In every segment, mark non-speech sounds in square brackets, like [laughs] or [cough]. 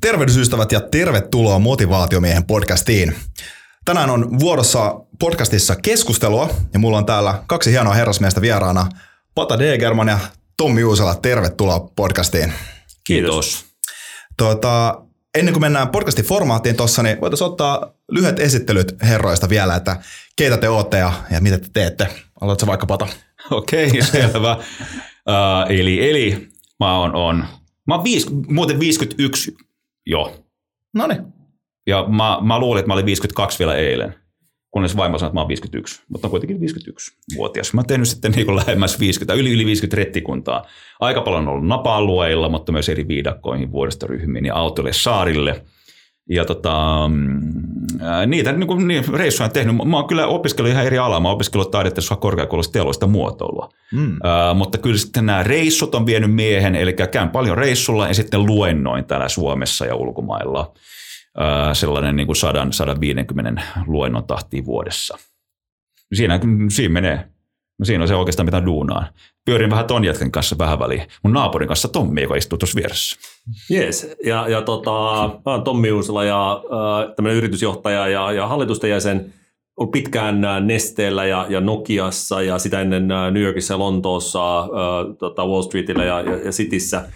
Terveysystävät ja tervetuloa Motivaatiomiehen podcastiin. Tänään on vuorossa podcastissa keskustelua ja mulla on täällä kaksi hienoa herrasmiestä vieraana. Pata Degerman ja Tommi Uusala, tervetuloa podcastiin. Kiitos. Tuota, ennen kuin mennään podcastin formaattiin tuossa, niin voitaisiin ottaa lyhyet esittelyt herroista vielä, että keitä te ootte ja, ja mitä te teette. Aloitko vaikka Pata? [laughs] Okei, selvä. uh, eli, eli mä oon, on, mä oon viis, muuten 51 jo. No niin. Ja mä, mä luulin, että mä olin 52 vielä eilen, kunnes vaimo sanoi, että mä oon 51, mutta on kuitenkin 51-vuotias. Mä oon tehnyt sitten niin lähemmäs 50, yli, yli 50 rettikuntaa. Aika paljon on ollut napa-alueilla, mutta myös eri viidakkoihin, vuoristoryhmiin ja autoille saarille. Ja tota, niitä niin kuin, niin, reissuja on tehnyt. Mä oon kyllä opiskellut ihan eri alaa. Mä oon opiskellut taidetta korkeakoulussa teoloista muotoilua. Mm. Uh, mutta kyllä sitten nämä reissut on vienyt miehen, eli käyn paljon reissulla ja sitten luennoin täällä Suomessa ja ulkomailla sellainen niin kuin 100, 150 luennon tahtiin vuodessa. Siinä, siinä menee. No siinä on se oikeastaan mitä duunaa. Pyörin vähän ton jätken kanssa vähän väliin. Mun naapurin kanssa Tommi, joka istuu tuossa vieressä. Yes, ja, ja tota, mä oon Tommi Uusala ja äh, tämmöinen yritysjohtaja ja, ja hallitusten jäsen. Olen pitkään Nesteellä ja, ja Nokiassa ja sitä ennen New Yorkissa ja Lontoossa, äh, tota Wall Streetillä ja, ja, ja Cityssä.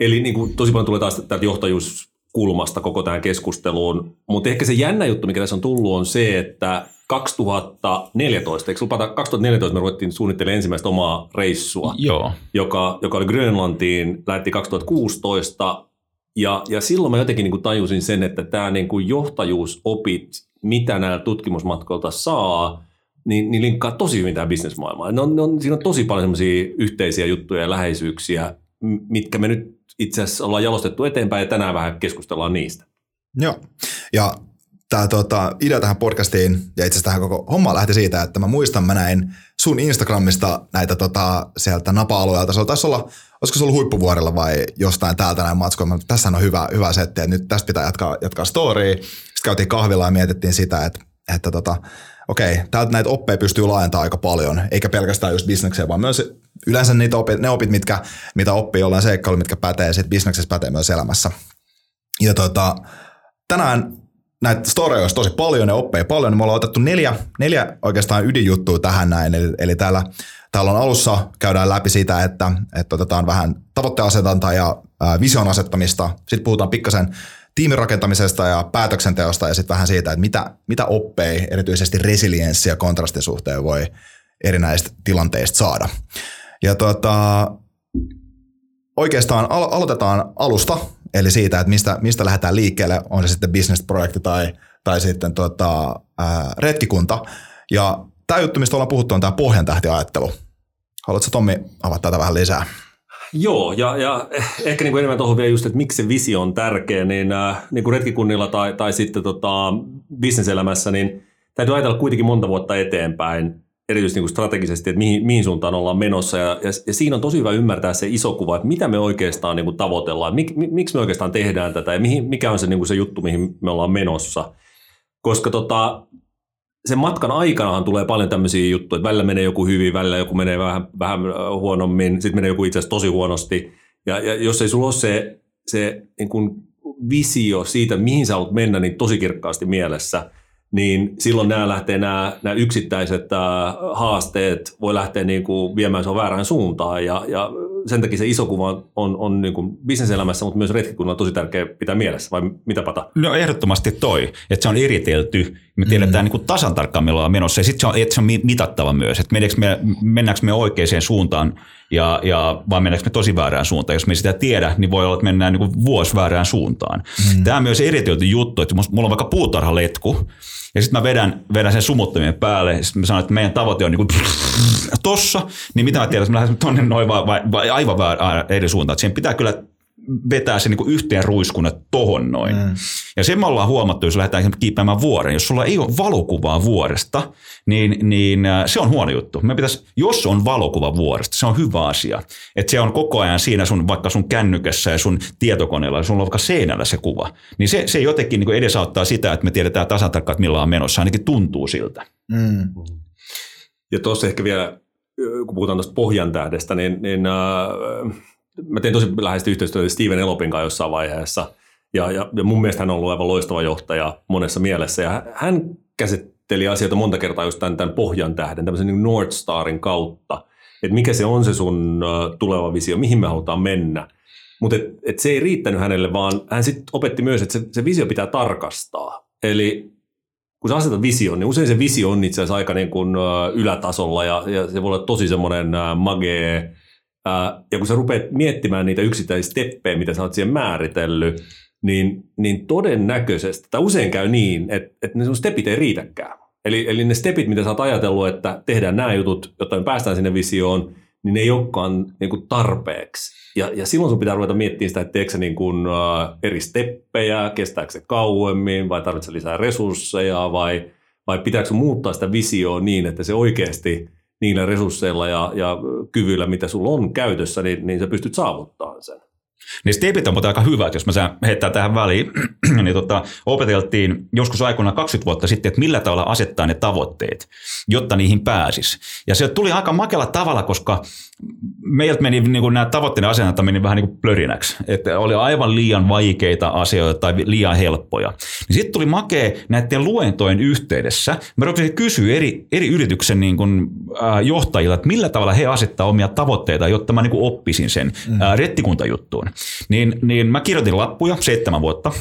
Eli niin kuin, tosi paljon tulee taas täältä johtajuus kulmasta koko tähän keskusteluun. Mutta ehkä se jännä juttu, mikä tässä on tullut, on se, että 2014, eikö lupata, 2014 me ruvettiin suunnittelemaan ensimmäistä omaa reissua, Joo. Joka, joka oli Grönlantiin, lähti 2016, ja, ja silloin mä jotenkin niin kuin tajusin sen, että tämä niin kuin johtajuusopit, mitä näillä tutkimusmatkoilta saa, niin, niin linkkaa tosi hyvin tähän bisnesmaailmaan. Ne on, ne on, siinä on tosi paljon semmoisia yhteisiä juttuja ja läheisyyksiä, mitkä me nyt itse asiassa ollaan jalostettu eteenpäin ja tänään vähän keskustellaan niistä. Joo, ja tämä tota, idea tähän podcastiin ja itse asiassa tähän koko homma lähti siitä, että mä muistan, mä näin sun Instagramista näitä tota, sieltä napa-alueelta. Se oli taisi olla, olisiko se ollut huippuvuorella vai jostain täältä näin matskoilla. Tässä on hyvä, hyvä setti, että nyt tästä pitää jatkaa, jatkaa storya. Sitten käytiin kahvilla ja mietittiin sitä, että, että tota, okei, täältä näitä oppeja pystyy laajentamaan aika paljon, eikä pelkästään just bisnekseen, vaan myös yleensä niitä opit, ne opit, mitkä, mitä oppii jollain seikkailu, mitkä pätee sitten bisneksessä pätee myös elämässä. Ja tota, tänään näitä storeja olisi tosi paljon, ne oppeja paljon, niin me ollaan otettu neljä, neljä oikeastaan ydinjuttua tähän näin, eli, eli täällä, täällä on alussa käydään läpi sitä, että, että otetaan vähän tavoitteasetantaa ja vision asettamista, sitten puhutaan pikkasen tiimirakentamisesta ja päätöksenteosta ja sitten vähän siitä, että mitä, mitä oppeja erityisesti resilienssi ja kontrastin suhteen voi erinäistä tilanteista saada. Ja tota, oikeastaan al- aloitetaan alusta, eli siitä, että mistä, mistä lähdetään liikkeelle, on se sitten bisnesprojekti tai, tai sitten tota, ää, retkikunta. Ja tämä juttu, mistä ollaan puhuttu, on tämä pohjantähtiajattelu. Haluatko Tommi avata tätä vähän lisää? Joo, ja, ja ehkä niin kuin enemmän tuohon vielä just, että miksi se visio on tärkeä, niin, äh, niin kuin retkikunnilla tai, tai sitten tota, bisneselämässä, niin täytyy ajatella kuitenkin monta vuotta eteenpäin, erityisesti niin kuin strategisesti, että mihin, mihin suuntaan ollaan menossa. Ja, ja, ja siinä on tosi hyvä ymmärtää se iso kuva, että mitä me oikeastaan niin kuin tavoitellaan, mik, miksi me oikeastaan tehdään tätä ja mihin, mikä on se, niin kuin se juttu, mihin me ollaan menossa. Koska tota, sen matkan aikanahan tulee paljon tämmöisiä juttuja, että välillä menee joku hyvin, välillä joku menee vähän, vähän huonommin, sitten menee joku itse asiassa tosi huonosti. Ja, ja jos ei sulla ole se, se niin kuin visio siitä, mihin sä haluat mennä, niin tosi kirkkaasti mielessä, niin silloin nämä lähtee nämä, nämä yksittäiset haasteet voi lähteä niin kuin viemään se väärään suuntaan ja, ja sen takia se iso kuva on, on niin kuin bisneselämässä, mutta myös retkikunnalla tosi tärkeä pitää mielessä, vai mitä Pata? No ehdottomasti toi, että se on eritelty, me tiedetään mm. niin kuin tasan tarkkaan milloin on menossa, ja sitten se on, että se on mitattava myös, että me, mennäänkö me oikeaan suuntaan, ja, ja vai mennäänkö me tosi väärään suuntaan. Jos me sitä tiedä, niin voi olla, että mennään niin kuin vuosi väärään suuntaan. Mm. Tämä on myös eritelty juttu, että mulla on vaikka puutarhaletku, ja sitten mä vedän, vedän sen sumuttamien päälle, ja sitten mä sanon, että meidän tavoite on niin kuin tossa, niin mitä mä tiedän, että mä lähden tonne noin vai, vai, vai aivan väärään eri suuntaan. Että siihen pitää kyllä vetää se niin yhteen ruiskunne tohon noin. Mm. Ja sen me ollaan huomattu, jos lähdetään kiipeämään vuoren. Jos sulla ei ole valokuvaa vuoresta, niin, niin äh, se on huono juttu. Me pitäisi, jos on valokuva vuoresta, se on hyvä asia. Että se on koko ajan siinä sun, vaikka sun kännykässä ja sun tietokoneella, ja sulla on vaikka seinällä se kuva. Niin se, se jotenkin niin edesauttaa sitä, että me tiedetään tasan tarkkaan, että millä on menossa. Ainakin tuntuu siltä. Mm. Ja tuossa ehkä vielä, kun puhutaan tuosta pohjan tähdestä, niin, niin äh, mä tein tosi läheisesti yhteistyötä Steven Elopin kanssa jossain vaiheessa. Ja, ja, ja mun mielestä hän on ollut aivan loistava johtaja monessa mielessä. Ja hän käsitteli asioita monta kertaa just tämän, tämän pohjan tähden, tämmöisen niin North Starin kautta. Että mikä se on se sun tuleva visio, mihin me halutaan mennä. Mutta et, et se ei riittänyt hänelle, vaan hän sitten opetti myös, että se, se visio pitää tarkastaa. Eli kun sä asetat vision, niin usein se visio on itse asiassa aika niin kuin ylätasolla ja, ja se voi olla tosi semmoinen magee. Ja kun sä rupeat miettimään niitä yksittäisiä steppejä, mitä sä oot siihen määritellyt, niin, niin todennäköisesti, tai usein käy niin, että, että ne sun stepit ei riitäkään. Eli, eli ne stepit, mitä sä oot ajatellut, että tehdään nämä jutut, jotta me päästään sinne visioon, niin ne ei olekaan niin kuin tarpeeksi. Ja, ja silloin sun pitää ruveta miettimään sitä, että teekö niin kuin, uh, eri steppejä, kestääkö se kauemmin, vai tarvitsee lisää resursseja, vai, vai pitääkö muuttaa sitä visioa niin, että se oikeasti niillä resursseilla ja, ja kyvyillä, mitä sulla on käytössä, niin, niin sä pystyt saavuttamaan sen. Niin stepit on aika hyvät, jos mä saan heittää tähän väliin, [clears throat] niin tota, opeteltiin joskus aikoina 20 vuotta sitten, että millä tavalla asettaa ne tavoitteet, jotta niihin pääsis. Ja se tuli aika makella tavalla, koska meiltä meni niin kuin nämä tavoitteiden asennetta meni vähän niin kuin plörinäksi, että oli aivan liian vaikeita asioita tai liian helppoja. Niin sitten tuli makee näiden luentojen yhteydessä. Mä rupesin kysyä eri, eri yrityksen niin kuin, äh, johtajilta, että millä tavalla he asettaa omia tavoitteita, jotta mä niin kuin oppisin sen mm. äh, rettikuntajuttuun. Niin, niin mä kirjoitin lappuja seitsemän vuotta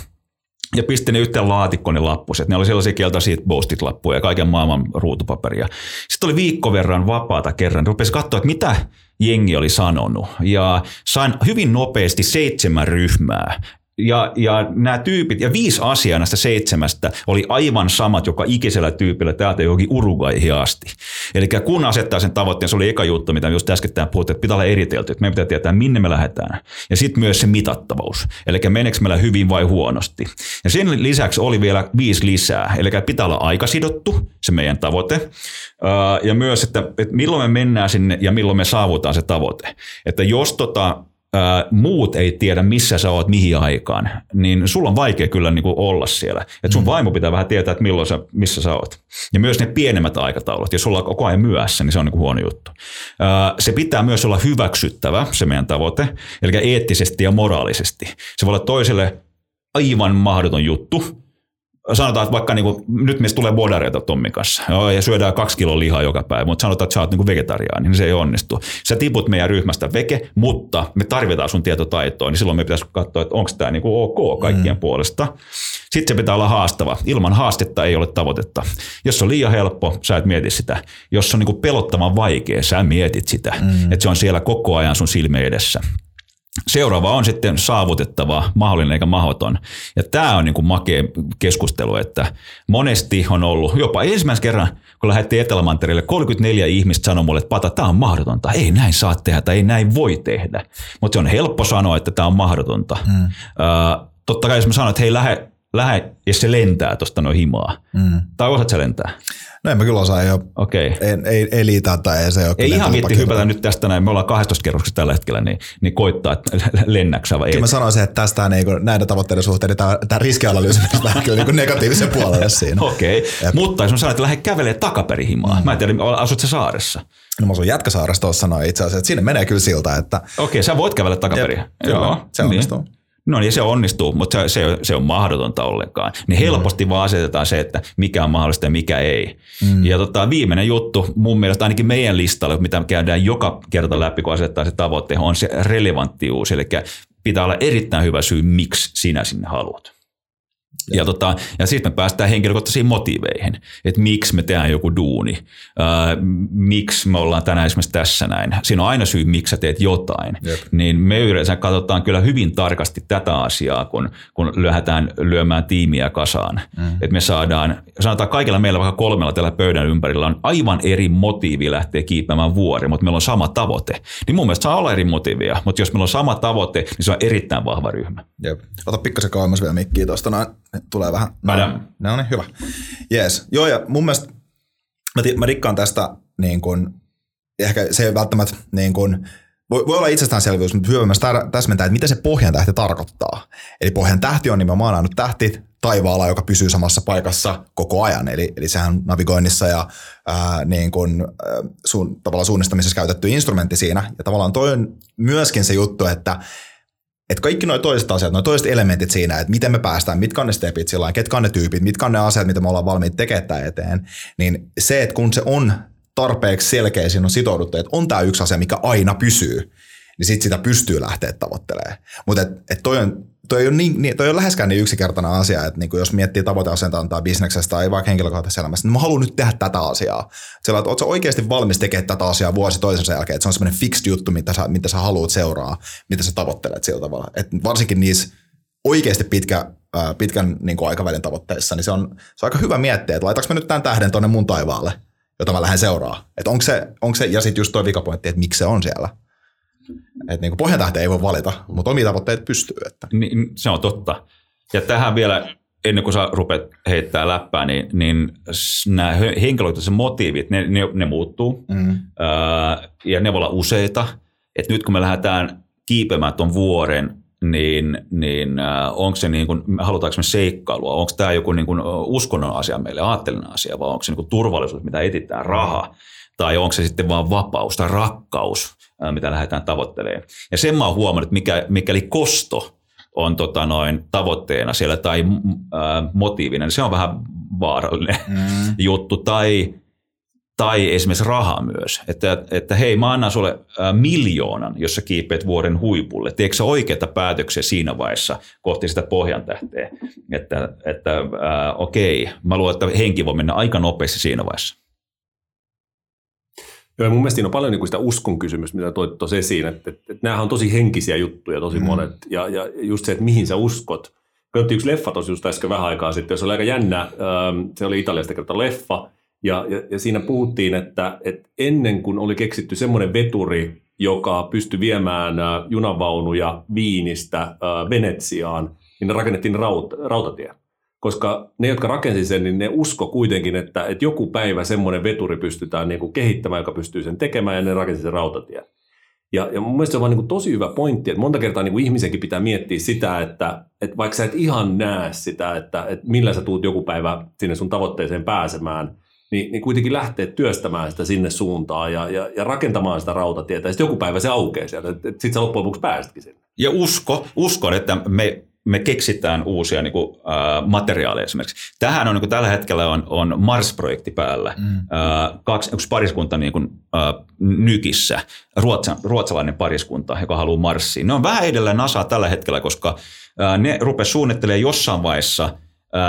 ja pistin ne yhteen laatikkoon ne lappuset. Ne oli sellaisia keltaisia postit-lappuja ja kaiken maailman ruutupaperia. Sitten oli viikko verran vapaata kerran. Rupesi katsoa, että mitä jengi oli sanonut. Ja sain hyvin nopeasti seitsemän ryhmää ja, ja nämä tyypit, ja viisi asiaa näistä seitsemästä oli aivan samat joka ikisellä tyypillä täältä johonkin Uruguayhin asti. Eli kun asettaa sen tavoitteen, se oli eka juttu, mitä just äsken puhuttiin, että pitää olla eritelty, että meidän pitää tietää, minne me lähdetään. Ja sitten myös se mitattavuus, eli meneekö meillä hyvin vai huonosti. Ja sen lisäksi oli vielä viisi lisää, eli pitää olla aikasidottu, se meidän tavoite, ja myös, että, että milloin me mennään sinne ja milloin me saavutaan se tavoite. Että jos tota, ää, muut ei tiedä, missä sä oot, mihin aikaan, niin sulla on vaikea kyllä niin kuin olla siellä. Et sun mm. vaimo pitää vähän tietää, että milloin sä, missä sä oot. Ja myös ne pienemmät aikataulut. Jos sulla on koko ajan myöhässä, niin se on niin kuin huono juttu. Ää, se pitää myös olla hyväksyttävä, se meidän tavoite, eli eettisesti ja moraalisesti. Se voi olla toiselle aivan mahdoton juttu, sanotaan, että vaikka niin kuin, nyt meistä tulee bodareita Tommin kanssa joo, ja syödään kaksi kiloa lihaa joka päivä, mutta sanotaan, että sä oot niin vegetariaani, niin se ei onnistu. Sä tiput meidän ryhmästä veke, mutta me tarvitaan sun tietotaitoa, niin silloin me pitäisi katsoa, että onko tämä niin kuin ok kaikkien mm. puolesta. Sitten se pitää olla haastava. Ilman haastetta ei ole tavoitetta. Jos se on liian helppo, sä et mieti sitä. Jos se on niin kuin pelottavan vaikea, sä mietit sitä. Mm. Että se on siellä koko ajan sun silmien edessä. Seuraava on sitten saavutettava, mahdollinen eikä mahdoton. Ja tämä on niin kuin makea keskustelu, että monesti on ollut, jopa ensimmäisen kerran, kun lähdettiin Etelämantereelle, 34 ihmistä sanoi mulle, että Pata, tämä on mahdotonta, ei näin saa tehdä tai ei näin voi tehdä. Mutta se on helppo sanoa, että tämä on mahdotonta. Mm. Uh, totta kai jos mä sanon, että hei, lähde, lähde ja se lentää tuosta noin himaa. Mm. Tai osaat se lentää? No en mä kyllä osaa, ei, ole, okay. ei, ei, ei liitä tai ei se ole. Ei ihan viitti hypätä nyt tästä näin, me ollaan 12 kerroksessa tällä hetkellä, niin, niin koittaa, että [laughs] lennäksä vai ei. Kyllä mä sanoisin, että tästä niin kuin, näiden tavoitteiden suhteen niin tämä, tämä riskianalyysi menee kyllä niin negatiivisen puolelle siinä. Okei, okay. mutta jos mä sanon, että lähde kävelee takaperin himaa, mm. mä en tiedä, asut se saaressa. No mä asun Jätkäsaaressa tuossa sanoa itse asiassa, että sinne menee kyllä siltä, että... Okei, okay, sä voit kävellä takaperin. Jep, Joo, se onnistuu. Niin. No niin, se onnistuu, mutta se, se, se on mahdotonta ollenkaan. Niin mm. helposti vaan asetetaan se, että mikä on mahdollista ja mikä ei. Mm. Ja tota, viimeinen juttu mun mielestä ainakin meidän listalla, mitä käydään joka kerta läpi, kun asettaa se tavoite, on se relevanttius. Eli pitää olla erittäin hyvä syy, miksi sinä sinne haluat. Ja, tota, ja sitten me päästään henkilökohtaisiin motiiveihin, että miksi me tehdään joku duuni, ää, miksi me ollaan tänään esimerkiksi tässä näin. Siinä on aina syy, miksi sä teet jotain. Jep. Niin me yleensä katsotaan kyllä hyvin tarkasti tätä asiaa, kun, kun lähdetään lyömään tiimiä kasaan. Mm. Että me saadaan, sanotaan kaikilla meillä vaikka kolmella tällä pöydän ympärillä on aivan eri motiivi lähteä kiipeämään vuori, mutta meillä on sama tavoite. Niin mun mielestä saa olla eri motiivia, mutta jos meillä on sama tavoite, niin se on erittäin vahva ryhmä. Jep. Ota pikkasen kauemmas vielä mikkiä tuosta noin tulee vähän. No, no niin, hyvä. Yes. Joo, ja mun mielestä mä, mä rikkaan tästä niin kun, ehkä se ei välttämättä niin kun, voi, voi olla itsestäänselvyys, mutta hyvä myös täsmentää, että mitä se pohjan tähti tarkoittaa. Eli pohjan tähti on nimenomaan ainut tähti taivaalla, joka pysyy samassa paikassa koko ajan. Eli, eli sehän navigoinnissa ja ää, niin kun, ää, suun, tavallaan suunnistamisessa käytetty instrumentti siinä. Ja tavallaan toi on myöskin se juttu, että että kaikki nuo toiset asiat, nuo toiset elementit siinä, että miten me päästään, mitkä on ne stepit sillä ketkä on ne tyypit, mitkä on ne asiat, mitä me ollaan valmiit tekemään eteen, niin se, että kun se on tarpeeksi selkeä, siinä on sitouduttu, että on tämä yksi asia, mikä aina pysyy, niin sitten sitä pystyy lähteä tavoittelemaan. Mutta et, et toi, on, toi, ole niin, niin, toi ole läheskään niin yksinkertainen asia, että niinku jos miettii tavoiteasentantaa bisneksestä tai vaikka henkilökohtaisessa elämässä, niin mä haluan nyt tehdä tätä asiaa. Sillä että ootko oikeasti valmis tekemään tätä asiaa vuosi toisensa jälkeen, että se on semmoinen fixed juttu, mitä sä, mitä sä haluat seuraa, mitä sä tavoittelet sillä tavalla. Et varsinkin niissä oikeasti pitkä, pitkän niin kuin aikavälin tavoitteissa, niin se on, se on aika hyvä miettiä, että laitaks mä nyt tämän tähden tuonne mun taivaalle, jota mä lähden seuraa. Että onko se, onko se, ja sitten just tuo vikapointti, että miksi se on siellä. Että niin pohjantähteä ei voi valita, mutta omia tavoitteet pystyy. Että. Niin, se on totta. Ja tähän vielä, ennen kuin sä rupeat heittää läppää, niin, niin nämä henkilökohtaiset motiivit, ne, ne, ne muuttuu. Mm. Ää, ja ne voi olla useita. Et nyt kun me lähdetään kiipeämään tuon vuoren, niin, niin äh, onko se niin kuin, halutaanko me seikkailua, onko tämä joku niin kuin uskonnon asia meille, aatteellinen asia, vai onko se niin kuin turvallisuus, mitä etsitään, raha, tai onko se sitten vaan vapaus tai rakkaus, mitä lähdetään tavoittelemaan. Ja sen mä oon huomannut, että mikä, mikäli kosto on tota noin, tavoitteena siellä tai äh, motiivina, niin se on vähän vaarallinen mm. [laughs] juttu. Tai, tai esimerkiksi raha myös. Että, että hei, mä annan sulle miljoonan, jos sä kiipeät vuoden huipulle. Teekö sä oikeita päätöksiä siinä vaiheessa kohti sitä pohjan tähteä? Että, että äh, okei, mä luulen, että henki voi mennä aika nopeasti siinä vaiheessa. Joo, mun mielestä siinä on paljon niin kuin sitä uskon kysymys, mitä toit tuossa esiin, että, että, että nämähän on tosi henkisiä juttuja tosi mm. monet, ja, ja just se, että mihin sä uskot. Katsottiin yksi leffa tosi just äsken vähän aikaa sitten, se oli aika jännä, ähm, se oli Italiasta kertaa leffa, ja, ja, ja siinä puhuttiin, että, että ennen kuin oli keksitty semmoinen veturi, joka pystyi viemään äh, junavaunuja Viinistä äh, Venetsiaan, niin ne rakennettiin raut, rautatie koska ne, jotka rakensi sen, niin ne usko kuitenkin, että, että joku päivä semmoinen veturi pystytään niin kuin kehittämään, joka pystyy sen tekemään, ja ne rakensi sen rautatien. Ja, ja mun mielestä se on vaan niin kuin tosi hyvä pointti, että monta kertaa niin kuin ihmisenkin pitää miettiä sitä, että, että vaikka sä et ihan näe sitä, että, että millä sä tuut joku päivä sinne sun tavoitteeseen pääsemään, niin, niin kuitenkin lähtee työstämään sitä sinne suuntaan ja, ja, ja rakentamaan sitä rautatietä, ja sitten joku päivä se aukeaa sieltä, että, että sitten sä loppujen lopuksi pääsetkin sinne. Ja usko, uskon, että me me keksitään uusia niin kuin, äh, materiaaleja esimerkiksi. Tähän on niin kuin, tällä hetkellä on, on Mars-projekti päällä. Mm. Äh, kaksi, yksi pariskunta niin kuin, äh, Nykissä, ruotsa, ruotsalainen pariskunta, joka haluaa Marsiin. Ne on vähän edellä NASA tällä hetkellä, koska äh, ne rupesivat suunnittelemaan jossain vaiheessa –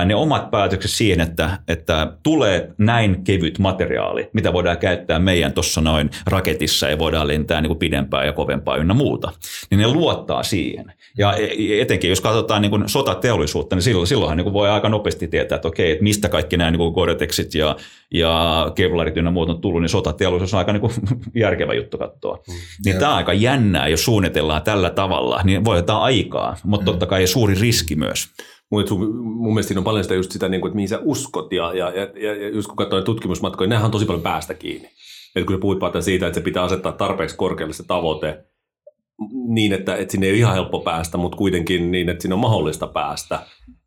ne omat päätökset siihen, että, että tulee näin kevyt materiaali, mitä voidaan käyttää meidän tuossa noin raketissa ja voidaan lentää niin kuin pidempään ja kovempaa ynnä muuta, niin ne luottaa siihen. Ja e, etenkin jos katsotaan niin kuin sotateollisuutta, niin silloin, silloinhan niin kuin voi aika nopeasti tietää, että okei, että mistä kaikki nämä niin Gore-Texit ja, ja Kevlarit ynnä muut on tullut, niin sotateollisuus on aika niin kuin [laughs] järkevä juttu katsoa. Mm. Niin tämä on aika jännää, jos suunnitellaan tällä tavalla, niin voi ottaa aikaa, mutta mm. totta kai suuri riski myös. Mun, mun mielestä siinä on paljon sitä just sitä, niin kuin, että mihin sä uskot ja, ja, ja, ja just kun katsoo tutkimusmatkoja, nehän on tosi paljon päästä kiinni. Et kun sä puhuit vaan siitä, että se pitää asettaa tarpeeksi korkealle se tavoite, niin, että, että sinne ei ole ihan helppo päästä, mutta kuitenkin niin, että sinne on mahdollista päästä,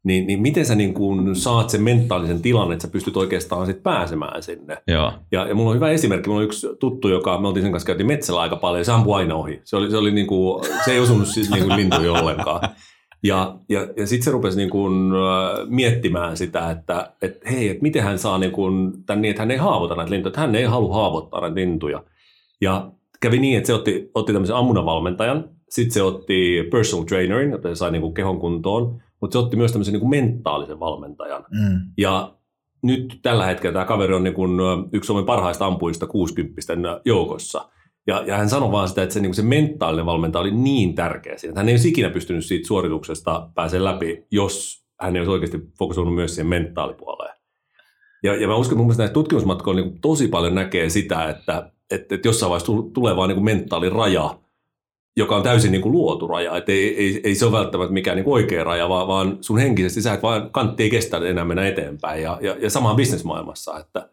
niin, niin miten sä niin kuin saat sen mentaalisen tilan, että sä pystyt oikeastaan sit pääsemään sinne. Joo. Ja, ja mulla on hyvä esimerkki, mulla on yksi tuttu, joka me oltiin sen kanssa käytiin metsällä aika paljon, ja se ampui aina ohi. Se, oli, se, oli niin kuin, se ei osunut siis niin lintuihin ollenkaan. [laughs] Ja, ja, ja sitten se rupesi niin kuin, äh, miettimään sitä, että et, hei, että miten hän saa niin kuin, tämän niin, että hän ei haavoita näitä lintuja, että hän ei halua haavoittaa näitä lintuja. Ja kävi niin, että se otti, otti tämmöisen ammunavalmentajan, sitten se otti personal trainerin, jota se sai niin kuin kehon kuntoon, mutta se otti myös tämmöisen niin kuin mentaalisen valmentajan. Mm. Ja nyt tällä hetkellä tämä kaveri on niin kuin yksi Suomen parhaista ampuista 60 joukossa. Ja, ja hän sanoi vaan sitä, että se, niin se mentaalinen valmentaja oli niin tärkeä siinä, että hän ei olisi ikinä pystynyt siitä suorituksesta pääsemään läpi, jos hän ei olisi oikeasti fokusoinut myös siihen mentaalipuoleen. Ja, ja mä uskon, että mun näissä tutkimusmatkoilla niin tosi paljon näkee sitä, että, että, että jossain vaiheessa tulee vaan niin mentaaliraja, joka on täysin niin kuin luotu raja. Että ei, ei, ei se ole välttämättä mikään niin oikea raja, vaan, vaan sun henkisesti sä et vaan kantti ei kestä enää mennä eteenpäin. Ja, ja, ja sama bisnesmaailmassa, että,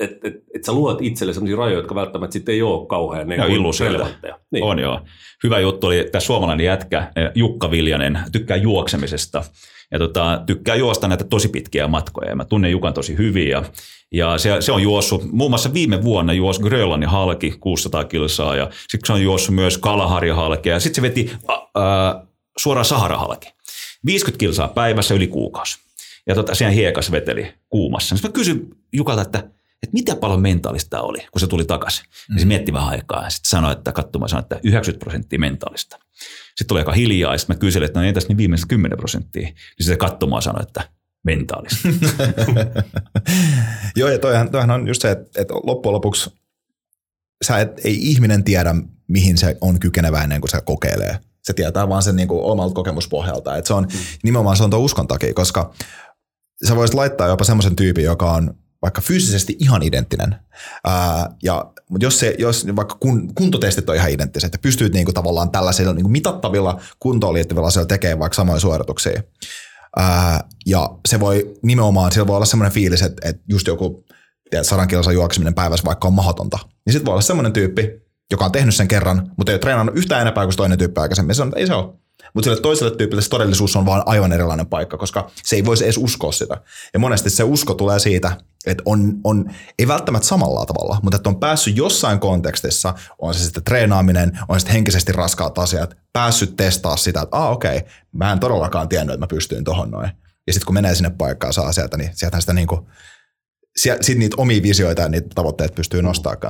että et, et sä luot itselle sellaisia rajoja, jotka välttämättä sitten ei ole kauhean niin relevantteja. Niin. On joo. Hyvä juttu oli tämä suomalainen jätkä eh, Jukka Viljanen, tykkää juoksemisesta ja tota, tykkää juosta näitä tosi pitkiä matkoja. Mä tunnen Jukan tosi hyvin ja, ja se, se, on juossut, muun muassa viime vuonna juosi Grönlannin halki 600 kilsaa ja sitten se on juossut myös Kalahari halki ja sitten se veti äh, suoraan Sahara-halki. 50 kilsaa päivässä yli kuukausi. Ja tota, siellä hiekas veteli kuumassa. Sitten mä kysyin Jukalta, että, että mitä paljon mentaalista oli, kun se tuli takaisin. Mm. Se mietti vähän aikaa ja sitten sanoi, että katsomaan sanoi, että 90 prosenttia mentaalista. Sitten tuli aika hiljaa ja sitten mä kysyin, että no entäs niin viimeiset 10 prosenttia. Niin sitten katsomaan sanoi, että mentaalista. [laughs] Joo, ja toihan, toihan on just se, että, että loppujen lopuksi sä et, ei ihminen tiedä, mihin se on kykenevä ennen kuin se kokeilee. Se tietää vaan sen niin kuin omalta kokemuspohjalta. Että se on mm. nimenomaan se on tuo uskon takia, koska sä voisit laittaa jopa semmoisen tyypin, joka on vaikka fyysisesti ihan identtinen. Ää, ja, mutta jos, se, jos vaikka kun, kuntotestit on ihan identtiset ja pystyt niinku tavallaan tällaisilla niinku mitattavilla kuntoon liittyvillä asioilla tekemään vaikka samoja suorituksia, ää, ja se voi nimenomaan, siellä voi olla semmoinen fiilis, että, että just joku tiedät, sadan kilsa juokseminen päivässä vaikka on mahdotonta, niin sitten voi olla semmoinen tyyppi, joka on tehnyt sen kerran, mutta ei ole treenannut yhtään enempää kuin toinen tyyppi aikaisemmin. Se on, ei se ole. Mutta sille toiselle tyypille se todellisuus on vaan aivan erilainen paikka, koska se ei voisi edes uskoa sitä. Ja monesti se usko tulee siitä, että on, on ei välttämättä samalla tavalla, mutta että on päässyt jossain kontekstissa, on se sitten treenaaminen, on sitten henkisesti raskaat asiat, päässyt testaa sitä, että ah okei, okay, mä en todellakaan tiennyt, että mä pystyin tohon noin. Ja sitten kun menee sinne paikkaan saa sieltä, niin sieltä sitä niinku, sitten niitä omia visioita ja niitä tavoitteita pystyy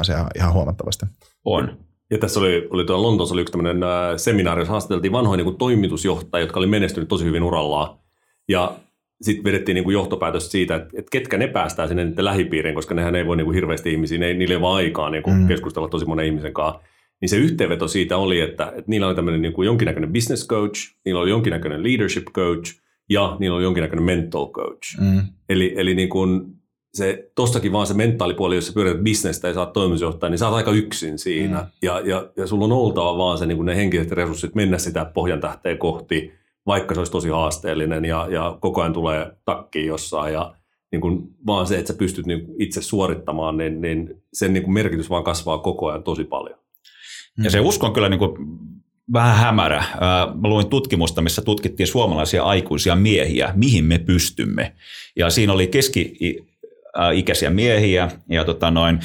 ihan, ihan huomattavasti. On. Ja tässä oli, oli tuolla Lontoossa oli yksi tämmöinen seminaari, jossa haastateltiin vanhoja niin toimitusjohtajia, jotka oli menestynyt tosi hyvin urallaan. Ja sitten vedettiin niin kuin johtopäätös siitä, että, että ketkä ne päästään sinne niiden lähipiiriin, koska nehän ei voi niin kuin hirveästi ihmisiä, ne, niillä ei ole vaan aikaa niin kuin mm. keskustella tosi monen ihmisen kanssa. Niin se yhteenveto siitä oli, että, että niillä oli tämmöinen niin kuin jonkinnäköinen business coach, niillä oli jonkinnäköinen leadership coach ja niillä oli jonkinnäköinen mental coach. Mm. Eli, eli niin kuin se, tostakin vaan se mentaalipuoli, jos sä pyörität bisnestä ja saat toimitusjohtaja, niin sä oot aika yksin siinä. Mm. Ja, ja, ja sulla on oltava vaan se, niin ne henkiset resurssit mennä sitä pohjan tähteen kohti, vaikka se olisi tosi haasteellinen ja, ja koko ajan tulee takkiin jossain. Ja niin kuin vaan se, että sä pystyt niin itse suorittamaan, niin, niin sen niin kuin merkitys vaan kasvaa koko ajan tosi paljon. Ja se usko on kyllä niin kuin vähän hämärä. Mä luin tutkimusta, missä tutkittiin suomalaisia aikuisia miehiä, mihin me pystymme. Ja siinä oli keski ikäisiä miehiä ja tota noin,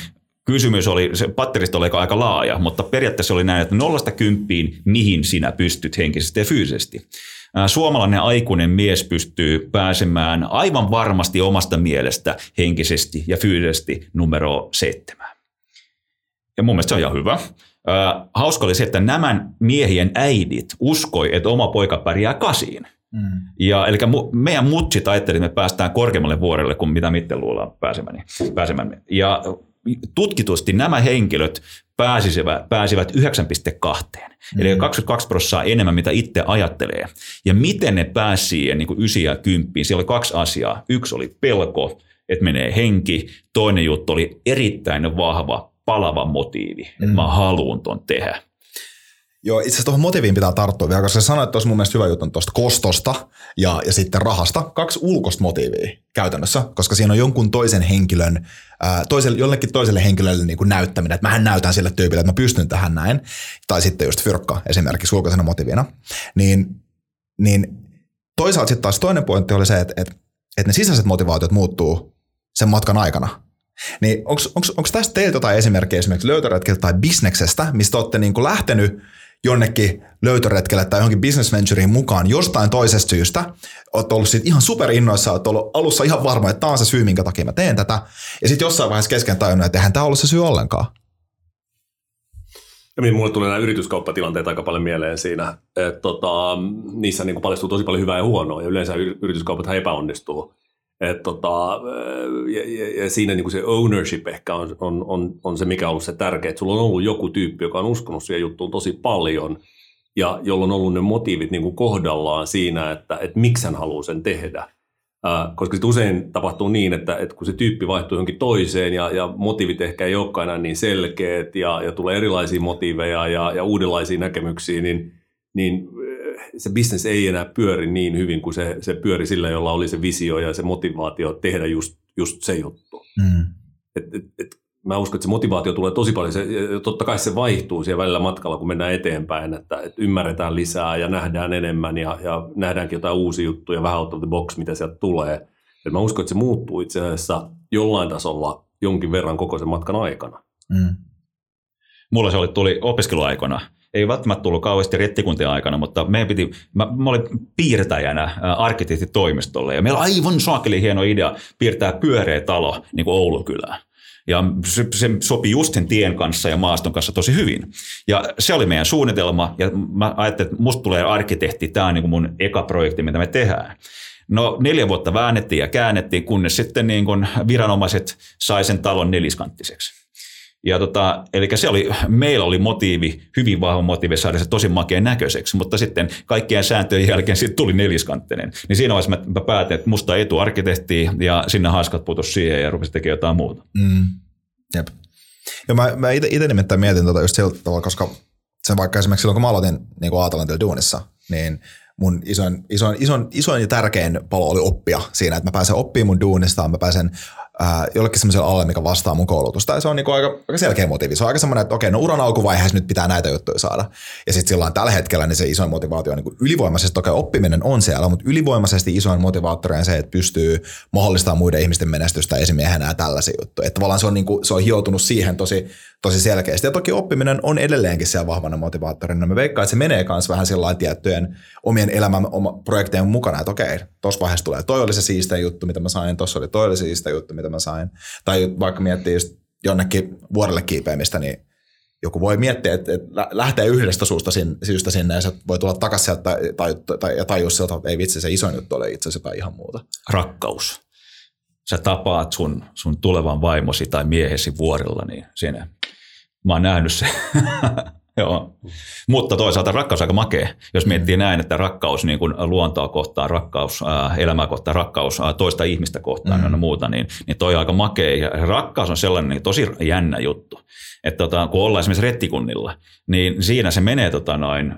kysymys oli, se patterista oli aika laaja, mutta periaatteessa oli näin, että nollasta kymppiin, mihin sinä pystyt henkisesti ja fyysisesti. Suomalainen aikuinen mies pystyy pääsemään aivan varmasti omasta mielestä henkisesti ja fyysisesti numero seitsemän. Ja mun mielestä se on ihan hyvä. Hauska oli se, että nämä miehien äidit uskoi, että oma poika pärjää kasiin – Mm. Ja, eli meidän mutsit ajatteli, että me päästään korkeammalle vuorelle kuin mitä miten luullaan pääsemään. pääsemään. Ja tutkitusti nämä henkilöt pääsivät, pääsivät 9,2. Mm. Eli 22 prosenttia enemmän, mitä itse ajattelee. Ja miten ne pääsi siihen niin 9 ja 10? Siellä oli kaksi asiaa. Yksi oli pelko, että menee henki. Toinen juttu oli erittäin vahva palava motiivi, mm. että mä haluan ton tehdä. Joo, itse asiassa tuohon motiiviin pitää tarttua vielä, koska sä sanoit tuossa mun mielestä hyvä juttu tuosta kostosta ja, ja sitten rahasta. Kaksi ulkoista motiivia käytännössä, koska siinä on jonkun toisen henkilön, ää, toiselle, jollekin toiselle henkilölle niin kuin näyttäminen, että mähän näytän sille tyypille, että mä pystyn tähän näin. Tai sitten just fyrkka esimerkiksi ulkoisena motiivina. Niin, niin toisaalta sitten taas toinen pointti oli se, että, että, että ne sisäiset motivaatiot muuttuu sen matkan aikana. Niin onko tästä teiltä jotain esimerkkejä esimerkiksi löytöretkeltä tai bisneksestä, mistä olette niin kuin lähtenyt jonnekin löytöretkelle tai johonkin business ventureen mukaan jostain toisesta syystä, olet ollut siitä ihan superinnoissa, olet ollut alussa ihan varma, että tämä on se syy, minkä takia mä teen tätä, ja sitten jossain vaiheessa kesken tajunnut, että eihän tämä ollut se syy ollenkaan. Ja niin, mulle tulee nämä yrityskauppatilanteet aika paljon mieleen siinä, että tota, niissä niin paljastuu tosi paljon hyvää ja huonoa, ja yleensä yrityskaupat epäonnistuu. Et tota, ja, ja, ja siinä niin kuin se ownership ehkä on, on, on, on se, mikä on ollut se tärkeä, että sulla on ollut joku tyyppi, joka on uskonut siihen juttuun tosi paljon, ja jolla on ollut ne motiivit niin kuin kohdallaan siinä, että, että miksi hän haluaa sen tehdä. Äh, koska sit usein tapahtuu niin, että, että kun se tyyppi vaihtuu johonkin toiseen ja, ja motiivit ehkä ei olekaan enää niin selkeät ja, ja tulee erilaisia motiiveja ja, ja uudenlaisia näkemyksiä, niin, niin se business ei enää pyöri niin hyvin kuin se, se pyöri sillä, jolla oli se visio ja se motivaatio tehdä just, just se juttu. Mm. Et, et, et, mä uskon, että se motivaatio tulee tosi paljon. Se, totta kai se vaihtuu siellä välillä matkalla, kun mennään eteenpäin, että, että ymmärretään lisää ja nähdään enemmän ja, ja nähdäänkin jotain uusia juttuja, vähän out of the box, mitä sieltä tulee. Et mä uskon, että se muuttuu itse asiassa jollain tasolla jonkin verran koko sen matkan aikana. Mm. Mulla se oli, tuli opiskeluaikana ei välttämättä tullut kauheasti rettikuntien aikana, mutta meidän piti, mä, mä olin piirtäjänä arkkitehtitoimistolle ja meillä oli aivan saakeli hieno idea piirtää pyöreä talo niin kuin Oulun kylään. Ja se, se sopi just sen tien kanssa ja maaston kanssa tosi hyvin. Ja se oli meidän suunnitelma ja mä ajattelin, että musta tulee arkkitehti, tämä on niin kuin mun eka projekti, mitä me tehdään. No neljä vuotta väännettiin ja käännettiin, kunnes sitten niin kuin viranomaiset sai sen talon neliskanttiseksi. Ja tota, eli se oli, meillä oli motiivi, hyvin vahva motiivi saada se tosi makeen näköiseksi, mutta sitten kaikkien sääntöjen jälkeen siitä tuli neliskanttinen. Niin siinä vaiheessa mä, päätin, että musta etu arkkitehti ja sinne haaskat putos siihen ja rupesi tekemään jotain muuta. Mm. Jep. Ja mä, mä itse nimittäin mietin tota just sillä tavalla, koska sen vaikka esimerkiksi silloin, kun mä aloitin niin Aatalantilla duunissa, niin mun isoin, isoin, isoin, isoin ja tärkein palo oli oppia siinä, että mä pääsen oppimaan mun duunista, mä pääsen ää, jollekin semmoiselle alle, mikä vastaa mun koulutusta. Ja se on niinku aika, aika selkeä motiivi. Se on aika semmoinen, että okei, no uran alkuvaiheessa nyt pitää näitä juttuja saada. Ja sitten silloin tällä hetkellä niin se isoin motivaatio on niinku ylivoimaisesti, okei, oppiminen on siellä, mutta ylivoimaisesti isoin motivaattori on se, että pystyy mahdollistamaan muiden ihmisten menestystä esimiehenä ja tällaisia juttuja. Että tavallaan se on, niinku, se on hioutunut siihen tosi, tosi selkeästi. Ja toki oppiminen on edelleenkin siellä vahvana motivaattorina. Me veikkaan, että se menee myös vähän sillä tiettyjen omien elämän oma, projektejen mukana, että okei, tuossa vaiheessa tulee toi oli se siistä juttu, mitä mä sain, tuossa oli toi oli se siistä juttu, mitä mä sain. Tai vaikka miettii just jonnekin vuorelle kiipeämistä, niin joku voi miettiä, että, että lähtee yhdestä suusta sinne, syystä sinne ja se voi tulla takaisin sieltä tai, tai, tai, ja tajua sieltä, että ei vitsi, se isoin juttu ole itse asiassa ihan muuta. Rakkaus. Sä tapaat sun, sun tulevan vaimosi tai miehesi vuorilla, niin siinä mä oon nähnyt se. [laughs] Joo. Mutta toisaalta rakkaus on aika makea, jos miettii näin, että rakkaus niin kuin luontoa kohtaan, rakkaus äh, elämää kohtaan, rakkaus toista ihmistä kohtaan mm. ja muuta, niin, niin toi on aika makea. Ja rakkaus on sellainen niin tosi jännä juttu. Että tota, kun ollaan esimerkiksi rettikunnilla, niin siinä se menee, tota noin,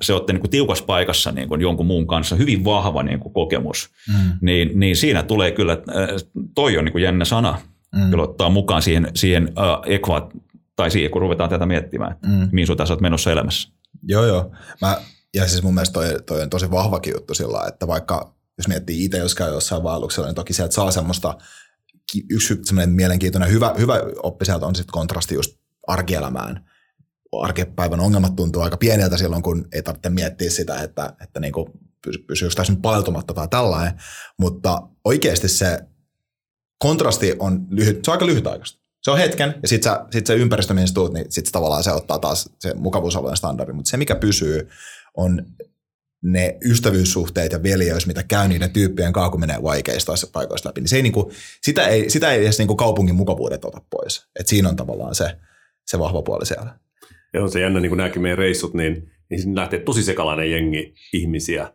se olette niin kuin tiukassa paikassa niin kuin jonkun muun kanssa, hyvin vahva niin kuin kokemus, mm. niin, niin siinä tulee kyllä, äh, toi on niin kuin jännä sana, mm. kyllä ottaa mukaan siihen, siihen äh, ekvaat, tai siihen, kun ruvetaan tätä miettimään, että mm. mihin sinun olet menossa elämässä. Joo, joo. Mä, ja siis mun mielestä toi, toi on tosi vahvakin juttu sillä että vaikka jos miettii itse, jos käy jossain vaelluksella, niin toki sieltä saa semmoista, yksi semmoinen mielenkiintoinen hyvä, hyvä oppi sieltä on sitten kontrasti just arkielämään. Arkipäivän ongelmat tuntuu aika pieneltä silloin, kun ei tarvitse miettiä sitä, että, että niin pysyykö tässä nyt paleltumatta tai tällainen, mutta oikeasti se kontrasti on lyhyt, se on aika lyhytaikaista se on hetken, ja sitten sit se ympäristö, mihin tuut, niin sitten tavallaan se ottaa taas se mukavuusalueen standardi. Mutta se, mikä pysyy, on ne ystävyyssuhteet ja veljeys, mitä käy niiden tyyppien kanssa, kun menee vaikeista paikoista läpi. Niin se ei niinku, sitä, ei, sitä ei edes niinku kaupungin mukavuudet ota pois. Et siinä on tavallaan se, se vahva puoli siellä. Ja on se jännä, niin kuin nämäkin meidän reissut, niin, niin sinne lähtee tosi sekalainen jengi ihmisiä.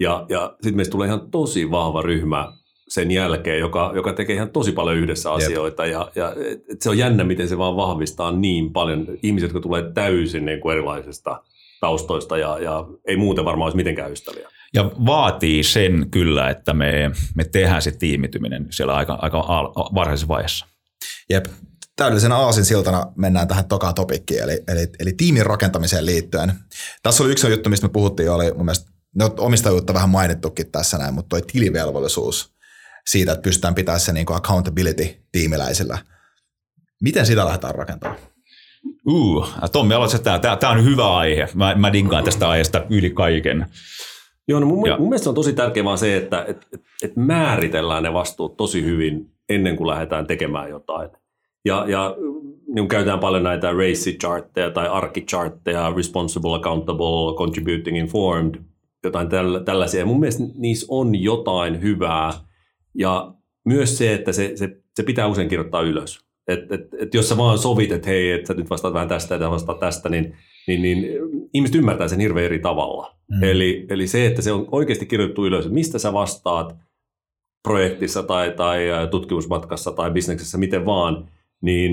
Ja, ja sitten meistä tulee ihan tosi vahva ryhmä sen jälkeen, joka, joka tekee ihan tosi paljon yhdessä asioita. Ja, ja et se on jännä, miten se vaan vahvistaa niin paljon ihmisiä, jotka tulee täysin niin kuin erilaisista taustoista ja, ja ei muuten varmaan olisi mitenkään ystäviä. Ja vaatii sen kyllä, että me, me tehdään se tiimityminen siellä aika, aika varhaisessa vaiheessa. Jep, täydellisenä aasin siltana mennään tähän tokaan topikkiin, eli, eli, eli tiimin rakentamiseen liittyen. Tässä oli yksi juttu, mistä me puhuttiin, oli mun mielestä, no omistajuutta vähän mainittukin tässä näin, mutta toi tilivelvollisuus siitä, että pystytään pitämään se niin kuin accountability tiimiläisillä. Miten sitä lähdetään rakentamaan? Uh, Tommi, aloitko tämä? Tämä on hyvä aihe. Mä, mä dinkaan tästä aiheesta yli kaiken. Joo, no mun, mun mielestä on tosi tärkeää vaan se, että et, et, et määritellään ne vastuut tosi hyvin ennen kuin lähdetään tekemään jotain. Ja, ja niin käytetään paljon näitä race chartteja tai arki-chartteja, responsible, accountable, contributing, informed, jotain tällaisia. Ja mun mielestä niissä on jotain hyvää – ja myös se, että se, se, se pitää usein kirjoittaa ylös. Et, et, et jos sä vaan sovit, että hei, että nyt vastaat vähän tästä ja vastaat tästä, niin, niin, niin ihmiset ymmärtää sen hirveän eri tavalla. Mm. Eli, eli se, että se on oikeasti kirjoitettu ylös, että mistä sä vastaat projektissa tai, tai tutkimusmatkassa tai bisneksessä, miten vaan, niin,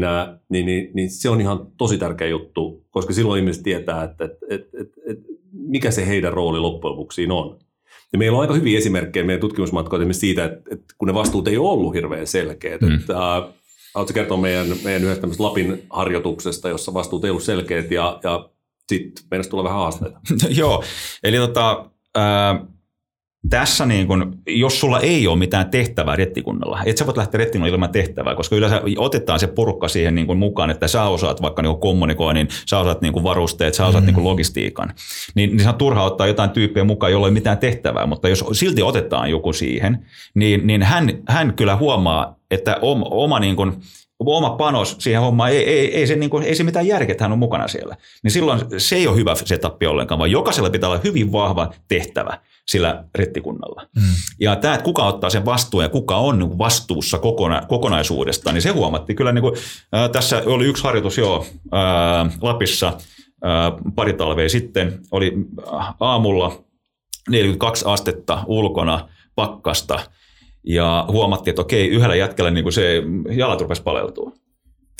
niin, niin, niin se on ihan tosi tärkeä juttu, koska silloin ihmiset tietää, että, että, että, että, että mikä se heidän rooli loppujen lopuksi on. Ja meillä on aika hyviä esimerkkejä meidän tutkimusmatkoilta siitä, että, että kun ne vastuut ei ole ollut hirveän selkeät. Mm. Että, haluatko kertoa meidän, meidän yhdestä Lapin harjoituksesta, jossa vastuut ei ollut selkeät ja, ja sitten meidän tulee vähän haasteita? [laughs] Joo, eli tota, äh, tässä niin kun, jos sulla ei ole mitään tehtävää rettikunnalla, et sä voit lähteä rettikunnalla ilman tehtävää, koska yleensä otetaan se porukka siihen niin kuin mukaan, että sä osaat vaikka niin kommunikoinnin, sä osaat niin kuin varusteet, sä osaat mm. niin kuin logistiikan, niin, niin se on turha ottaa jotain tyyppiä mukaan, jolla ei ole mitään tehtävää, mutta jos silti otetaan joku siihen, niin, niin hän, hän kyllä huomaa, että oma, oma niin kuin, oma panos siihen hommaan, ei, ei, ei, se, niin kuin, ei se mitään järkeä, että hän on mukana siellä. Niin silloin se ei ole hyvä setup ollenkaan, vaan jokaisella pitää olla hyvin vahva tehtävä sillä rettikunnalla. Mm. Ja tämä, että kuka ottaa sen vastuun ja kuka on niin vastuussa kokona, kokonaisuudesta, niin se huomattiin kyllä. Niin kuin, äh, tässä oli yksi harjoitus jo äh, Lapissa äh, pari talvea sitten. Oli aamulla 42 astetta ulkona pakkasta ja huomattiin, että okei, yhdellä jätkällä niin kuin se jalat rupesi paleltua.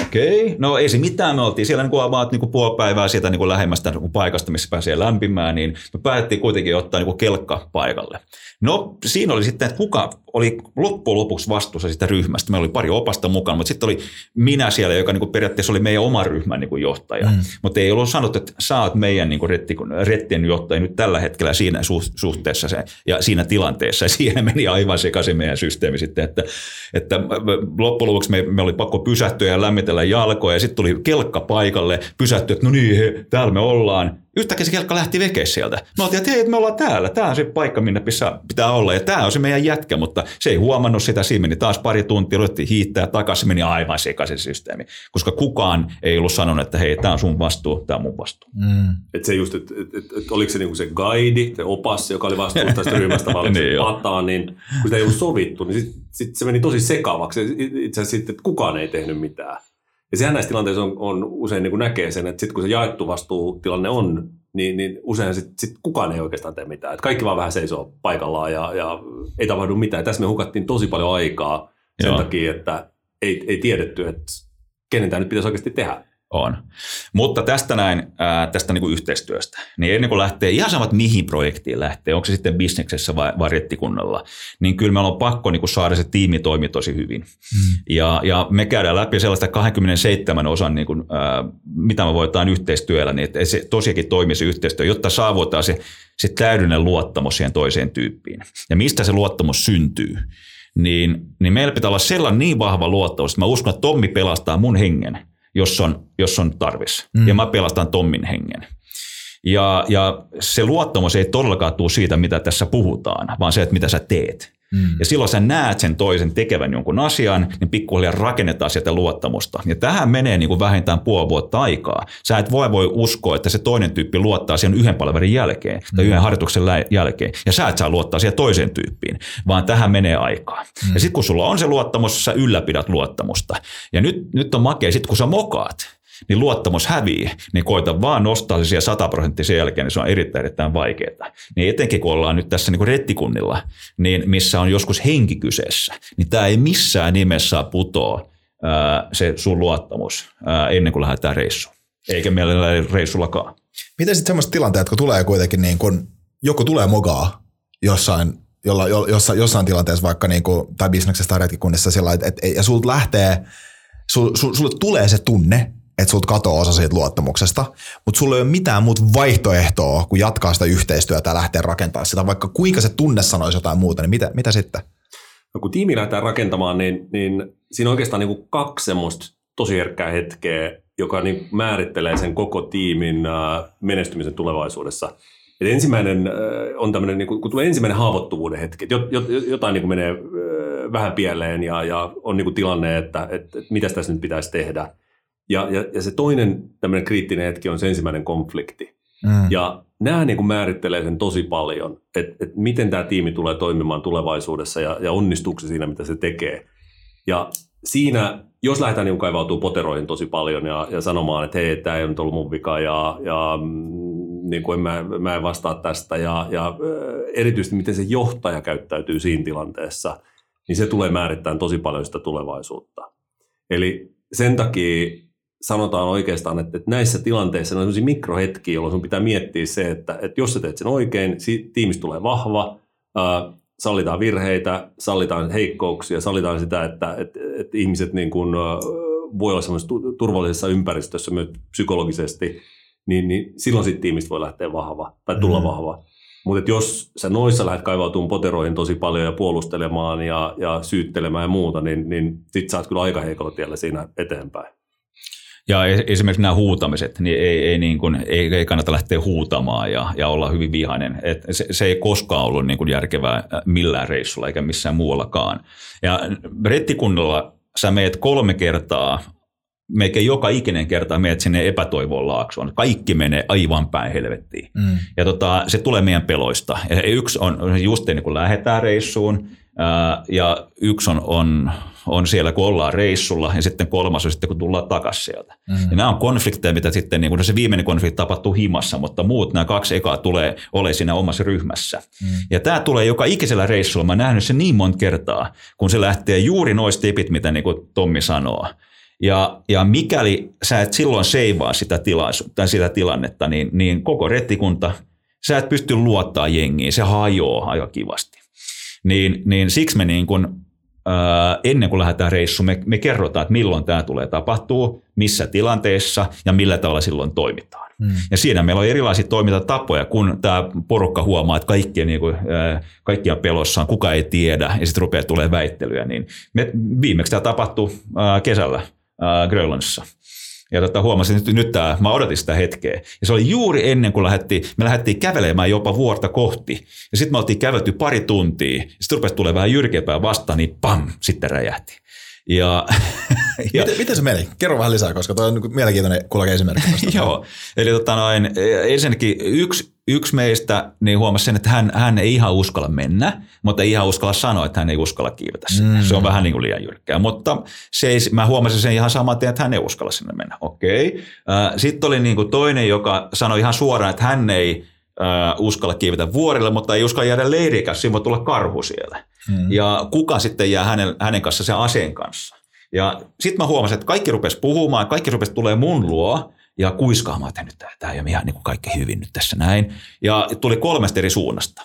Okei, okay. no ei se mitään, me oltiin siellä niin about niin puoli päivää sieltä niin lähemmästä niin paikasta, missä pääsee lämpimään, niin me päätettiin kuitenkin ottaa niin kelkka paikalle. No siinä oli sitten, että kuka oli loppujen lopuksi vastuussa sitä ryhmästä. Meillä oli pari opasta mukana, mutta sitten oli minä siellä, joka niin kuin periaatteessa oli meidän oma ryhmän niin kuin johtaja. Mm. Mutta ei ollut sanottu, että sä oot meidän niin kuin retti, rettien johtaja nyt tällä hetkellä siinä suhteessa se, ja siinä tilanteessa. Ja siihen meni aivan sekaisin meidän systeemi sitten, että, että loppujen lopuksi me, me oli pakko pysähtyä ja lämmitellä jalkoja ja sitten tuli kelkka paikalle, pysähtyä, että no niin, he, täällä me ollaan yhtäkkiä se kelkka lähti veke sieltä. Me oltiin, että hei, me ollaan täällä, tämä on se paikka, minne pitää olla, ja tämä on se meidän jätkä, mutta se ei huomannut sitä, siinä meni taas pari tuntia, ruvettiin hiittää takaisin, meni aivan sekaisin systeemi, koska kukaan ei ollut sanonut, että hei, tämä on sun vastuu, tämä on mun vastuu. Mm. Et se just, että et, et, et, oliko se niinku se guide, se opas, joka oli vastuussa tästä ryhmästä, vai [laughs] niin pataa, niin kun sitä ei ollut sovittu, niin sitten sit se meni tosi sekavaksi, itse asiassa sitten, että kukaan ei tehnyt mitään. Ja sehän näissä tilanteissa on, on usein niin kuin näkee sen, että sitten kun se jaettu vastuutilanne on, niin, niin usein sitten sit kukaan ei oikeastaan tee mitään. Et kaikki vaan vähän seisoo paikallaan ja, ja ei tapahdu mitään. Ja tässä me hukattiin tosi paljon aikaa sen Joo. takia, että ei, ei tiedetty, että kenen tämä nyt pitäisi oikeasti tehdä. On. Mutta tästä näin, ää, tästä niin kuin yhteistyöstä, niin ennen kuin lähtee, ihan samat mihin projektiin lähtee, onko se sitten bisneksessä vai, vai rettikunnalla, niin kyllä meillä on pakko niin kuin saada se tiimi toimi tosi hyvin. Mm. Ja, ja me käydään läpi sellaista 27 osan, niin kuin, ää, mitä me voidaan yhteistyöllä, niin että se tosiaankin toimisi yhteistyö, jotta saavutaan se, se täydellinen luottamus siihen toiseen tyyppiin. Ja mistä se luottamus syntyy? Niin, niin meillä pitää olla sellainen niin vahva luottamus, että mä uskon, että Tommi pelastaa mun hengen – jos on, jos on tarvis. Mm. Ja mä pelastan Tommin hengen. Ja, ja se luottamus ei todellakaan tule siitä, mitä tässä puhutaan, vaan se, että mitä sä teet. Mm. Ja silloin sä näet sen toisen tekevän jonkun asian, niin pikkuhiljaa rakennetaan sieltä luottamusta. Ja tähän menee niin kuin vähintään puoli vuotta aikaa. Sä et voi voi uskoa, että se toinen tyyppi luottaa siihen yhden palvelun jälkeen tai mm. yhden harjoituksen jälkeen. Ja sä et saa luottaa siihen toiseen tyyppiin, vaan tähän menee aikaa. Mm. Ja sitten kun sulla on se luottamus, sä ylläpidät luottamusta. Ja nyt, nyt on makea, sitten kun sä mokaat, niin luottamus hävii, niin koita vaan nostaa se siellä 100 prosenttia sen jälkeen, niin se on erittäin, erittäin vaikeaa. Niin etenkin kun ollaan nyt tässä niin kuin rettikunnilla, niin missä on joskus henki kyseessä, niin tämä ei missään nimessä putoa se sun luottamus ennen kuin lähdetään reissuun. Eikä meillä reissullakaan. Miten sitten semmoiset tilanteet, kun tulee kuitenkin niin kun joku tulee mogaa jossain jolla, jossain, jossain tilanteessa vaikka niin kuin, tai bisneksessä tai retkikunnissa sillä että et, ja sulta lähtee, sul, sul, sulle tulee se tunne, että sulta katoaa osa siitä luottamuksesta, mutta sulla ei ole mitään muuta vaihtoehtoa kuin jatkaa sitä yhteistyötä ja lähteä rakentamaan sitä, vaikka kuinka se tunne sanoisi jotain muuta, niin mitä, mitä sitten? No kun tiimi lähdetään rakentamaan, niin, niin siinä on oikeastaan niin kuin kaksi semmoista tosi herkkää hetkeä, joka niin määrittelee sen koko tiimin äh, menestymisen tulevaisuudessa. Et ensimmäinen äh, on tämmöinen, niin kun tulee ensimmäinen haavoittuvuuden hetki, jotain niin menee äh, vähän pieleen ja, ja on niin tilanne, että, että, että mitä tässä nyt pitäisi tehdä – ja, ja, ja se toinen tämmöinen kriittinen hetki on se ensimmäinen konflikti. Mm. Ja nämä niin kuin määrittelee sen tosi paljon, että, että miten tämä tiimi tulee toimimaan tulevaisuudessa ja, ja onnistuuko se siinä, mitä se tekee. Ja siinä, jos lähdetään niin kaivautuu poteroihin tosi paljon ja, ja sanomaan, että hei, tämä ei nyt ollut mun vika ja, ja mm, niin kuin en mä, mä en vastaa tästä ja, ja erityisesti miten se johtaja käyttäytyy siinä tilanteessa, niin se tulee määrittämään tosi paljon sitä tulevaisuutta. Eli sen takia sanotaan oikeastaan, että, että näissä tilanteissa on sellaisia mikrohetkiä, jolloin sun pitää miettiä se, että, että jos sä teet sen oikein, tiimistä tulee vahva, äh, sallitaan virheitä, sallitaan heikkouksia, sallitaan sitä, että, että, että ihmiset niin kuin, äh, voi olla semmoisessa turvallisessa ympäristössä myös psykologisesti, niin, niin silloin siitä tiimistä voi lähteä vahva tai tulla mm. vahva. Mutta jos sä noissa lähdet kaivautumaan poteroihin tosi paljon ja puolustelemaan ja, ja syyttelemään ja muuta, niin, niin sit sä oot kyllä aika heikolla tiellä siinä eteenpäin. Ja esimerkiksi nämä huutamiset, niin ei, ei, niin kuin, ei, ei kannata lähteä huutamaan ja, ja olla hyvin vihainen. Et se, se ei koskaan ollut niin kuin järkevää millään reissulla eikä missään muuallakaan. Ja rettikunnalla sä meet kolme kertaa melkein joka ikinen kerta meet sinne epätoivon laaksoon. Kaikki menee aivan päin helvettiin. Mm. Ja tota, se tulee meidän peloista. Ja yksi on just ennen kuin lähdetään reissuun, ja yksi on, on, on siellä, kun ollaan reissulla, ja sitten kolmas on sitten, kun tullaan takaisin sieltä. Mm. Ja nämä on konflikteja, mitä sitten, niin kuin no se viimeinen konflikti tapahtuu himassa, mutta muut, nämä kaksi ekaa tulee ole siinä omassa ryhmässä. Mm. Ja tämä tulee joka ikisellä reissulla. Mä oon nähnyt sen niin monta kertaa, kun se lähtee juuri noista tipit, mitä niin kuin Tommi sanoo. Ja, ja mikäli sä et silloin seivaa sitä, tilaisu, tai sitä tilannetta, niin, niin koko rettikunta, sä et pysty luottaa jengiin, se hajoaa aika kivasti. Niin, niin siksi me niin kun, ennen kuin lähdetään reissuun, me, me kerrotaan, että milloin tämä tulee tapahtuu, missä tilanteessa ja millä tavalla silloin toimitaan. Mm. Ja siinä meillä on erilaisia toimintatapoja, kun tämä porukka huomaa, että kaikki, niin kuin, kaikki on pelossaan, kuka ei tiedä, ja sitten rupeaa tulee väittelyä. Niin me, viimeksi tämä tapahtui ää, kesällä Grönlannissa. Ja tota, huomasin, että nyt tämä, mä odotin sitä hetkeä. Ja se oli juuri ennen kuin lähdettiin, me lähdettiin kävelemään jopa vuorta kohti. Ja sitten me oltiin kävelty pari tuntia. Sitten rupesi tulee vähän jyrkeämpää vastaan, niin pam, sitten räjähti. Ja, [laughs] ja, miten, miten, se meni? Kerro vähän lisää, koska tuo on niin mielenkiintoinen kuulla esimerkki. [laughs] Joo, eli tota noin, ensinnäkin yksi, yksi meistä niin huomasi sen, että hän, hän ei ihan uskalla mennä, mutta ei ihan uskalla sanoa, että hän ei uskalla kiivetä sinne. Mm. Se on vähän niin kuin liian jyrkkää, mutta se ei, mä huomasin sen ihan saman tien, että hän ei uskalla sinne mennä. Okei. Sitten oli niin kuin toinen, joka sanoi ihan suoraan, että hän ei uskalla kiivetä vuorille, mutta ei uskalla jäädä leirikäs, siinä voi tulla karhu siellä. Mm. Ja kuka sitten jää hänen, hänen kanssa sen aseen kanssa. Ja sitten mä huomasin, että kaikki rupesi puhumaan, kaikki rupesi tulee mun luo ja kuiskaamaan, että nyt tämä ei ole ihan niin kaikki hyvin nyt tässä näin. Ja tuli kolmesta eri suunnasta.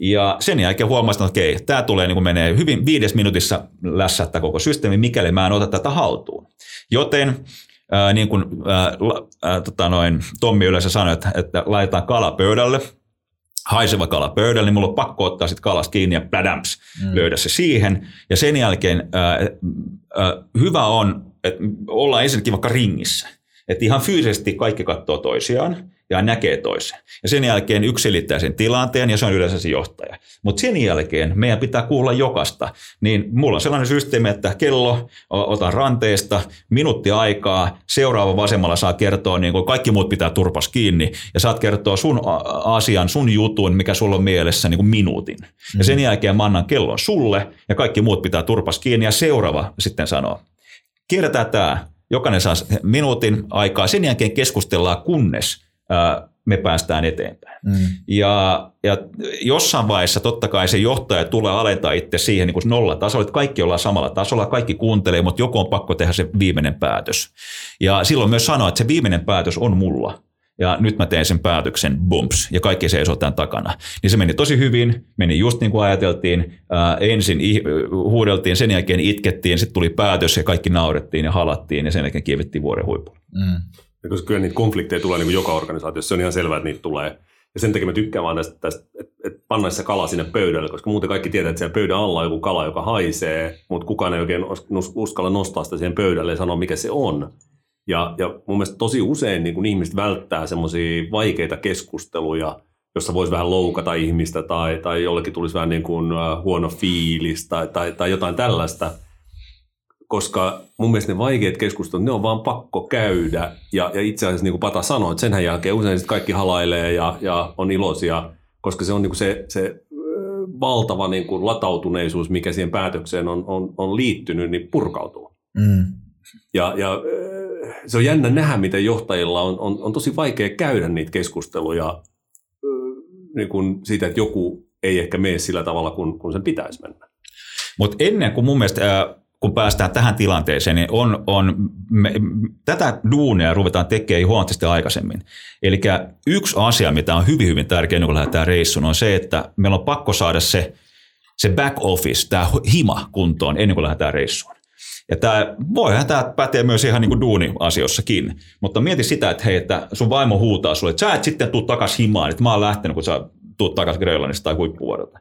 Ja sen jälkeen huomasin, että okei, tämä tulee niin kuin menee hyvin viides minuutissa lässättä koko systeemi, mikäli mä en ota tätä haltuun. Joten ää, niin kuin ää, ää, tota noin, Tommi yleensä sanoi, että, että laitetaan kala pöydälle, haiseva kala pöydälle, niin mulla on pakko ottaa sitten kalas kiinni ja plädäms, mm. löydä se siihen. Ja sen jälkeen ää, ää, hyvä on, että ollaan ensinnäkin vaikka ringissä. Että ihan fyysisesti kaikki katsoo toisiaan ja näkee toisen. Ja sen jälkeen yksi selittää sen tilanteen ja se on yleensä se johtaja. Mutta sen jälkeen meidän pitää kuulla jokasta. Niin mulla on sellainen systeemi, että kello, otan ranteesta, minuutti aikaa, seuraava vasemmalla saa kertoa, niin kuin kaikki muut pitää turpas kiinni ja saat kertoa sun asian, sun jutun, mikä sulla on mielessä niin kuin minuutin. Mm. Ja sen jälkeen mä annan kellon sulle ja kaikki muut pitää turpas kiinni ja seuraava sitten sanoo. Kierretään tämä, jokainen saa minuutin aikaa, sen jälkeen keskustellaan kunnes me päästään eteenpäin. Mm. Ja, ja jossain vaiheessa totta kai se johtaja tulee alentaa itse siihen niin nolla tasolla, että kaikki ollaan samalla tasolla, kaikki kuuntelee, mutta joku on pakko tehdä se viimeinen päätös. Ja silloin myös sanoa, että se viimeinen päätös on mulla. Ja nyt mä teen sen päätöksen, bumps, ja kaikki seisoo tämän takana. Niin se meni tosi hyvin, meni just niin kuin ajateltiin. Ää, ensin huudeltiin, sen jälkeen itkettiin, sitten tuli päätös ja kaikki naurettiin ja halattiin ja sen jälkeen kiivettiin vuoren huipulle. Mm. Ja koska kyllä niitä konflikteja tulee niin kuin joka organisaatiossa, se on ihan selvää, että niitä tulee. Ja sen takia mä tykkään vaan tästä, tästä että, että panna se kala sinne pöydälle, koska muuten kaikki tietää, että siellä pöydän alla on joku kala, joka haisee, mutta kukaan ei oikein uskalla nostaa sitä siihen pöydälle ja sanoa, mikä se on. Ja, ja mun mielestä tosi usein niin kun ihmiset välttää semmoisia vaikeita keskusteluja, jossa voisi vähän loukata ihmistä tai, tai jollekin tulisi vähän niin kuin huono fiilis tai, tai, tai jotain tällaista – koska mun mielestä ne vaikeat keskustelut, ne on vaan pakko käydä. Ja, ja itse asiassa niin kuin Pata sanoi, että senhän jälkeen usein sitten kaikki halailee ja, ja on iloisia, koska se on niin kuin se, se valtava niin kuin latautuneisuus, mikä siihen päätökseen on, on, on liittynyt, niin purkautuu. Mm. Ja, ja se on jännä nähdä, miten johtajilla on, on, on tosi vaikea käydä niitä keskusteluja niin kuin siitä, että joku ei ehkä mene sillä tavalla, kun, kun sen pitäisi mennä. Mutta ennen kuin mun mielestä kun päästään tähän tilanteeseen, niin on, on me, tätä duunia ruvetaan tekemään huomattavasti aikaisemmin. Eli yksi asia, mitä on hyvin, hyvin tärkeä, kun lähdetään reissuun, on se, että meillä on pakko saada se, se back office, tämä hima kuntoon ennen kuin lähdetään reissuun. Ja tämä, voihan tämä pätee myös ihan niin kuin duuni-asioissakin. Mutta mieti sitä, että hei, että sun vaimo huutaa sulle, että sä et sitten tuu takas himaan, että mä oon lähtenyt, kun sä tuut takaisin Grönlannista tai huippuvuodelta.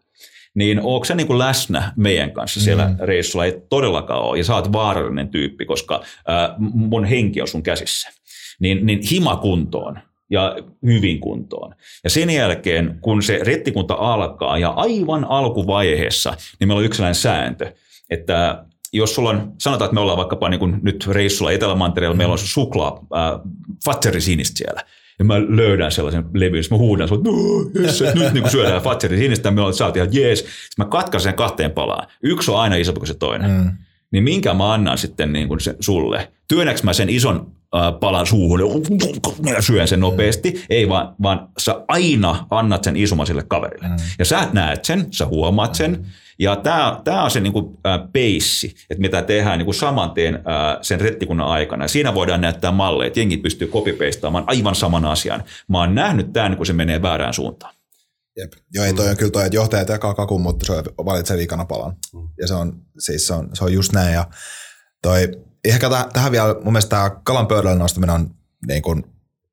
Niin onko se niin kuin läsnä meidän kanssa siellä mm. reissulla? Ei todellakaan ole. Ja sä oot vaarallinen tyyppi, koska ää, mun henki on sun käsissä. Niin, niin hima kuntoon ja hyvin kuntoon. Ja sen jälkeen, kun se rettikunta alkaa ja aivan alkuvaiheessa, niin meillä on yksi sellainen sääntö, että jos sulla on, sanotaan, että me ollaan vaikkapa niin kuin nyt reissulla Etelämantereella, mm. meillä on se suklaa, äh, Fatseri sinistä siellä. Ja mä löydän sellaisen levyn, mä huudan että no, yes, nyt niin kuin syödään Fatseri sinistä, me ollaan, sä oot ihan jees. Sitten mä katkan sen kahteen palaan. Yksi on aina isompi kuin se toinen. Mm. Niin minkä mä annan sitten niin kuin se, sulle? Työnnäks mä sen ison palan suuhun ja syön sen nopeasti. Ei vaan, vaan sä aina annat sen isomman sille kaverille. Mm. Ja sä näet sen, sä huomaat sen. Mm. Ja tämä, tämä on se niin kuin, äh, peissi, että mitä tehdään niin kuin saman tien äh, sen rettikunnan aikana. Ja siinä voidaan näyttää malleja, että jengi pystyy copy-pastaamaan aivan saman asian. Mä oon nähnyt tämän, niin kun se menee väärään suuntaan. Jep. Joo, ei toi on kyllä toi, että johtajat jakaa kakun, mutta se valitsee viikana palan. Mm. Ja se on, siis se on, se on just näin. Ja toi, ehkä täh, tähän vielä, mun mielestä tämä kalan pöydälle nostaminen on niin kuin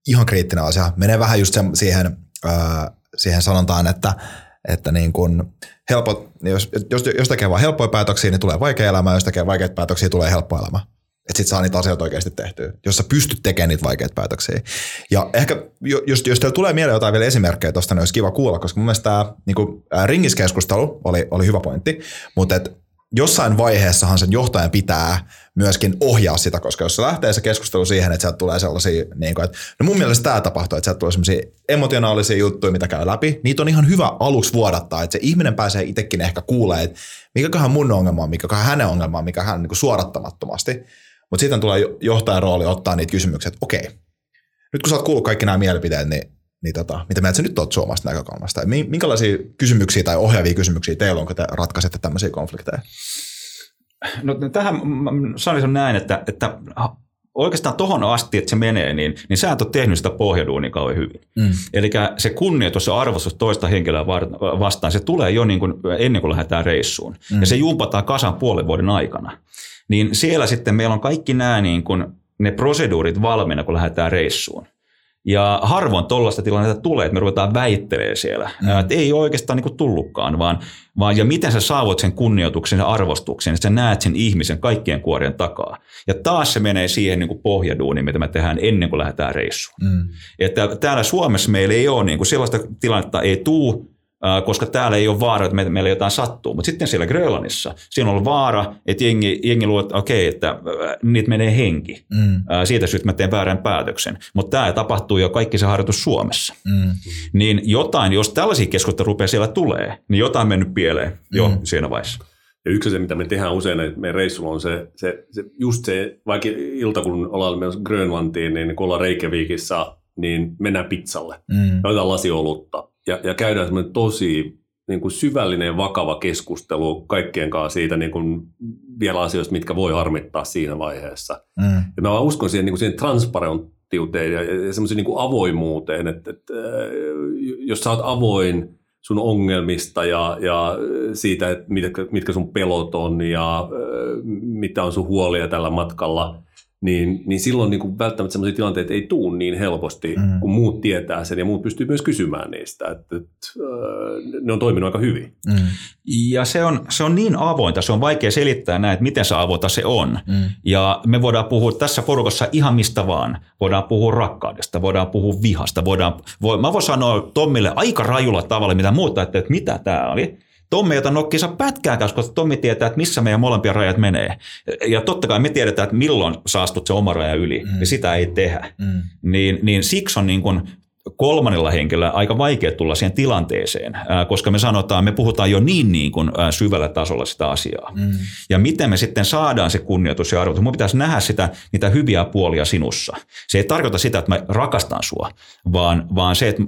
ihan kriittinen asia. Menee vähän just sen, siihen, äh, siihen sanontaan, että, että niin kuin helpot, jos, jos, jos tekee vain helppoja päätöksiä, niin tulee vaikea elämä, jos tekee vaikeita päätöksiä, tulee helppo elämä. Että sit saa niitä asioita oikeasti tehtyä, jos sä pystyt tekemään niitä vaikeita päätöksiä. Ja ehkä, jos, jos teille tulee mieleen jotain vielä esimerkkejä tuosta, niin olisi kiva kuulla, koska mun mielestä tämä niin ringiskeskustelu oli, oli hyvä pointti, mutta jossain vaiheessahan sen johtajan pitää myöskin ohjaa sitä, koska jos se lähtee se keskustelu siihen, että sieltä tulee sellaisia, niin kuin, että no mun mielestä tämä tapahtuu, että sieltä tulee sellaisia emotionaalisia juttuja, mitä käy läpi, niitä on ihan hyvä aluksi vuodattaa, että se ihminen pääsee itsekin ehkä kuulee, että mikäköhän mun ongelma on, mikäköhän hänen ongelma on, mikä hän niin suorattamattomasti. Mutta sitten tulee johtajan rooli ottaa niitä kysymyksiä, että okei, nyt kun sä oot kuullut kaikki nämä mielipiteet, niin niin tota, mitä mieltä sä nyt oot suomasta näkökulmasta? Minkälaisia kysymyksiä tai ohjaavia kysymyksiä teillä on, kun te ratkaisette tämmöisiä konflikteja? No tähän sanoisin näin, että, että oikeastaan tohon asti, että se menee, niin, niin sä et ole tehnyt sitä pohjaduunia kauhean hyvin. Mm. Eli se kunnioitus ja arvostus toista henkilöä vastaan, se tulee jo niin kuin ennen kuin lähdetään reissuun. Mm. Ja se jumpataan kasan puolen vuoden aikana. Niin siellä sitten meillä on kaikki nämä niin kuin, ne proseduurit valmiina, kun lähdetään reissuun. Ja harvoin tuollaista tilannetta tulee, että me ruvetaan väittelemään siellä. Mm. Että ei oikeastaan niin tullutkaan, vaan, vaan ja miten sä saavut sen kunnioituksen ja arvostuksen, että sä näet sen ihmisen kaikkien kuorien takaa. Ja taas se menee siihen niin pohjaduuniin, mitä me tehdään ennen kuin lähdetään reissuun. Mm. Että täällä Suomessa meillä ei ole niin kuin sellaista tilannetta, ei tuu koska täällä ei ole vaara, että meillä jotain sattuu. Mutta sitten siellä Grönlannissa, siinä on vaara, että jengi, jengi luulee, että okei, että niitä menee henki. Mm. Siitä syystä mä teen väärän päätöksen. Mutta tämä tapahtuu jo kaikki se harjoitus Suomessa. Mm. Niin jotain, jos tällaisia keskusteluja rupeaa siellä tulee, niin jotain mennyt pieleen jo mm. siinä vaiheessa. Ja yksi asia, mitä me tehdään usein että meidän reissulla on se, se, se, just se, vaikka ilta kun ollaan menossa Grönlantiin, niin kun ollaan Reykjavikissa, niin mennään pizzalle. Mm. Otetaan lasi olutta ja, ja käydään semmoinen tosi niin kuin syvällinen ja vakava keskustelu kaikkien kanssa siitä niin kuin vielä asioista, mitkä voi harmittaa siinä vaiheessa. Mm. Ja mä uskon siihen, niin kuin siihen transparenttiuteen ja, ja semmoiseen niin kuin avoimuuteen, että, että jos sä oot avoin sun ongelmista ja, ja siitä, että mitkä, mitkä sun pelot on ja mitä on sun huolia tällä matkalla – niin, niin silloin niin kuin välttämättä sellaisia tilanteita ei tuu niin helposti, mm. kun muut tietää sen ja muut pystyy myös kysymään niistä. Että, että, ne on toiminut aika hyvin. Mm. Ja se on, se on niin avointa, se on vaikea selittää näin, että miten se avointa se on. Mm. Ja me voidaan puhua tässä porukassa ihan mistä vaan. Voidaan puhua rakkaudesta, voidaan puhua vihasta. Voidaan, voi, mä voin sanoa Tommille aika rajulla tavalla, mitä muuta, että, että mitä tämä oli. Tommi, jota nokki saa pätkäänkään, koska Tommi tietää, että missä meidän molempia rajat menee. Ja totta kai me tiedetään, että milloin saastut se oma raja yli, mm. ja sitä ei tehdä. Mm. Niin, niin siksi on niin kuin kolmannella henkilöllä aika vaikea tulla siihen tilanteeseen, koska me sanotaan, me puhutaan jo niin, niin kuin syvällä tasolla sitä asiaa. Mm. Ja miten me sitten saadaan se kunnioitus ja arvotus. Mun pitäisi nähdä sitä, niitä hyviä puolia sinussa. Se ei tarkoita sitä, että mä rakastan sua, vaan, vaan se, että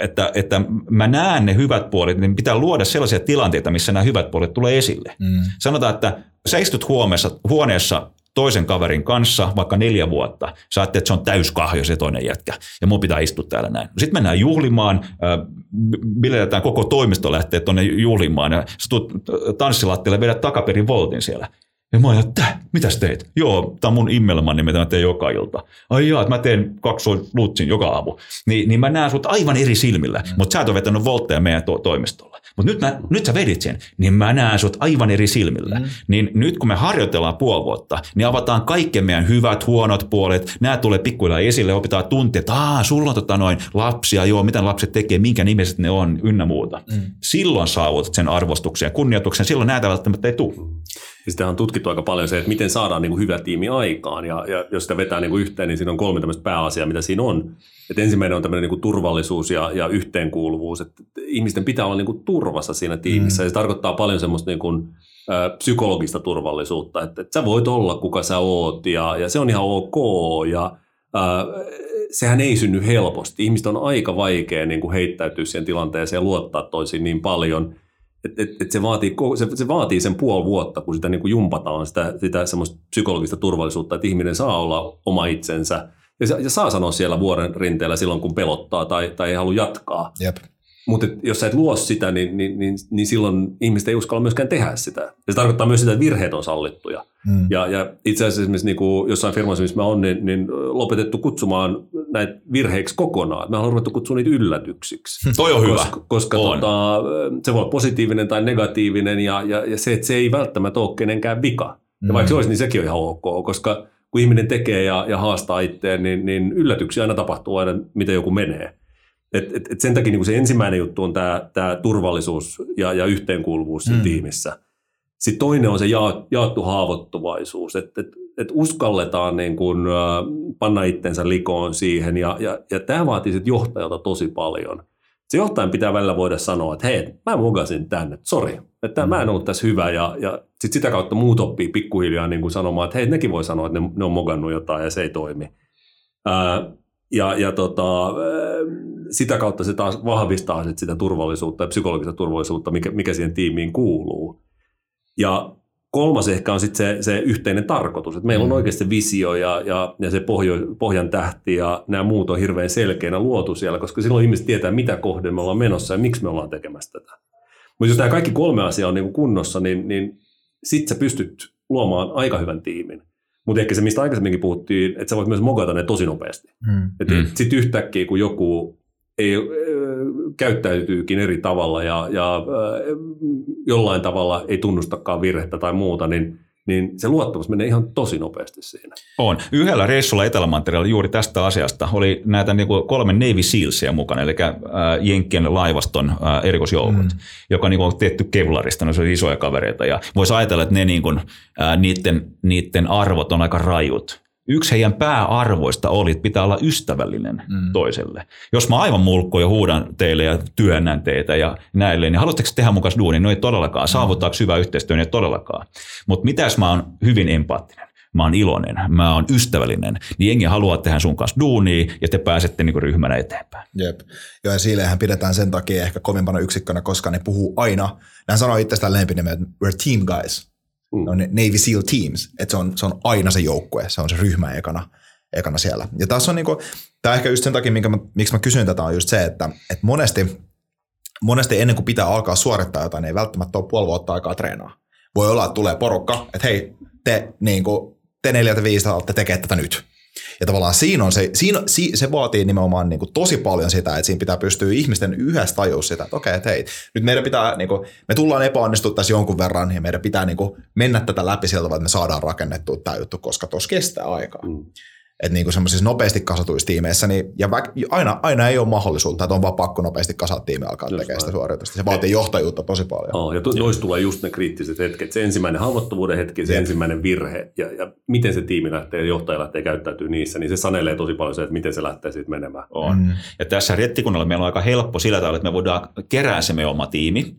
että, että mä näen ne hyvät puolet, niin pitää luoda sellaisia tilanteita, missä nämä hyvät puolet tulee esille. Mm. Sanotaan, että sä istut huoneessa, huoneessa toisen kaverin kanssa vaikka neljä vuotta. Sä että se on täyskahjo se toinen jätkä ja mun pitää istua täällä näin. Sitten mennään juhlimaan, biletään koko toimisto lähtee tuonne juhlimaan ja sä tulet tanssilattialle vedät takaperin voltin siellä. Ja mä ajattelin, että mitäs teet? Joo, tämä on mun immelmanni, mitä mä teen joka ilta. Ai jaa, että mä teen kaksoislutsin joka aamu. Ni, niin mä näen sut aivan eri silmillä, mm. mutta sä et ole vetänyt voltteja meidän to- toimistolla. Mutta nyt, mä, nyt sä vedit sen, niin mä näen sut aivan eri silmillä. Mm. Niin nyt kun me harjoitellaan puoli vuotta, niin avataan kaikki meidän hyvät, huonot puolet. Nämä tulee pikkuhiljaa esille, opitaan tuntia, että Aa, sulla on tota noin lapsia, joo, mitä lapset tekee, minkä nimiset ne on, ynnä muuta. Mm. Silloin saavutat sen arvostuksen ja kunnioituksen, silloin näitä välttämättä ei tule. Ja sitä on tutkittu aika paljon se, että miten saadaan niin kuin hyvä tiimi aikaan. Ja, ja jos sitä vetää niin kuin yhteen, niin siinä on kolme tämmöistä pääasiaa, mitä siinä on. Et ensimmäinen on tämmöinen niin kuin turvallisuus ja, ja yhteenkuuluvuus. Että ihmisten pitää olla niin kuin turvassa siinä tiimissä. Mm. Ja se tarkoittaa paljon semmoista niin kuin, ä, psykologista turvallisuutta. Että, että sä voit olla kuka sä oot ja, ja se on ihan ok. Ja ä, sehän ei synny helposti. Ihmiset on aika vaikea niin kuin heittäytyä siihen tilanteeseen ja luottaa toisiin niin paljon – et, et, et se, vaatii, se, se vaatii sen puoli vuotta, kun sitä niin kuin jumpataan, sitä, sitä semmoista psykologista turvallisuutta, että ihminen saa olla oma itsensä ja, ja saa sanoa siellä vuoren rinteellä silloin, kun pelottaa tai, tai ei halua jatkaa. Jep. Mutta jos sä et luo sitä, niin, niin, niin, niin silloin ihmiset ei uskalla myöskään tehdä sitä. Ja se tarkoittaa myös sitä, että virheet on sallittuja. Mm. Ja, ja itse asiassa esimerkiksi niin kuin jossain firmassa, missä mä oon, niin, niin lopetettu kutsumaan näitä virheiksi kokonaan. Mä olen ruvettu kutsua niitä yllätyksiksi. Toi on hyvä. Koska, koska on. tota, se voi olla positiivinen tai negatiivinen ja, ja, ja se, että se ei välttämättä ole kenenkään vika. Ja vaikka se olisi, niin sekin on ihan ok, koska kun ihminen tekee ja, ja haastaa itseään, niin, niin yllätyksiä aina tapahtuu aina, miten joku menee. Et, et, et sen takia niin se ensimmäinen juttu on tämä, tämä turvallisuus ja, ja yhteenkuuluvuus siinä mm. tiimissä. Sitten toinen on se ja, jaettu haavoittuvaisuus, että et, et uskalletaan niin kuin, panna itsensä likoon siihen ja, ja, ja tämä vaatii sit johtajalta tosi paljon. Se johtajan pitää välillä voida sanoa, että hei, mä mogasin tänne, sori, että mm. mä en ollut tässä hyvä ja, ja sit sitä kautta muut oppii pikkuhiljaa niin kuin sanomaan, että hei, nekin voi sanoa, että ne, ne on mogannut jotain ja se ei toimi. Ää, ja, ja tota, sitä kautta se taas vahvistaa sit sitä turvallisuutta ja psykologista turvallisuutta, mikä, mikä siihen tiimiin kuuluu. Ja kolmas ehkä on sitten se, se yhteinen tarkoitus, että meillä on mm. oikeasti se visio ja, ja, ja se pohjo, pohjan tähti ja nämä muut on hirveän selkeänä luotu siellä, koska silloin ihmiset tietää, mitä kohden me ollaan menossa ja miksi me ollaan tekemässä tätä. Mutta jos tämä kaikki kolme asiaa on niin kunnossa, niin, niin sitten sä pystyt luomaan aika hyvän tiimin. Mutta ehkä se, mistä aikaisemminkin puhuttiin, että sä voit myös mogata ne tosi nopeasti. Mm. mm. Sitten yhtäkkiä, kun joku ei, käyttäytyykin eri tavalla ja, ja jollain tavalla ei tunnustakaan virhettä tai muuta, niin niin se luottamus menee ihan tosi nopeasti siinä. On. Yhdellä reissulla Etelämantereella juuri tästä asiasta oli näitä niin kuin kolme Navy Sealsia mukana, eli äh, Jenkkien laivaston äh, erikoisjoukot, mm. joka niin kuin, on tehty Kevlarista, ne on isoja kavereita, ja voisi ajatella, että ne, niin kuin, äh, niiden, niiden arvot on aika rajut yksi heidän pääarvoista oli, että pitää olla ystävällinen mm. toiselle. Jos mä aivan mulkkoon ja huudan teille ja työnnän teitä ja näille, niin haluatteko tehdä mukaan duuni? No ei todellakaan. Mm. Saavuttaako hyvä yhteistyö? Niin ei todellakaan. Mutta mitä jos mä oon hyvin empaattinen? Mä oon iloinen, mä oon ystävällinen, niin jengi haluaa tehdä sun kanssa duunia ja te pääsette niinku ryhmänä eteenpäin. Jep. Joo, ja Siilehän pidetään sen takia ehkä kovimpana yksikkönä, koska ne puhuu aina. Nämä sanoo itsestään lempinimen, että we're team guys. Mm. on Navy SEAL Teams, että se on, se on aina se joukkue, se on se ryhmä ekana, ekana siellä. Ja tässä on niinku, tämä ehkä just sen takia, minkä mä, miksi mä kysyn tätä, on just se, että, että monesti, monesti ennen kuin pitää alkaa suorittaa jotain, niin ei välttämättä ole puoli vuotta aikaa treenaa. Voi olla, että tulee porukka, että hei, te, niin kuin, te neljältä viistä olette tekemään tätä nyt. Ja tavallaan siinä on se, siinä, se vaatii nimenomaan niin kuin tosi paljon sitä, että siinä pitää pystyä ihmisten yhdessä tajua sitä, että okei, että hei, nyt meidän pitää, niin kuin, me tullaan epäonnistua tässä jonkun verran ja meidän pitää niin kuin, mennä tätä läpi sieltä, että me saadaan rakennettua tämä juttu, koska tuossa kestää aikaa. Mm että niin semmoisissa nopeasti kasatuissa tiimeissä, niin, ja väk, aina, aina ei ole mahdollisuutta, että on vaan pakko nopeasti kasata tiimi alkaa tekemään sitä suoritusta. Se vaatii johtajuutta tosi paljon. Oh, ja noista tulee just ne kriittiset hetket, se ensimmäinen haavoittuvuuden hetki, se Jep. ensimmäinen virhe, ja, ja miten se tiimi lähtee, johtaja lähtee käyttäytyy niissä, niin se sanelee tosi paljon se, että miten se lähtee sitten menemään. On. Mm. Ja tässä rettikunnalla meillä on aika helppo sillä tavalla, että me voidaan kerää se meidän oma tiimi,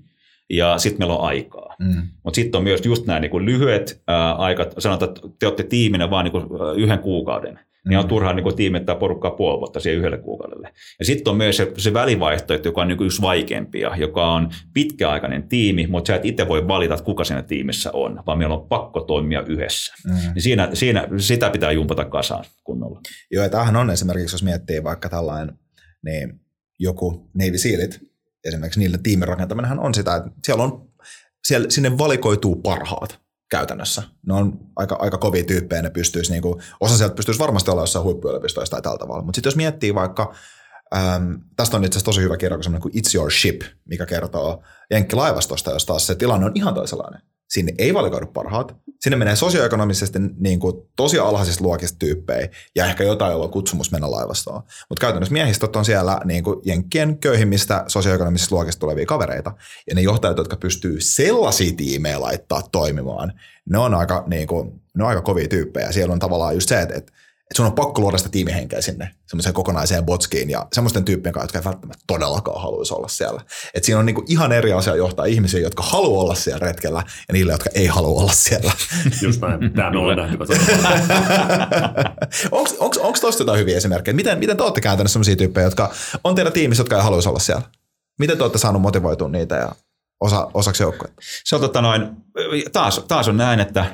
ja sitten meillä on aikaa. Mm. Mutta sitten on myös just nämä niin lyhyet ää, aikat, sanotaan, että te olette tiiminä vain niin yhden kuukauden niin on mm. turhaa niin tiimittää porukkaa puoli vuotta siihen yhdelle kuukaudelle. Ja sitten on myös se, se välivaihtoehto, joka on niin yksi vaikeampia, joka on pitkäaikainen tiimi, mutta sä et itse voi valita, että kuka siinä tiimissä on, vaan meillä on pakko toimia yhdessä. Mm. Niin siinä, siinä, sitä pitää jumpata kasaan kunnolla. Joo, ja tämähän on esimerkiksi, jos miettii vaikka tällainen, niin joku Navy Sealit, esimerkiksi niille tiimin rakentaminenhan on sitä, että siellä on, siellä, sinne valikoituu parhaat käytännössä. Ne on aika, aika kovia tyyppejä, ne pystyisi, niin kuin, osa sieltä pystyisi varmasti olla jossain huippuyliopistoissa tai tällä tavalla. Mutta sitten jos miettii vaikka, äm, tästä on itse asiassa tosi hyvä kirja kuin It's Your Ship, mikä kertoo Jenkkilaivastosta, jos taas se tilanne on ihan toisenlainen. Sinne ei valikoidu parhaat. Sinne menee sosioekonomisesti niin kuin, tosi alhaisista luokista tyyppejä ja ehkä jotain, jolla on kutsumus mennä laivastoon. Mutta käytännössä miehistöt on siellä niin kuin, jenkkien köyhimmistä sosioekonomisista luokista tulevia kavereita. Ja ne johtajat, jotka pystyy sellaisia tiimejä laittaa toimimaan, ne on aika, niin kuin, ne on aika kovia tyyppejä. Siellä on tavallaan just se, että, että että sun on pakko luoda sitä tiimihenkeä sinne semmoiseen kokonaiseen botskiin ja semmoisten tyyppien kanssa, jotka ei välttämättä todellakaan haluaisi olla siellä. Et siinä on niinku ihan eri asia johtaa ihmisiä, jotka haluaa olla siellä retkellä ja niille, jotka ei halua olla siellä. [laughs] Just näin. Tämä me ollaan nähty. Onko tuosta jotain hyviä esimerkkejä? Miten, miten te olette kääntäneet sellaisia tyyppejä, jotka on teidän tiimissä, jotka ei haluaisi olla siellä? Miten te olette saaneet motivoitua niitä ja osa, osaksi joukkuetta? Se on tota noin, taas, taas on näin, että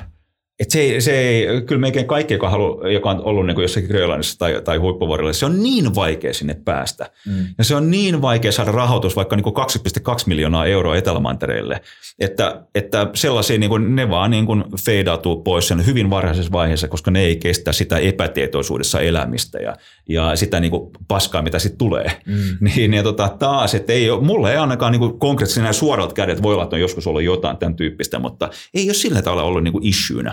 et se, ei, se ei, kyllä melkein kaikki, joka, halu, joka on ollut niin jossakin Grönlannissa tai, tai huippuvuorilla, se on niin vaikea sinne päästä. Mm. Ja se on niin vaikea saada rahoitus vaikka niin 2,2 miljoonaa euroa Etelämantereille, että, että sellaisia niin kuin, ne vaan niin kuin feidautuu pois sen hyvin varhaisessa vaiheessa, koska ne ei kestä sitä epätietoisuudessa elämistä ja, ja sitä niin kuin paskaa, mitä sitten tulee. Mm. [laughs] Niin, ja tota, taas, että ei ole, mulle ei ainakaan niin kuin konkreettisesti suorat kädet, voi olla, että on joskus ollut jotain tämän tyyppistä, mutta ei ole sillä tavalla ollut niin kuin issuena.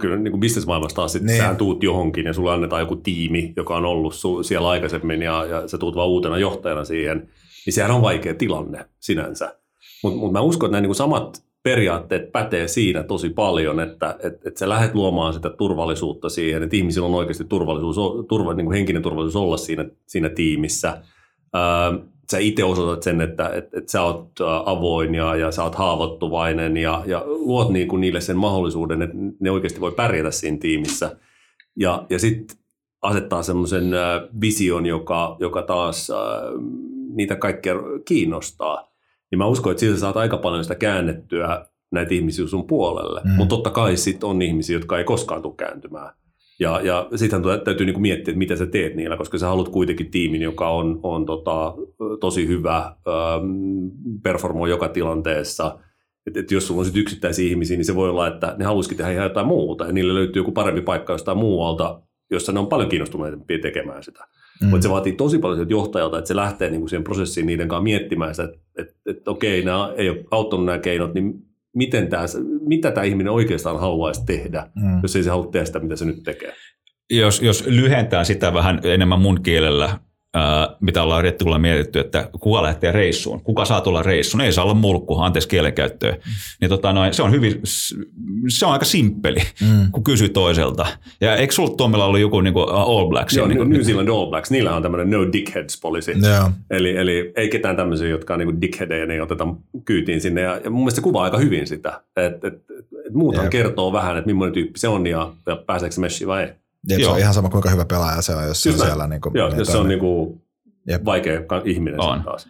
Kyllä niin kuin bisnesmaailmassa taas, että niin. sä tuut johonkin ja sulle annetaan joku tiimi, joka on ollut su- siellä aikaisemmin ja, ja sä tuut vaan uutena johtajana siihen, niin sehän on vaikea tilanne sinänsä. Mutta mut mä uskon, että nämä niin samat periaatteet pätee siinä tosi paljon, että et, et sä lähdet luomaan sitä turvallisuutta siihen, että ihmisillä on oikeasti turvallisuus, turva, niin kuin henkinen turvallisuus olla siinä, siinä tiimissä. Öö, sä itse osoitat sen, että, että, että sä oot avoin ja, ja sä oot haavoittuvainen ja, ja luot niin kuin niille sen mahdollisuuden, että ne oikeasti voi pärjätä siinä tiimissä. Ja, ja sitten asettaa semmoisen vision, joka, joka taas äh, niitä kaikkia kiinnostaa. Niin mä uskon, että siitä saat aika paljon sitä käännettyä näitä ihmisiä sun puolelle. Mm. Mutta totta kai sit on ihmisiä, jotka ei koskaan tule kääntymään. Ja, ja sitten täytyy niin miettiä, että mitä sä teet niillä, koska sä haluat kuitenkin tiimin, joka on, on tota, tosi hyvä, ähm, performoi joka tilanteessa. Et, et jos sulla on sit yksittäisiä ihmisiä, niin se voi olla, että ne haluaisikin tehdä ihan jotain muuta, ja niille löytyy joku parempi paikka jostain muualta, jossa ne on paljon kiinnostuneempia tekemään sitä. Mm. Mutta se vaatii tosi paljon johtajalta, että se lähtee niinku siihen prosessiin niiden kanssa miettimään sitä, että et, et, okei, nämä ei ole auttanut nämä keinot, niin miten tämä, mitä tämä ihminen oikeastaan haluaisi tehdä, mm. jos ei se halua tehdä sitä, mitä se nyt tekee. Jos, jos lyhentää sitä vähän enemmän mun kielellä, mitä ollaan rettikulla mietitty, että kuka lähtee reissuun, kuka saa tulla reissuun, ei saa olla mulkku, anteeksi kielenkäyttöä. Mm. Niin tota noin, se on hyvin, se on aika simppeli, mm. kun kysyy toiselta. Ja eikö sulla Tomilla ollut joku niin kuin All Blacks? Joo, niin New Zealand All Blacks, niillä on tämmöinen no dickheads policy. Yeah. Eli, eli ei ketään tämmöisiä, jotka on niin dickheadeja, niin otetaan kyytiin sinne. Ja, ja mun mielestä se kuvaa aika hyvin sitä, että et, et muuthan yep. kertoo vähän, että millainen tyyppi se on ja, ja pääseekö se vai ei. Jep, se on ihan sama kuinka hyvä pelaaja se on, jos se on siellä. Niin kuin, Joo, jos se on niin kuin vaikea ihminen on. taas.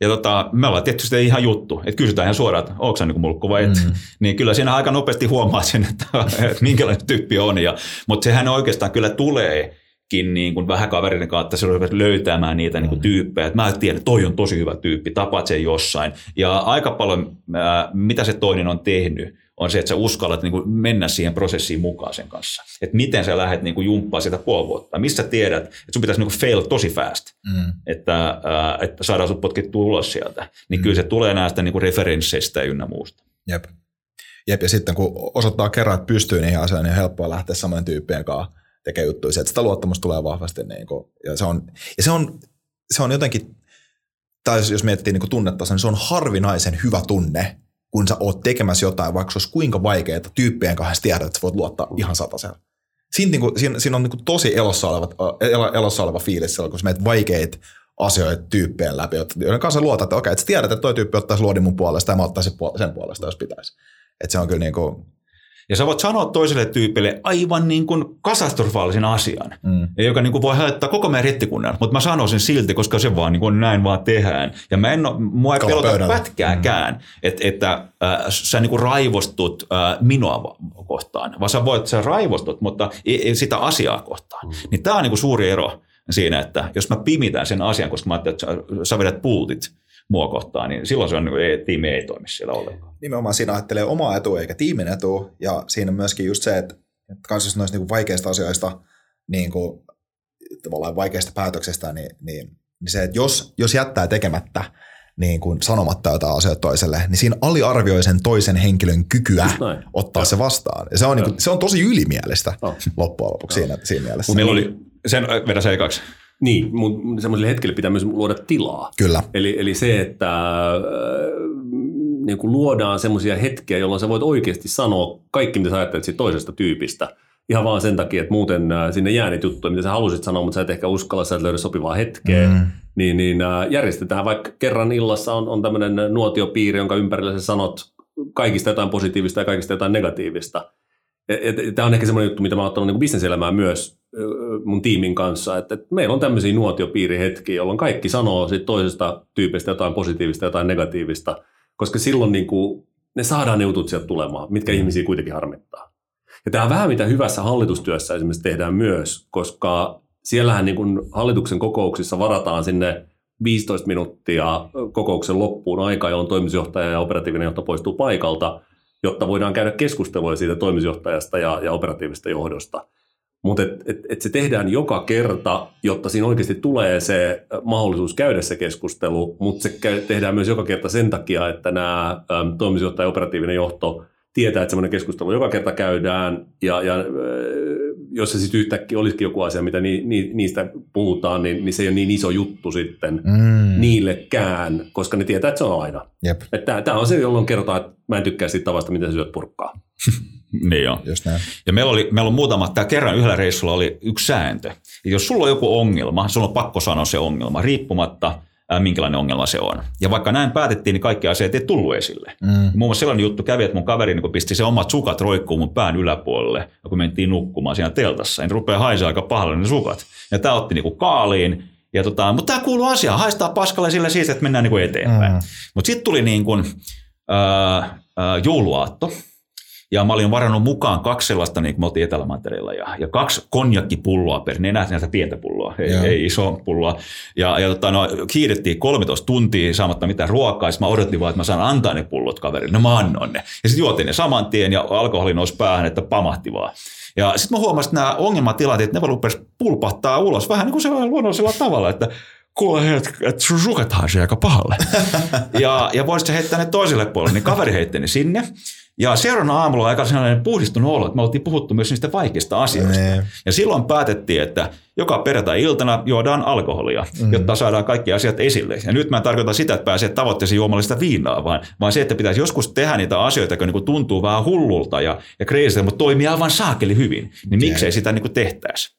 Ja tota, me ollaan tietysti ihan juttu, että kysytään ihan suoraan, että onko niin mulkku vai et. Mm. Niin kyllä siinä aika nopeasti huomaa sen, että, [laughs] että minkälainen tyyppi on. Ja, mutta sehän oikeastaan kyllä tulee niin kuin vähän kaverinen kautta se löytämään niitä niin kuin mm. tyyppejä. Että mä tiedän, että toi on tosi hyvä tyyppi, tapaat sen jossain. Ja aika paljon, mitä se toinen on tehnyt, on se, että sä uskallat niin kuin mennä siihen prosessiin mukaan sen kanssa. Että miten sä lähdet niin kuin jumppaa sitä puoli vuotta. Missä tiedät, että sun pitäisi niin kuin fail tosi fast, mm. että, äh, että saadaan sut potkittua ulos sieltä. Niin mm. kyllä se tulee näistä niin kuin referensseistä ynnä muusta. Jep. Jep, ja sitten kun osoittaa kerran, että pystyy niihin asioihin, niin on helppoa lähteä samojen tyyppien kanssa tekemään juttuja. Että sitä luottamusta tulee vahvasti. Niin kuin, ja se on, ja se on, se on jotenkin, tai jos miettii niin tunnetta, niin se on harvinaisen hyvä tunne, kun sä oot tekemässä jotain, vaikka se olisi kuinka vaikeaa tyyppien kanssa tiedät, että sä voit luottaa ihan satasella. Siinä, niin kuin, siinä, siinä on niin kuin tosi elossa oleva, elossa oleva fiilis silloin, kun sä meet vaikeita asioita tyyppien läpi, joiden kanssa luotat, että okei, että sä tiedät, että toi tyyppi ottaisi luodin mun puolesta ja mä ottaisin sen puolesta, jos pitäisi. Että se on kyllä niin kuin, ja sä voit sanoa toiselle tyypille aivan niin kuin katastrofaalisen asian, mm. joka niin kuin voi haittaa koko meidän rettikunnan. Mutta mä sanoisin silti, koska se vaan niin kuin näin vaan tehdään. Ja mä en mua ei pelota pöydällä. pätkääkään, mm. että, että äh, sä niin kuin raivostut äh, minua kohtaan. Vaan sä voit, sä raivostut, mutta ei, ei sitä asiaa kohtaan. Mm. Niin tää on niin kuin suuri ero siinä, että jos mä pimitän sen asian, koska mä ajattelin, että sä, sä vedät pultit, mua kohtaan, niin silloin se on, niin ei, tiimi ei toimi siellä ollenkaan. Nimenomaan siinä ajattelee omaa etua eikä tiimin etua, ja siinä myöskin just se, että, että kans jos noista niin vaikeista asioista, niin kuin, tavallaan vaikeista päätöksistä, niin, niin, niin se, että jos, jos jättää tekemättä, niin kuin sanomatta jotain asioita toiselle, niin siinä aliarvioi sen toisen henkilön kykyä ottaa ja. se vastaan. Ja se on, niin kuin, se on tosi ylimielistä oh. loppujen lopuksi siinä, siinä mielessä. Meillä oli, sen vedä se kaksi. Niin, mutta semmoiselle hetkelle pitää myös luoda tilaa. Kyllä. Eli, eli se, että äh, niin kuin luodaan semmoisia hetkiä, jolloin sä voit oikeasti sanoa kaikki, mitä sä ajattelet siitä toisesta tyypistä. Ihan vaan sen takia, että muuten äh, sinne jää niitä juttuja, mitä sä halusit sanoa, mutta sä et ehkä uskalla, sä et löydä sopivaa hetkeä. Mm. Niin, niin äh, järjestetään vaikka kerran illassa on, on tämmöinen nuotiopiiri, jonka ympärillä sä sanot kaikista jotain positiivista ja kaikista jotain negatiivista. Tämä on ehkä semmoinen juttu, mitä mä oon ottanut niin bisneselämään myös mun tiimin kanssa, että, että meillä on tämmöisiä nuotiopiirihetkiä, jolloin kaikki sanoo sit toisesta tyypistä jotain positiivista, jotain negatiivista, koska silloin niin kuin, ne saadaan ne jutut sieltä tulemaan, mitkä mm. ihmisiä kuitenkin harmittaa. Ja tämä on vähän mitä hyvässä hallitustyössä esimerkiksi tehdään myös, koska siellähän niin kuin hallituksen kokouksissa varataan sinne 15 minuuttia kokouksen loppuun aikaa, jolloin toimitusjohtaja ja operatiivinen johto poistuu paikalta, jotta voidaan käydä keskustelua siitä toimitusjohtajasta ja, ja operatiivisesta johdosta. Mutta et, et, et se tehdään joka kerta, jotta siinä oikeasti tulee se mahdollisuus käydä se keskustelu, mutta se käy, tehdään myös joka kerta sen takia, että nämä toimitusjohtaja ja operatiivinen johto tietää, että semmoinen keskustelu joka kerta käydään, ja, ja jos se sitten yhtäkkiä olisikin joku asia, mitä ni, ni, niistä puhutaan, niin, niin se ei ole niin iso juttu sitten mm. niillekään, koska ne tietää, että se on aina. Tämä on se, jolloin kerrotaan, että mä en tykkää siitä tavasta, miten sä syöt purkkaa. [laughs] Niin joo. Just näin. Ja meillä, oli, meillä on muutama, tämä kerran yhdellä reissulla oli yksi sääntö. Ja jos sulla on joku ongelma, sulla on pakko sanoa se ongelma, riippumatta ää, minkälainen ongelma se on. Ja vaikka näin päätettiin, niin kaikki asiat ei tullut esille. Mm. Muun muassa sellainen juttu kävi, että mun kaveri niin pisti se omat sukat roikkuun mun pään yläpuolelle, kun mentiin nukkumaan siinä teltassa. Niin rupeaa haisee aika pahalle ne sukat. Ja tämä otti niin kaaliin. Ja tota, mutta tämä kuuluu asiaan, haistaa paskalle sille siitä, että mennään niin kuin eteenpäin. Mm. Mutta sitten tuli niin kuin, äh, äh, jouluaatto, ja mä olin varannut mukaan kaksi sellaista, niin kuin me oltiin Etelämantereella, ja, ja kaksi konjakkipulloa per nenä, näitä pientä pulloa, ei, ei iso pulloa. Ja, ja tota, no, kiirettiin 13 tuntia saamatta mitään ruokaa, mä odotin vaan, että mä saan antaa ne pullot kaverille. No mä annoin ne. Ja sitten juotin ne saman tien, ja alkoholi nousi päähän, että pamahti vaan. Ja sitten mä huomasin, että nämä ongelmatilanteet, ne rupesi pulpahtaa ulos vähän niin kuin sellainen luonnollisella tavalla, että kuule, että et sun sukat aika pahalle. [laughs] ja, ja voisit heittää ne toiselle puolelle, niin kaveri heitti ne sinne. Ja seuraavana aamulla aika sellainen puhdistunut olo, että me oltiin puhuttu myös niistä vaikeista asioista. Nee. Ja silloin päätettiin, että joka perjantai-iltana juodaan alkoholia, mm. jotta saadaan kaikki asiat esille. Ja nyt mä en tarkoita sitä, että pääsee tavoitteeseen juomallista viinaa, vaan, vaan se, että pitäisi joskus tehdä niitä asioita, jotka niin tuntuu vähän hullulta ja, ja kreisistä, mutta toimii aivan saakeli hyvin. Niin miksei sitä niin tehtäisi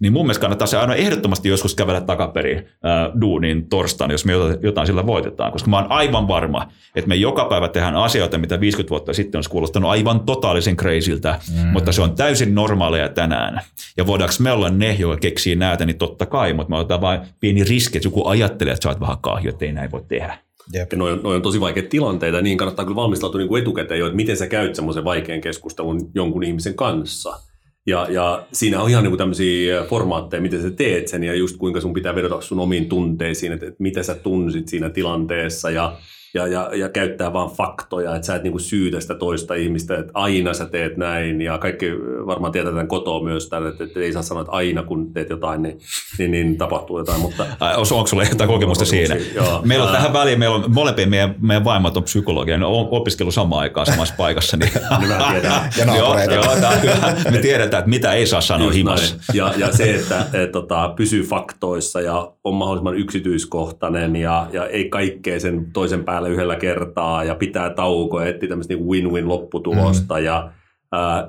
niin mun mielestä kannattaa se aina ehdottomasti joskus kävellä takaperin ää, duunin torstaina, jos me jotain sillä voitetaan, koska mä oon aivan varma, että me joka päivä tehdään asioita, mitä 50 vuotta sitten on kuulostanut aivan totaalisen crazyltä, mm. mutta se on täysin normaalia tänään. Ja voidaanko me olla ne, jotka keksii näitä, niin totta kai, mutta me otetaan vain pieni riski, että joku ajattelee, että sä oot vähän kahjo, että ei näin voi tehdä. Jep. Ja noi on, noi on tosi vaikeita tilanteita, niin kannattaa kyllä valmistautua niin kuin etukäteen jo, että miten sä käyt semmoisen vaikean keskustelun jonkun ihmisen kanssa – ja, ja siinä on ihan niin tämmöisiä formaatteja, miten sä teet sen ja just kuinka sun pitää vedota sun omiin tunteisiin, että, että mitä sä tunsit siinä tilanteessa. Ja ja, ja, ja käyttää vain faktoja, että sä et niinku syytä sitä toista ihmistä, että aina sä teet näin ja kaikki varmaan tietää tämän kotoa myös tämän, että, että ei saa sanoa, että aina kun teet jotain, niin, niin, niin tapahtuu jotain. Mutta, Ai, onko sulla jotain kokemusta siinä? Joo. Meillä on tähän väliin, meillä on molempia meidän, meidän vaimot on psykologia, ne on opiskellut samaan aikaan samassa paikassa. Niin, [laughs] [laughs] ja naapureita. joo, joo, me tiedetään, että mitä ei saa sanoa himassa. Ja, ja se, että et, tota, pysyy faktoissa ja on mahdollisimman yksityiskohtainen ja, ja ei kaikkea sen toisen päälle yhdellä kertaa ja pitää taukoa ja etsiä tämmöistä niin win-win lopputulosta mm. ja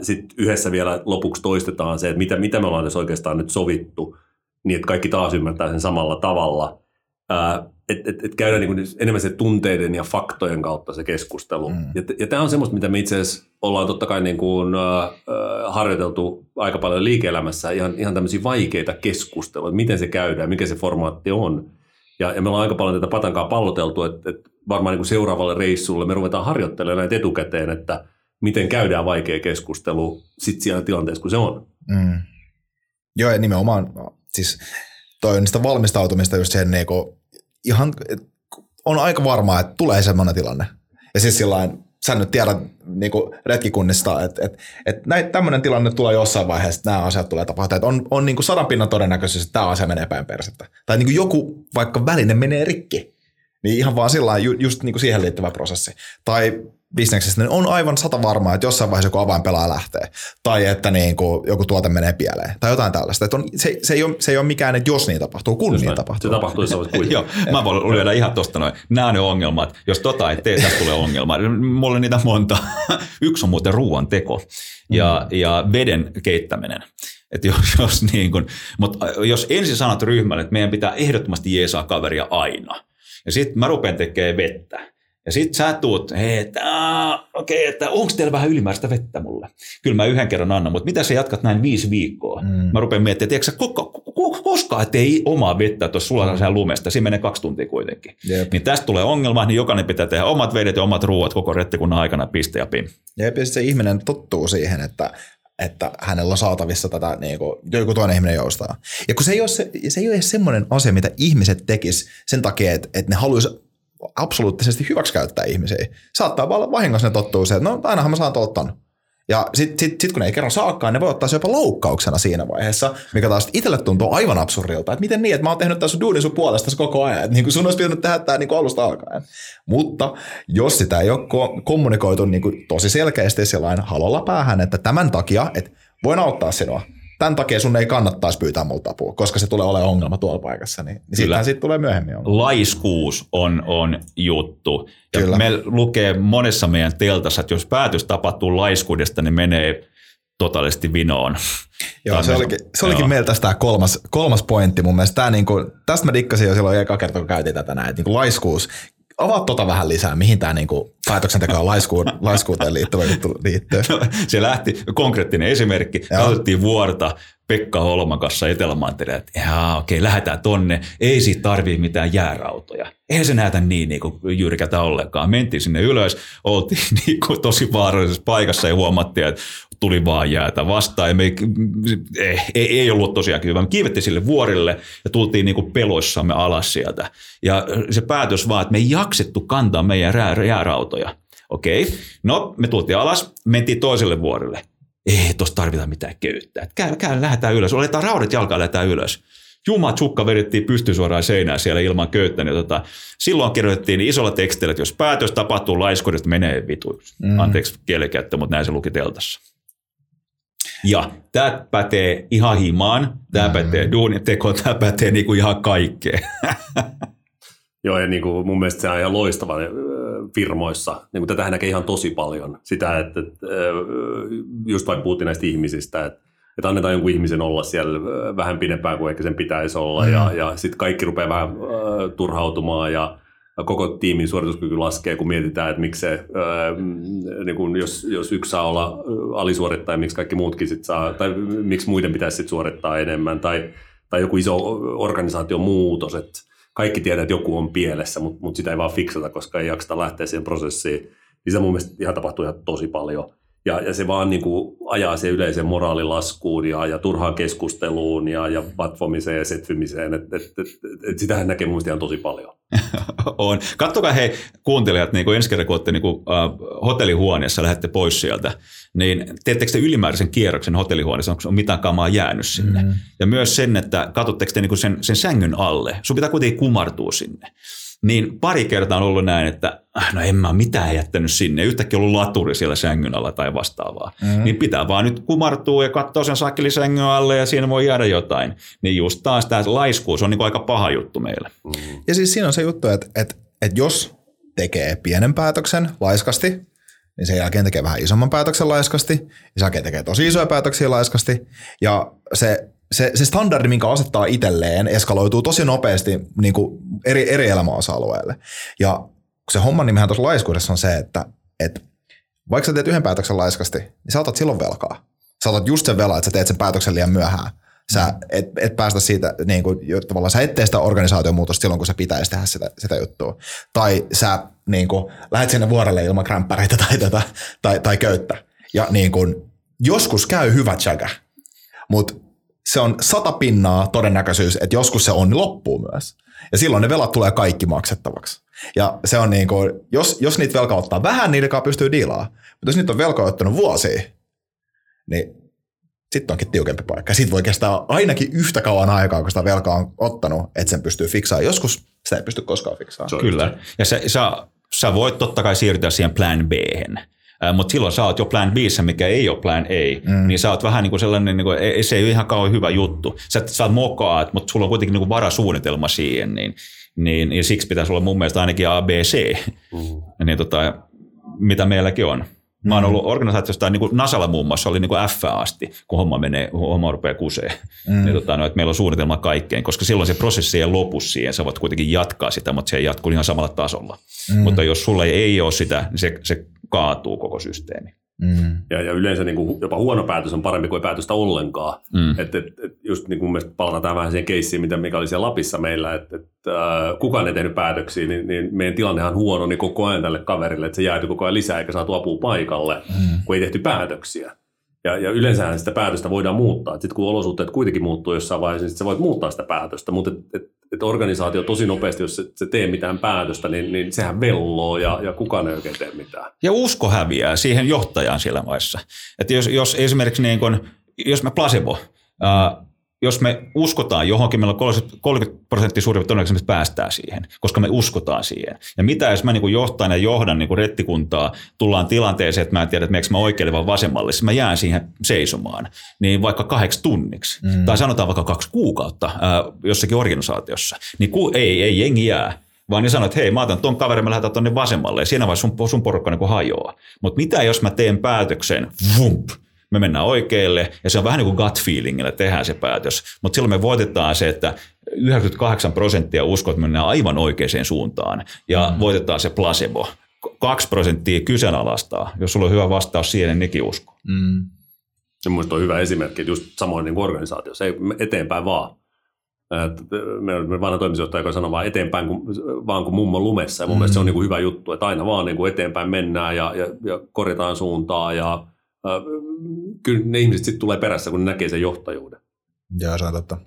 sitten yhdessä vielä lopuksi toistetaan se, että mitä, mitä me ollaan tässä oikeastaan nyt sovittu, niin että kaikki taas ymmärtää sen samalla tavalla. Että et, et käydään niin enemmän se tunteiden ja faktojen kautta se keskustelu. Mm. Ja, ja tämä on semmoista, mitä me itse asiassa ollaan totta kai niin kuin, äh, harjoiteltu aika paljon liike-elämässä, ihan, ihan tämmöisiä vaikeita keskusteluja, miten se käydään, mikä se formaatti on. Ja, ja me ollaan aika paljon tätä patankaa palloteltu, että, että varmaan niin kuin seuraavalle reissulle me ruvetaan harjoittelemaan näitä etukäteen, että miten käydään vaikea keskustelu sit siellä tilanteessa, kun se on. Mm. Joo, ja nimenomaan, siis toi on sitä valmistautumista just siihen niin kuin, ihan on aika varmaa, että tulee semmoinen tilanne. Ja siis sillain, sä nyt tiedät niin retkikunnista, että, että, että tämmöinen tilanne tulee jossain vaiheessa, että nämä asiat tulee tapahtua. Että on, on niin kuin sadan pinnan todennäköisyys, että tämä asia menee päin persettä. Tai niin kuin joku vaikka väline menee rikki. Niin ihan vaan sillä ju, just niin kuin siihen liittyvä prosessi. Tai bisneksessä, niin on aivan sata varmaa, että jossain vaiheessa joku avainpelaaja lähtee. Tai että niin kuin joku tuote menee pieleen. Tai jotain tällaista. Että on, se, se, ei ole, se ei ole mikään, että jos niin tapahtuu, kun niin tapahtuu. Se tapahtuu, se kuitenkin. [laughs] Joo, mä voin lyödä ihan tosta noin. Nämä on ne ongelmat. Jos tota ei tee, tästä tulee ongelma. Mulla on niitä monta. [laughs] Yksi on muuten ruoan teko ja, mm. ja veden keittäminen. Että jos, jos, niin kun, mutta jos ensin sanot ryhmälle, että meidän pitää ehdottomasti jeesaa kaveria aina, ja sitten mä rupean tekemään vettä, ja sit sä tuut, että okei, okay, että onko teillä vähän ylimääräistä vettä mulle? Kyllä mä yhden kerran annan, mutta mitä sä jatkat näin viisi viikkoa? Mm. Mä rupean miettimään, että koko, koskaan ettei omaa vettä tuossa sulassa mm. lumesta, siinä menee kaksi tuntia kuitenkin. Jep. Niin tästä tulee ongelma, niin jokainen pitää tehdä omat vedet ja omat ruuat koko rettikunnan aikana, piste ja pim. Jep, ja se ihminen tottuu siihen, että että hänellä on saatavissa tätä, niin kuin, joku toinen ihminen joustaa. Ja kun se ei ole, se, se ei ole semmoinen asia, mitä ihmiset tekis sen takia, että, että ne haluaisi absoluuttisesti hyväksikäyttää ihmisiä. Saattaa olla vahingossa ne tottuu se, että no ainahan mä saan tuolta ja sitten sit, sit kun ne ei kerran saakaan, ne voi ottaa se jopa loukkauksena siinä vaiheessa, mikä taas itselle tuntuu aivan absurdilta. Että miten niin, että mä oon tehnyt tässä duunin sun puolesta koko ajan. Että niin kuin sun olisi pitänyt tehdä tämä niin alusta alkaen. Mutta jos sitä ei ole kommunikoitu niin kuin tosi selkeästi sellainen halolla päähän, että tämän takia, että voin auttaa sinua, tämän takia sun ei kannattaisi pyytää multa apua, koska se tulee olemaan ongelma tuolla paikassa, niin, niin sittenhän siitä tulee myöhemmin ongelma. Laiskuus on, on juttu. Ja Kyllä. me lukee monessa meidän teltassa, että jos päätös tapahtuu laiskuudesta, niin menee totaalisesti vinoon. [laughs] Joo, se olikin, se olikin meillä tämä kolmas, kolmas pointti mun mielestä. Tämä niin kuin, tästä mä dikkasin jo silloin eka kerta, kun käytiin tätä näin, että niin kuin laiskuus Avaat tota vähän lisää, mihin tämä niinku päätöksentekoon laiskuun, laiskuuteen liittyvä juttu liittyy. No, se lähti, konkreettinen esimerkki, katsottiin vuorta Pekka Holman kanssa Etelämantereella, että jaa, okei, lähdetään tonne, ei siitä tarvii mitään jäärautoja. Eihän se näytä niin, niin kuin jyrkätä ollenkaan. Mentiin sinne ylös, oltiin [laughs] niin kuin tosi vaarallisessa paikassa ja huomattiin, että tuli vaan jäätä vastaan. Ja me ei, ei, ei ollut tosiaan hyvä. Me kiivettiin sille vuorille ja tultiin niin kuin peloissamme alas sieltä. Ja se päätös vaan, että me ei jaksettu kantaa meidän jäärautoja. Okei, no me tultiin alas, mentiin toiselle vuorelle ei tuossa tarvita mitään köyttä. Käy, käy, lähdetään ylös. Oletaan raudat jalkaa, lähdetään ylös. Juma tsukka vedettiin pystysuoraan seinään siellä ilman köyttä. Niin tota, silloin kirjoitettiin isolla tekstillä, että jos päätös tapahtuu laiskuudesta, menee vitu. Mm. Anteeksi kielikäyttö, mutta näin se luki teltassa. Ja tämä pätee ihan himaan, tämä mm. pätee duuniteko, tämä pätee niinku ihan kaikkeen. [laughs] Joo, ja niin kuin mun mielestä se on ihan loistava firmoissa. Niin kuin tätähän näkee ihan tosi paljon. Sitä, että, että just vaikka puhuttiin näistä ihmisistä, että, että annetaan jonkun ihmisen olla siellä vähän pidempään kuin ehkä sen pitäisi olla, mm. ja, ja sitten kaikki rupeaa vähän äh, turhautumaan, ja koko tiimin suorituskyky laskee, kun mietitään, että miksi se, äh, niin kun jos, jos yksi saa olla alisuorittaja, miksi kaikki muutkin sit saa, tai miksi muiden pitäisi sit suorittaa enemmän, tai, tai joku iso organisaation muutos, että kaikki tietää, että joku on pielessä, mutta, mutta sitä ei vaan fiksata, koska ei jakseta lähteä siihen prosessiin. Niin se mun mielestä ihan tapahtuu ihan tosi paljon. Ja, ja se vaan niin kuin ajaa se yleisen moraalilaskuun ja, ja turhaan keskusteluun ja, ja vatvomiseen ja setvimiseen. Et, et, et, et sitähän näkee mun ihan tosi paljon. [laughs] on. Kattokaa hei kuuntelijat, niin kuin ensi kerran kun olette niin kuin, uh, hotellihuoneessa, lähdette pois sieltä, niin teettekö te ylimääräisen kierroksen hotellihuoneessa, onko mitään kamaa jäänyt sinne? Mm. Ja myös sen, että katsotteko te niin kuin sen, sen sängyn alle, sun pitää kuitenkin kumartua sinne. Niin pari kertaa on ollut näin, että äh, no en mä mitään jättänyt sinne. Yhtäkkiä ollut laturi siellä sängyn alla tai vastaavaa. Mm-hmm. Niin pitää vaan nyt kumartua ja katsoa sen sakkeli sängyn alle ja siinä voi jäädä jotain. Niin just taas tämä laiskuus on niin aika paha juttu meille. Mm-hmm. Ja siis siinä on se juttu, että, että, että jos tekee pienen päätöksen laiskasti, niin sen jälkeen tekee vähän isomman päätöksen laiskasti, ja sen jälkeen tekee tosi isoja päätöksiä laiskasti, ja se se, se standardi, minkä asettaa itselleen, eskaloituu tosi nopeasti niin kuin eri, eri elämäosa-alueelle. Ja se homman nimihän tuossa laiskuudessa on se, että, että vaikka sä teet yhden päätöksen laiskasti, niin sä otat silloin velkaa. Sä otat just sen velaa, että sä teet sen päätöksen liian myöhään. Sä et, et päästä siitä, niin kuin, tavallaan sä et tee sitä organisaatiomuutosta silloin, kun sä pitäisi tehdä sitä, sitä juttua. Tai sä niin kuin, lähdet sinne vuorelle ilman krämppäreitä tai, tätä, tai, tai köyttä. Ja niin kuin, joskus käy hyvä chaga, mutta se on sata pinnaa todennäköisyys, että joskus se onni loppuu myös. Ja silloin ne velat tulee kaikki maksettavaksi. Ja se on niin kuin, jos, jos niitä velkaa ottaa vähän, niiden kanssa pystyy diilaamaan. Mutta jos niitä on velkaa ottanut vuosia, niin sitten onkin tiukempi paikka. Sitten voi kestää ainakin yhtä kauan aikaa, kun sitä velkaa on ottanut, että sen pystyy fiksaamaan. Joskus sitä ei pysty koskaan fiksaamaan. Kyllä. Ja se, sä, sä voit totta kai siirtyä siihen plan b mutta silloin sä oot jo plan B, mikä ei ole plan A, mm. niin sä oot vähän niin kuin sellainen, niin kuin, ei, se ei ole ihan kauan hyvä juttu. Sä, sä mokaat, mutta sulla on kuitenkin niin kuin varasuunnitelma siihen, niin, niin, niin siksi pitäisi olla mun mielestä ainakin A, B, C, mm. niin tota, mitä meilläkin on. Mä oon mm. ollut organisaatiosta, niin kuin Nasalla muun muassa oli niin kuin F asti, kun homma, menee, homma rupeaa kuseen. Mm. Niin, tota, no, että meillä on suunnitelma kaikkeen, koska silloin se prosessi ei lopu siihen, sä voit kuitenkin jatkaa sitä, mutta se ei jatku ihan samalla tasolla. Mm. Mutta jos sulla ei ole sitä, niin se, se kaatuu koko systeemi. Mm. Ja, ja yleensä niin kuin jopa huono päätös on parempi kuin päätöstä ollenkaan. Mm. Et, et, et just niin kuin palataan vähän siihen keissiin, mitä mikä oli siellä Lapissa meillä, että et, äh, kukaan ei tehnyt päätöksiä, niin, niin meidän tilannehan on huono niin koko ajan tälle kaverille, että se jääty koko ajan lisää eikä saatu apua paikalle, mm. kun ei tehty päätöksiä. Ja, ja yleensähän sitä päätöstä voidaan muuttaa. Sitten kun olosuhteet kuitenkin muuttuu jossain vaiheessa, niin sä voit muuttaa sitä päätöstä. Mutta et, et, et organisaatio tosi nopeasti, jos se, se tee mitään päätöstä, niin, niin sehän velloo ja, ja kukaan ei oikein tee mitään. Ja usko häviää siihen johtajaan siellä maissa. Että jos, jos esimerkiksi niin kun, jos me placebo, ää, jos me uskotaan johonkin, meillä on 30 prosenttia suurin todennäköisesti päästään siihen, koska me uskotaan siihen. Ja mitä jos mä niin johtan ja johdan niin rettikuntaa, tullaan tilanteeseen, että mä en tiedä, että mä oikealle vai vasemmalle, mä jään siihen seisomaan, niin vaikka kahdeksi tunniksi, mm. tai sanotaan vaikka kaksi kuukautta ää, jossakin organisaatiossa, niin ku, ei, ei jengi jää, vaan ne sanoo, että hei, mä otan ton kaverin, mä lähdetään tonne vasemmalle, ja siinä vaiheessa sun, sun porukka niin hajoaa. Mutta mitä jos mä teen päätöksen, vump, me mennään oikealle, ja se on vähän niin kuin gut feelingillä tehdään se päätös, mutta silloin me voitetaan se, että 98 prosenttia uskoo, että me mennään aivan oikeaan suuntaan, ja mm. voitetaan se placebo. 2 prosenttia kyseenalaistaa. Jos sulla on hyvä vastaus siihen, niin nekin usko. Mm. Se on hyvä esimerkki, että just samoin niin organisaatiossa, ei eteenpäin vaan. Me on vanha toimitusjohtaja, joka sanoo vaan eteenpäin kuin, vaan kuin mummo lumessa. Ja mun mm. mielestä se on niin kuin hyvä juttu, että aina vaan niin kuin eteenpäin mennään ja, ja, ja korjataan suuntaa ja kyllä ne ihmiset sitten tulee perässä, kun ne näkee sen johtajuuden. Joo, se on totta.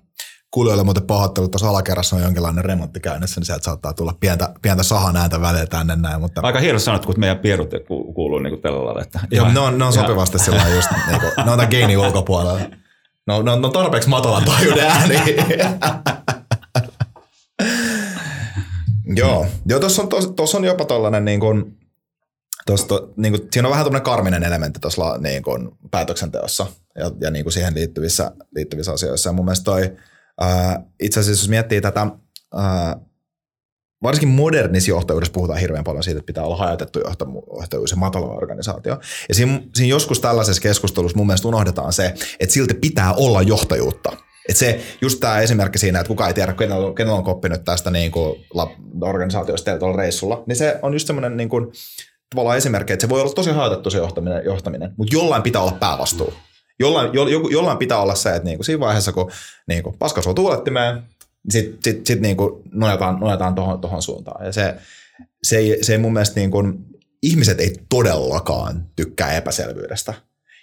Kuulijoille muuten pahoittelut, tuossa alakerrassa on jonkinlainen remontti käynnissä, niin sieltä saattaa tulla pientä, pientä sahan ääntä välillä tänne näin. Mutta... Aika hieno sanottu, kun meidän pierut kuuluu niin kuin tällä lailla. Että Joo, ne on, ne on sopivasti sillä just, niin kuin, ne on tämän geinin [laughs] ulkopuolella. No, ne on, ne on tarpeeksi matalan taajuuden ääni. [laughs] Joo, Joo tuossa on, tos, on jopa tällainen niin kuin, Tosta, niin kuin, siinä on vähän tämmöinen karminen elementti tuossa niin kuin, päätöksenteossa ja, ja niin kuin siihen liittyvissä, liittyvissä asioissa. Ja mun mielestä toi, ää, itse asiassa jos miettii tätä, ää, varsinkin modernissa johtajuudessa puhutaan hirveän paljon siitä, että pitää olla hajautettu johtajuus ja matala organisaatio. Ja siinä, siinä joskus tällaisessa keskustelussa mun mielestä unohdetaan se, että silti pitää olla johtajuutta. että se, just tämä esimerkki siinä, että kukaan ei tiedä, kenellä on, kenellä on koppinut tästä niin kuin, organisaatiosta tuolla reissulla, niin se on just semmoinen niin kuin, tavallaan esimerkkejä, että se voi olla tosi hajautettu se johtaminen, johtaminen mutta jollain pitää olla päävastuu. Jollain, jo, jollain pitää olla se, että niinku siinä vaiheessa, kun niinku paska suo tuulettimeen, sitten sit, sit niinku nojataan, nojataan tohon, tohon suuntaan. Ja se, se, ei, se ei mun mielestä niinku, ihmiset ei todellakaan tykkää epäselvyydestä.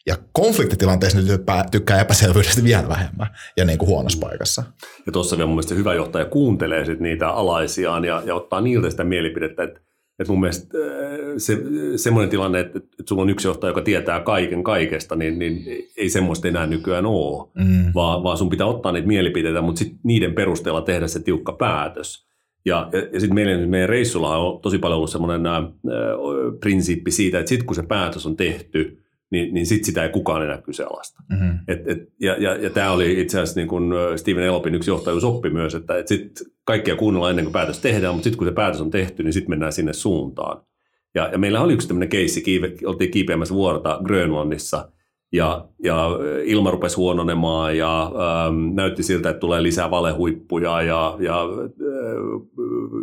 Ja konfliktitilanteessa tykkää, tykkää epäselvyydestä vielä vähemmän ja niin kuin huonossa paikassa. Ja tuossa vielä mun mielestä hyvä johtaja kuuntelee sit niitä alaisiaan ja, ja ottaa niiltä sitä mielipidettä, että et mun mielestä äh, se, semmoinen tilanne, että, että sulla on yksi johtaja, joka tietää kaiken kaikesta, niin, niin ei semmoista enää nykyään ole, mm. vaan, vaan sun pitää ottaa niitä mielipiteitä, mutta sit niiden perusteella tehdä se tiukka päätös. Ja, ja, ja sitten meidän, meidän reissulla on tosi paljon ollut semmoinen äh, prinsiippi siitä, että sitten kun se päätös on tehty, niin, niin sitten sitä ei kukaan enää kyseenalaista. Mm-hmm. Et, et, ja ja, ja tämä oli itse asiassa niin kuin Steven Elopin yksi johtajuusoppi myös, että et sit kaikkia kuunnellaan ennen kuin päätös tehdään, mutta sitten kun se päätös on tehty, niin sitten mennään sinne suuntaan. Ja, ja meillä oli yksi tämmöinen keissi, kiive, oltiin kiipeämässä vuorta Grönlannissa, ja, ja ilma rupesi huononemaan ja ähm, näytti siltä, että tulee lisää valehuippuja ja, ja äh,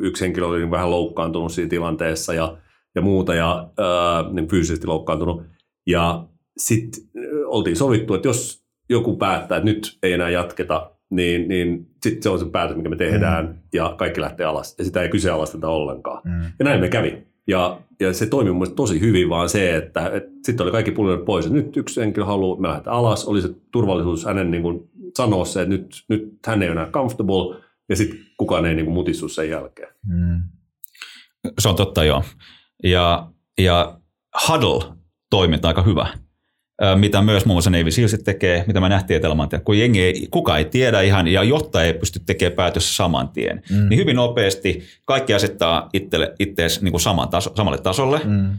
yksi henkilö oli vähän loukkaantunut siinä tilanteessa ja, ja muuta ja äh, niin fyysisesti loukkaantunut. Ja sitten oltiin sovittu, että jos joku päättää, että nyt ei enää jatketa, niin, niin sitten se on se päätös, mikä me tehdään, mm. ja kaikki lähtee alas. Ja sitä ei kyseenalaisteta ollenkaan. Mm. Ja näin me kävi. Ja, ja se toimi mun tosi hyvin, vaan se, että, että sitten oli kaikki puljonut pois. Ja nyt yksi henkilö haluaa, me lähdetään alas. Oli se turvallisuus hänen niin kuin sanoa se, että nyt, nyt hän ei ole enää comfortable, Ja sitten kukaan ei niin kuin mutissu sen jälkeen. Mm. Se on totta, joo. Ja, ja huddle toiminta aika hyvä mitä myös muun muassa Navy Seals tekee, mitä mä nähtiin Etelämantia, kun jengi ei, kuka ei tiedä ihan ja johtaja ei pysty tekemään päätössä saman tien, mm. niin hyvin nopeasti kaikki asettaa itselle, ittees niin kuin saman taso, samalle tasolle. Mm.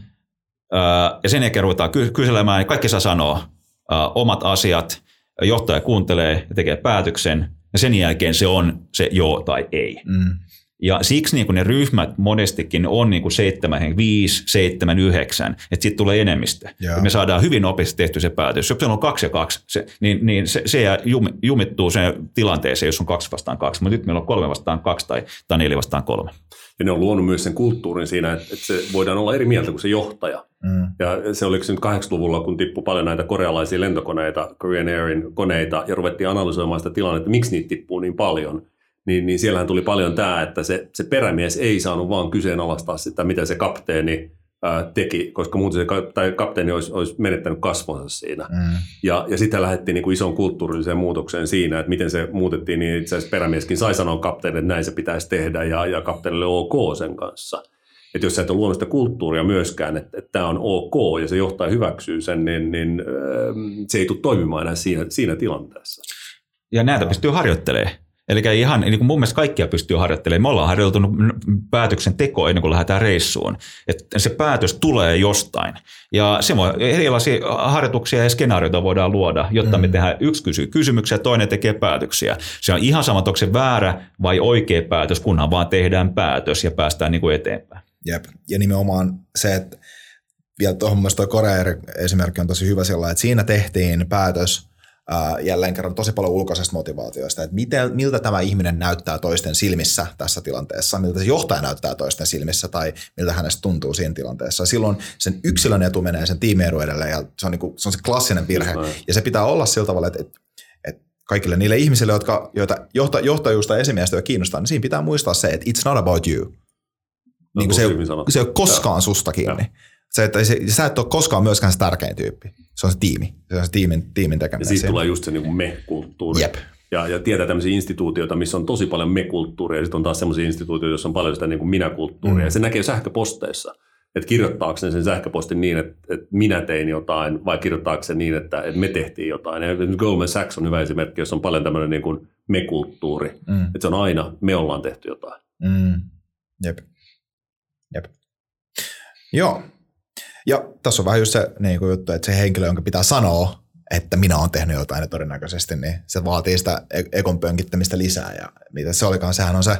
ja sen jälkeen ruvetaan kyselemään, niin kaikki saa sanoa omat asiat, johtaja kuuntelee ja tekee päätöksen, ja sen jälkeen se on se joo tai ei. Mm. Ja siksi niin ne ryhmät monestikin on niin kuin 7, 5, 7, 9, että sitten tulee enemmistö. Ja me saadaan hyvin nopeasti tehty se päätös. Jos on kaksi ja kaksi, se, niin, niin se, se jumittuu sen tilanteeseen, jos on kaksi vastaan kaksi. Mutta nyt meillä on kolme vastaan kaksi tai, tai neljä vastaan kolme. Ja ne on luonut myös sen kulttuurin siinä, että, että se voidaan olla eri mieltä kuin se johtaja. Mm. Ja se oliko se nyt 80-luvulla, kun tippui paljon näitä korealaisia lentokoneita, Korean Airin koneita, ja ruvettiin analysoimaan sitä tilannetta, että miksi niitä tippuu niin paljon – niin, niin siellähän tuli paljon tämä, että se, se perämies ei saanut vaan kyseenalaistaa sitä, mitä se kapteeni ää, teki, koska muuten se tai kapteeni olisi, olisi menettänyt kasvonsa siinä. Mm. Ja, ja sitten lähdettiin niin kuin ison kulttuurilliseen muutokseen siinä, että miten se muutettiin, niin itse asiassa perämieskin sai sanoa kapteenille, että näin se pitäisi tehdä, ja, ja kapteenille ok sen kanssa. Että jos sä et ole luonut sitä kulttuuria myöskään, että, että tämä on ok, ja se johtaa hyväksyy sen, niin, niin se ei tule toimimaan enää siinä, siinä tilanteessa. Ja näitä pystyy harjoittelemaan. Eli ihan niin kuin mun mielestä kaikkia pystyy harjoittelemaan. Me ollaan harjoiteltu päätöksentekoa ennen kuin lähdetään reissuun. Että se päätös tulee jostain. Ja se voi, erilaisia harjoituksia ja skenaarioita voidaan luoda, jotta mm. me tehdään yksi kysyy kysymyksiä ja toinen tekee päätöksiä. Se on ihan sama, onko se väärä vai oikea päätös, kunhan vaan tehdään päätös ja päästään niin kuin eteenpäin. Jep. Ja nimenomaan se, että vielä tuohon mielestäni tuo Korea esimerkki on tosi hyvä sillä, että siinä tehtiin päätös – jälleen kerran tosi paljon ulkoisesta motivaatioista, että miten, miltä tämä ihminen näyttää toisten silmissä tässä tilanteessa, miltä se johtaja näyttää toisten silmissä tai miltä hänestä tuntuu siinä tilanteessa. Silloin sen yksilön etu menee sen tiimieru edelle ja se on, niin kuin, se, on se klassinen virhe. Ja se pitää olla sillä tavalla, että, että, että kaikille niille ihmisille, jotka, joita johta, johtajuus tai esimiestyö kiinnostaa, niin siinä pitää muistaa se, että it's not about you. No, niin kuin se, ei, se ei ole koskaan ja. susta kiinni. Ja. Se, että se, sä et ole koskaan myöskään se tärkein tyyppi. Se on se tiimi. Se on se tiimin, tiimin tekeminen. Ja siitä tulee just se niin me-kulttuuri. Jep. Ja, ja tietää tämmöisiä instituutioita, missä on tosi paljon me-kulttuuria, ja sitten on taas semmoisia instituutioita, joissa on paljon sitä niin kuin minä-kulttuuria. Mm. Ja se näkee sähköposteissa, että kirjoittaako ne sen sähköpostin niin, että, että minä tein jotain, vai kirjoittaako se niin, että, että me tehtiin jotain. Ja Goldman Sachs on hyvä esimerkki, jossa on paljon tämmöinen niin kuin me-kulttuuri. Mm. Että se on aina, me ollaan tehty jotain. Mm. Jep. Jep. Joo, ja tässä on vähän just se niin kuin juttu, että se henkilö, jonka pitää sanoa, että minä olen tehnyt jotain todennäköisesti, niin se vaatii sitä e- ekon pönkittämistä lisää. Ja mitä se olikaan, sehän on se,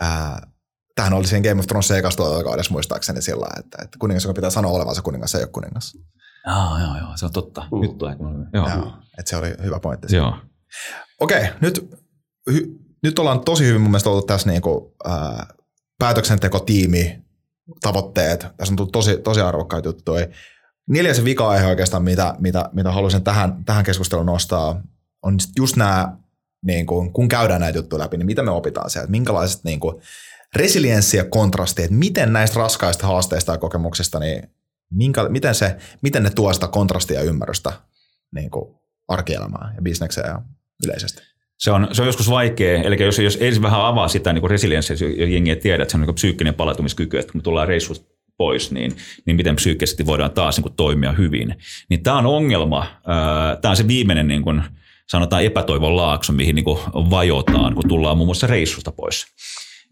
ää, tähän oli siinä Game of Thrones ekasta tuotantokaudessa muistaakseni sillä, että, että kuningas, joka pitää sanoa olevansa kuningas, ei ole kuningas. Joo, joo, joo, se on totta. Mm. Nyt tulee. Joo. joo että se oli hyvä pointti. Joo. Okei, okay, nyt, hy, nyt ollaan tosi hyvin mun mielestä ollut tässä niinku, ää, päätöksentekotiimi tavoitteet. Tässä on tullut tosi, tosi arvokkaita juttuja. Neljäs vika-aihe oikeastaan, mitä, mitä, mitä haluaisin tähän, tähän keskusteluun nostaa, on just nämä, niin kuin, kun käydään näitä juttuja läpi, niin mitä me opitaan sieltä, minkälaiset niin kuin, resilienssi ja kontrasti, että miten näistä raskaista haasteista ja kokemuksista, niin minkä, miten, se, miten ne tuo sitä kontrastia ja ymmärrystä niin kuin arkielämään ja bisnekseen ja yleisesti se on, se on joskus vaikea, eli jos, jos ensin vähän avaa sitä niin resilienssiä, ja jengi tiedä, että se on niin psyykkinen palautumiskyky, että kun tullaan reissusta pois, niin, niin miten psyykkisesti voidaan taas niin kuin, toimia hyvin. Niin tämä on ongelma, tämä on se viimeinen niin kuin, sanotaan epätoivon laakso, mihin niin kuin, vajotaan, kun tullaan muun muassa reissusta pois.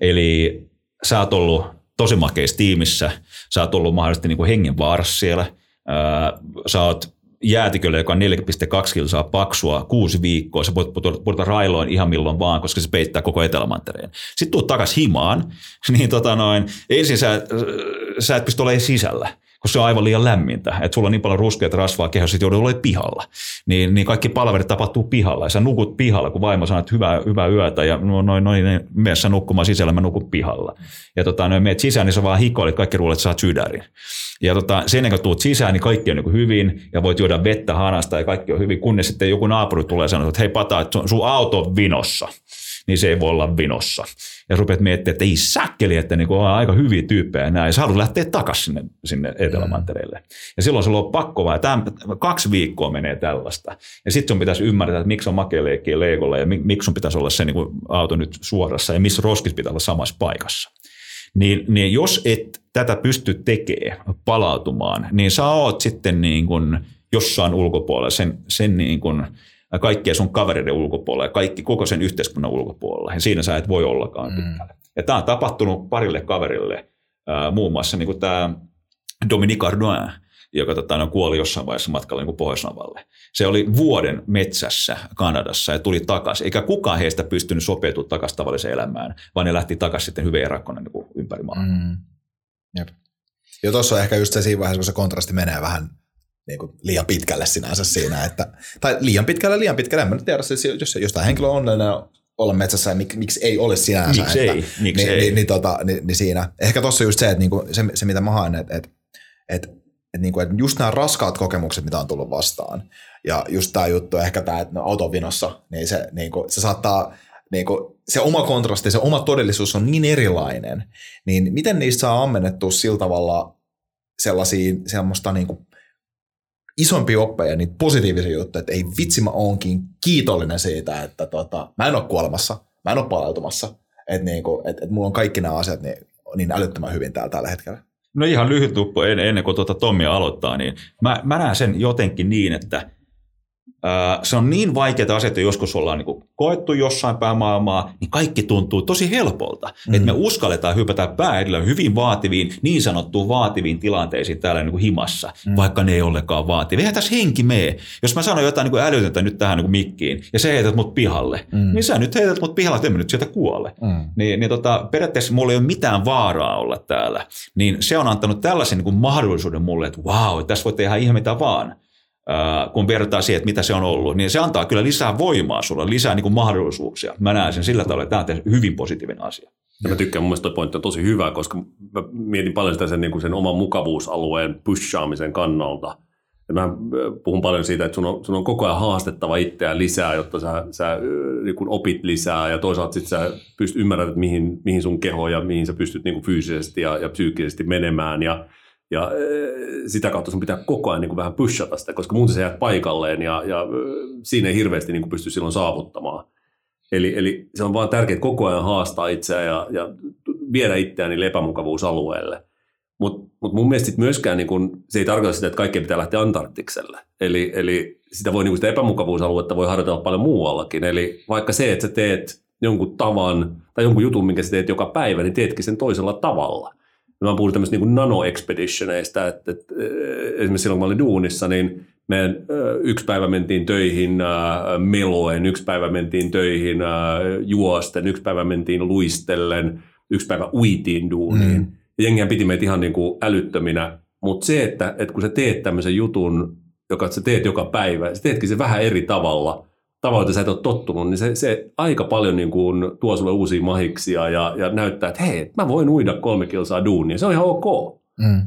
Eli sä oot ollut tosi makeissa tiimissä, sä oot ollut mahdollisesti niin hengenvaarassa siellä, sä oot jäätikölle, joka on 4,2 kilsaa paksua kuusi viikkoa. Sä voit pudota railoon ihan milloin vaan, koska se peittää koko Etelämantereen. Sitten tuut takaisin himaan, [laughs] niin tota noin, ensin sä, sä et pysty olemaan sisällä koska se on aivan liian lämmintä. Että sulla on niin paljon ruskeat rasvaa kehossa, että joudut olemaan pihalla. Niin, niin kaikki palvelut tapahtuu pihalla. Ja sä nukut pihalla, kun vaimo sanoo, että hyvää, hyvää yötä. Ja noin, noin, noin mene sä nukkumaan sisällä, mä nukun pihalla. Ja tota, noin, meet sisään, niin sä vaan hikoilet kaikki ruulet, saat sydärin. Ja tota, sen kun tuut sisään, niin kaikki on niin hyvin ja voit juoda vettä hanasta ja kaikki on hyvin, kunnes sitten joku naapuri tulee sanoa, että hei Pata, että sun auto on vinossa niin se ei voi olla vinossa. Ja rupeat miettimään, että ei säkkeli, että niin on aika hyviä tyyppejä näin. Ja sä haluat lähteä takaisin sinne, sinne Etelämantereelle. Ja silloin sulla on pakko vaan, tämä kaksi viikkoa menee tällaista. Ja sitten sun pitäisi ymmärtää, että miksi on makea leikkiä leikolla ja miksi sun pitäisi olla se niin kuin auto nyt suorassa ja missä roskis pitää olla samassa paikassa. Niin, niin jos et tätä pysty tekemään, palautumaan, niin sä oot sitten niin kuin jossain ulkopuolella, sen, sen niin kuin kaikkien sun kavereiden ulkopuolella ja kaikki, koko sen yhteiskunnan ulkopuolella. Ja siinä sä et voi ollakaan mm. pitkälle. Ja tämä on tapahtunut parille kaverille, äh, muun muassa niin tämä Dominique Ardoin, joka tota, no, kuoli jossain vaiheessa matkalla niin pohjois Se oli vuoden metsässä Kanadassa ja tuli takaisin. Eikä kukaan heistä pystynyt sopeutumaan takaisin tavalliseen elämään, vaan ne lähti takaisin sitten hyvin erakkona niin ympäri maa. Mm. Jep. Ja tuossa on ehkä just se siinä vaiheessa, kun se kontrasti menee vähän niin kuin liian pitkälle sinänsä siinä, että, tai liian pitkälle, liian pitkälle, en mä nyt tiedä, siis jos, jos tämä henkilö on onnellinen olla metsässä ja mik, miksi ei ole sinänsä. Miksi että, ei, miksi niin, ei. Niin, niin, tota, niin, niin, siinä. Ehkä tuossa just se, että niinku, se, se, mitä mä haen, että, että, että, että, niinku, että just nämä raskaat kokemukset, mitä on tullut vastaan, ja just tämä juttu, ehkä tämä, että no, auto vinossa, niin se, niinku, se saattaa, niinku, se oma kontrasti, se oma todellisuus on niin erilainen, niin miten niistä saa ammennettua sillä tavalla sellaisia, semmoista niinku isompia oppeja, niitä positiivisia juttuja, että ei vitsi mä oonkin kiitollinen siitä, että tota, mä en ole kuolemassa, mä en ole palautumassa, että niinku, et, et mulla on kaikki nämä asiat niin, niin älyttömän hyvin täällä tällä hetkellä. No ihan lyhyt luppu ennen kuin tuota Tommi aloittaa, niin mä, mä näen sen jotenkin niin, että – se on niin vaikeita asioita, joskus ollaan niin koettu jossain päin maailmaa, niin kaikki tuntuu tosi helpolta. Mm. Että me uskalletaan hypätä pää edellä hyvin vaativiin, niin sanottuun vaativiin tilanteisiin täällä niin himassa, mm. vaikka ne ei ollenkaan vaativia. Eihän tässä henki mee. Jos mä sanon jotain niin älytöntä nyt tähän niin mikkiin, ja se heität mut pihalle, mm. niin sä nyt heität mut pihalle, että en nyt sieltä kuole. Mm. Niin, niin tota, periaatteessa mulla ei ole mitään vaaraa olla täällä. Niin se on antanut tällaisen niin mahdollisuuden mulle, että wow, tässä voi tehdä ihan mitä vaan kun vertaa siihen, että mitä se on ollut, niin se antaa kyllä lisää voimaa sulle, lisää niin kuin mahdollisuuksia. Mä näen sen sillä tavalla, että tämä on hyvin positiivinen asia. Ja mä tykkään, mun mielestä pointti on tosi hyvä, koska mä mietin paljon sitä sen, niin kuin sen oman mukavuusalueen pushaamisen kannalta. Ja mä puhun paljon siitä, että sun on, sun on koko ajan haastettava itseään lisää, jotta sä, sä niin kuin opit lisää ja toisaalta sit sä pystyt ymmärrät, että mihin, mihin sun keho ja mihin sä pystyt niin kuin fyysisesti ja, ja psyykkisesti menemään. Ja ja sitä kautta sun pitää koko ajan niin kuin vähän pushata sitä, koska muuten sä jäät paikalleen ja, ja siinä ei hirveästi niin kuin pysty silloin saavuttamaan. Eli, eli se on vaan tärkeää koko ajan haastaa itseään ja, ja viedä itseään niille epämukavuusalueelle. Mutta mut mun mielestä myöskään niin kun, se ei tarkoita sitä, että kaikkien pitää lähteä Antarktikselle. Eli, eli sitä, voi, niin sitä epämukavuusaluetta voi harjoitella paljon muuallakin. Eli vaikka se, että sä teet jonkun tavan tai jonkun jutun, minkä sä teet joka päivä, niin teetkin sen toisella tavalla – mä puhun tämmöistä niin nano-expeditioneista, että, että esimerkiksi silloin kun mä olin duunissa, niin meidän yksi päivä mentiin töihin meloen, yksi päivä mentiin töihin juosten, yksi päivä mentiin luistellen, yksi päivä uitiin duuniin. Mm. Ja jengihän piti meitä ihan niin kuin älyttöminä, mutta se, että, että kun sä teet tämmöisen jutun, joka sä teet joka päivä, sä teetkin se vähän eri tavalla – että sä et ole tottunut, niin se, se aika paljon niin kuin tuo sulle uusia mahiksia ja, ja näyttää, että hei, mä voin uida kolme kilsaa duunia, se on ihan ok. Mm.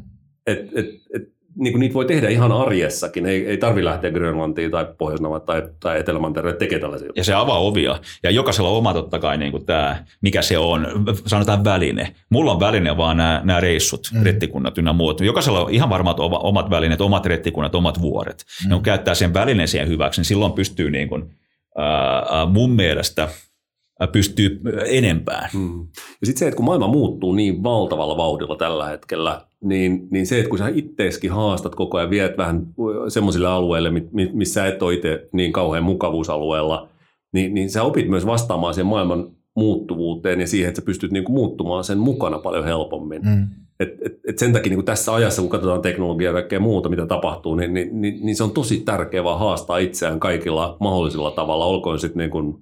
Et, et, et, niin kuin niitä voi tehdä ihan arjessakin, ei, ei tarvi lähteä Grönlantiin tai pohjois tai, tai Etelämantereelle tekemään tällaisia. Ja se avaa ovia, ja jokaisella on oma totta kai niin kuin tämä, mikä se on, sanotaan väline. Mulla on väline vaan nämä, nämä reissut, mm. rettikunnat ynnä muut. Jokaisella on ihan varmat omat välineet, omat rettikunnat, omat vuoret. Mm. Ne on käyttää sen välineen siihen hyväksi, niin silloin pystyy niin kuin – mun mielestä pystyy enempään. Hmm. Ja sitten se, että kun maailma muuttuu niin valtavalla vauhdilla tällä hetkellä, niin, niin se, että kun sä itteeskin haastat koko ajan, viet vähän semmoisille alueille, missä et ole itse niin kauhean mukavuusalueella, niin, niin sä opit myös vastaamaan siihen maailman muuttuvuuteen ja siihen, että sä pystyt niinku muuttumaan sen mukana paljon helpommin. Mm. Et, et, et sen takia niin kuin tässä ajassa, kun katsotaan teknologiaa ja kaikkea muuta, mitä tapahtuu, niin, niin, niin, niin se on tosi tärkeää vaan haastaa itseään kaikilla mahdollisilla tavalla, olkoon sitten niin kuin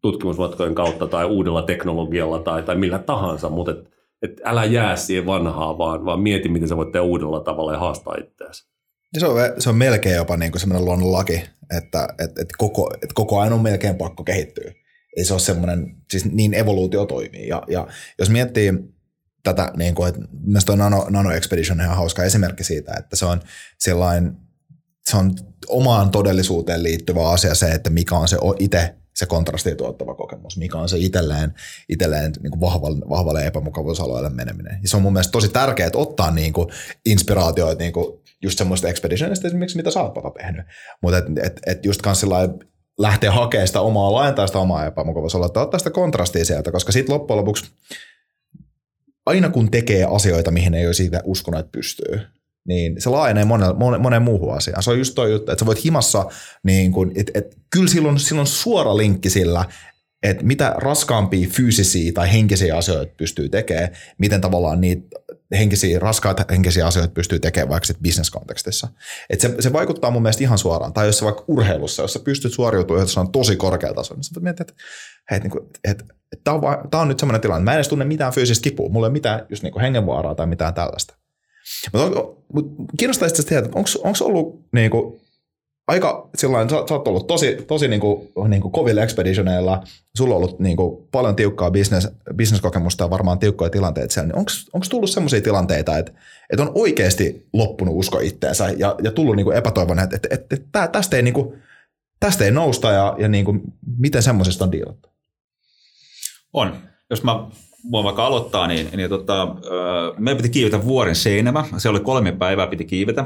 tutkimusmatkojen kautta tai uudella teknologialla tai, tai millä tahansa, mutta et, et älä jää siihen vanhaa, vaan, vaan mieti, miten sä voit tehdä uudella tavalla ja haastaa itseäsi. Ja se, on, se on melkein jopa niin kuin semmoinen luonnonlaki, että, että, että, koko, että koko ajan on melkein pakko kehittyä. Ei se ole semmoinen, siis niin evoluutio toimii. Ja, ja jos miettii tätä, niin kuin, että myös tuo Nano, Nano Expedition on ihan hauska esimerkki siitä, että se on sellainen, se on omaan todellisuuteen liittyvä asia se, että mikä on se itse se kontrasti tuottava kokemus, mikä on se itselleen, itselleen niin kuin vahvalle, vahvalle epämukavuusalueelle meneminen. Ja se on mun mielestä tosi tärkeää ottaa niin kuin inspiraatioita niin kuin just semmoista expeditionista esimerkiksi, mitä sä oot tehnyt. Mutta et, et, et just kans lähteä hakemaan sitä omaa laajentaa sitä omaa epämukavuusaluetta, ottaa sitä kontrastia sieltä, koska sitten loppujen lopuksi aina kun tekee asioita, mihin ei ole siitä uskonut, että pystyy, niin se laajenee moneen, moneen, moneen muuhun asiaan. Se on just toi juttu, että sä voit himassa, niin kun, et, et, kyllä silloin, silloin suora linkki sillä, että mitä raskaampia fyysisiä tai henkisiä asioita pystyy tekemään, miten tavallaan niitä henkisiä, raskaita henkisiä asioita pystyy tekemään vaikka sitten business-kontekstissa. Et se, se, vaikuttaa mun mielestä ihan suoraan. Tai jos sä vaikka urheilussa, jos sä pystyt suoriutumaan, että se on tosi korkea taso, niin sä voit että, hei, niin kuin, että, että tämä on, tää on nyt semmoinen tilanne. Mä en edes tunne mitään fyysistä kipua. Mulla ei ole mitään just niin kuin hengenvaaraa tai mitään tällaista. Mutta mut kiinnostaisi tietää, onko ollut niin kuin, aika sillain, sä, sä oot ollut tosi, tosi niin kuin, niin kuin kovilla expeditioneilla, sulla on ollut niin kuin, paljon tiukkaa business, business-kokemusta ja varmaan tiukkoja tilanteita siellä, niin onko tullut sellaisia tilanteita, että, että on oikeasti loppunut usko itteensä ja, ja tullut niin kuin että, että, että, että tästä, ei, niin kuin, tästä ei nousta ja, ja niin kuin, miten semmoisesta on diilattu? On. Jos mä voin vaikka aloittaa, niin, niin tota, meidän piti kiivetä vuoren seinämä. Se oli kolme päivää piti kiivetä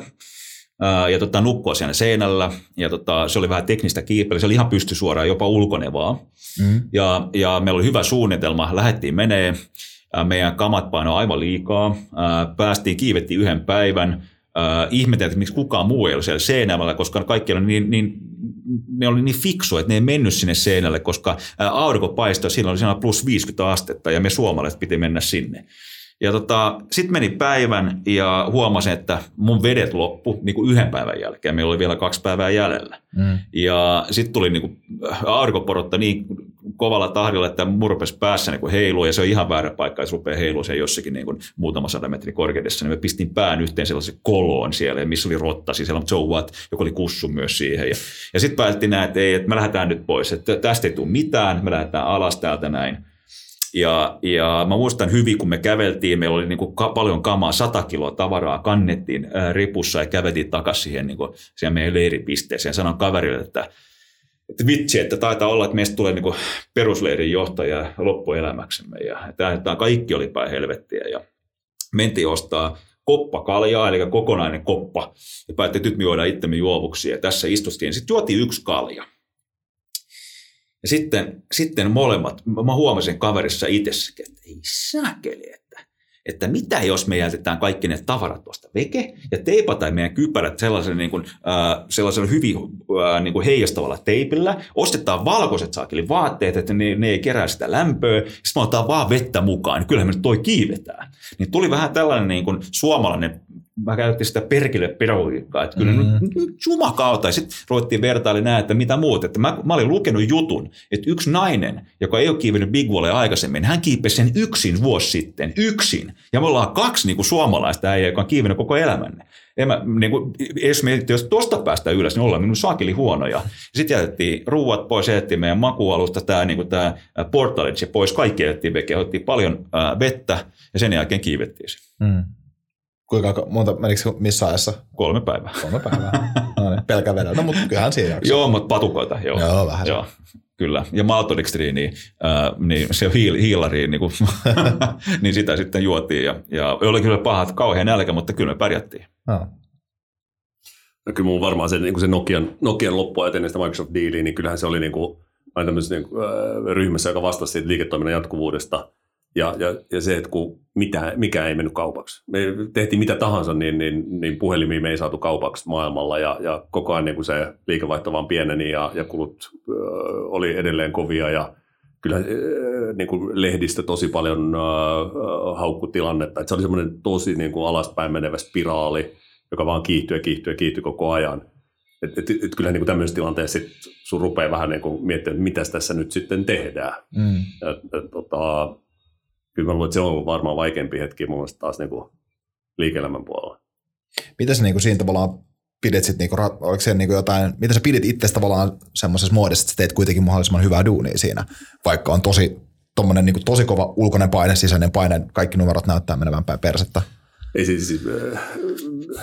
ja tota, nukkua siellä seinällä. Ja tota, se oli vähän teknistä kiipeilyä, se oli ihan pysty suoraan, jopa ulkonevaa. Mm. Ja, ja meillä oli hyvä suunnitelma, lähdettiin menee. Meidän kamat painoi aivan liikaa. Päästiin, kiivettiin yhden päivän. Ihmeteltiin, että miksi kukaan muu ei ole siellä seinämällä, koska kaikki oli niin, niin ne oli niin fiksu, että ne ei mennyt sinne seinälle, koska aurinko paistoi, siinä oli siinä plus 50 astetta ja me suomalaiset piti mennä sinne. Ja tota, sitten meni päivän ja huomasin, että mun vedet loppu niin kuin yhden päivän jälkeen. Meillä oli vielä kaksi päivää jäljellä. Mm. Ja sitten tuli niin kuin, aurinkoporotta niin kovalla tahdilla, että murpes päässä niin kuin heilua. Ja se on ihan väärä paikka, että rupeaa heilua se jossakin niin kuin muutama sata metrin korkeudessa. Niin me pistin pään yhteen sellaisen koloon siellä, missä oli rottasi siellä, mutta so what, joka oli kussu myös siihen. Ja, ja sitten päätettiin näin, että ei, että me lähdetään nyt pois, että tästä ei tule mitään, me lähdetään alas täältä näin. Ja, ja mä muistan hyvin, kun me käveltiin, meillä oli niin kuin ka- paljon kamaa, 100 kiloa tavaraa kannettiin ää, ripussa ja käveltiin takaisin siihen, niin kuin, siihen meidän leiripisteeseen. Sanon kaverille, että, että vitsi, että taitaa olla, että meistä tulee niin kuin perusleirin johtaja loppuelämäksemme. Ja tämä kaikki oli päin helvettiä. Ja mentiin ostaa koppa kaljaa, eli kokonainen koppa, ja päätti, että nyt me juodaan itsemme juovuksia. Ja tässä istuttiin. Sitten juotiin yksi kalja. Ja sitten, sitten molemmat, mä huomasin kaverissa itsessäkin, että ei sakeli, että, että mitä jos me jätetään kaikki ne tavarat tuosta veke ja teipataan meidän kypärät sellaisen, niin kuin, äh, sellaisen hyvin äh, niin kuin heijastavalla teipillä, ostetaan valkoiset saakeli vaatteet, että ne, ne ei kerää sitä lämpöä, sitten me otetaan vaan vettä mukaan, niin kyllähän me nyt toi kiivetään. Niin tuli vähän tällainen niin kuin suomalainen mä käytin sitä perkille pedagogiikkaa, että kyllä mm. nyt, nyt jumakauta. Ja sitten ruvettiin vertailla näin, että mitä muut. Että mä, mä olin lukenut jutun, että yksi nainen, joka ei ole kiivennyt Big Wallea aikaisemmin, hän kiipesi sen yksin vuosi sitten, yksin. Ja me ollaan kaksi niin kuin suomalaista äijää, joka on kiivennyt koko elämänne. En mä, niin kuin, jos me jos tuosta päästä ylös, niin ollaan minun saakeli huonoja. Sitten jätettiin ruuat pois, jätettiin meidän makualusta, tämä, niin kuin tämä portalage pois, kaikki jätettiin veke, otettiin paljon ää, vettä ja sen jälkeen kiivettiin se. Mm. Kuinka monta, menikö missä ajassa? Kolme päivää. Kolme päivää. no niin, pelkä vedeltä, mutta kyllähän siinä jaksaa. Joo, mutta patukoita, joo. Joo, vähän joo. Kyllä, ja maltodextriini, äh, niin se hiil, hiilariin, niin, kuin, [laughs] niin sitä sitten juotiin. Ja, ja oli kyllä pahat, kauhean nälkä, mutta kyllä me pärjättiin. No. No kyllä mun varmaan se, niin kuin se Nokian, Nokian loppuajaten sitä Microsoft-diiliä, niin kyllähän se oli niin kuin, aina tämmöisessä niin kuin, äh, ryhmässä, joka vastasi siitä liiketoiminnan jatkuvuudesta – ja, ja, ja se, että kun mitä, mikä ei mennyt kaupaksi. Me tehtiin mitä tahansa, niin, niin, niin puhelimia me ei saatu kaupaksi maailmalla ja, ja koko ajan niin kuin se liikevaihto vaan pieneni ja, ja kulut ö, oli edelleen kovia ja kyllä ö, niin kuin lehdistö tosi paljon ö, haukku tilannetta. Että se oli semmoinen tosi niin kuin alaspäin menevä spiraali, joka vaan kiihtyi ja kiihtyi ja kiihtyi koko ajan. Et, et, et, kyllä niin tämmöisessä tilanteessa sit sun rupeaa vähän niin kuin miettimään, että mitä tässä nyt sitten tehdään. Mm. Et, et, tota, kyllä mä luulen, että se on varmaan vaikeampi hetki mun mielestä taas niin kuin liike-elämän puolella. Mitä sä niin kuin siinä tavallaan pidit sit niinku, oliko niinku jotain, mitä sä pidit itse tavallaan semmoisessa muodossa, että sä teet kuitenkin mahdollisimman hyvää duunia siinä, vaikka on tosi, tommonen niinku tosi kova ulkoinen paine, sisäinen paine, kaikki numerot näyttää menevän päin persettä? Ei siis, siis äh,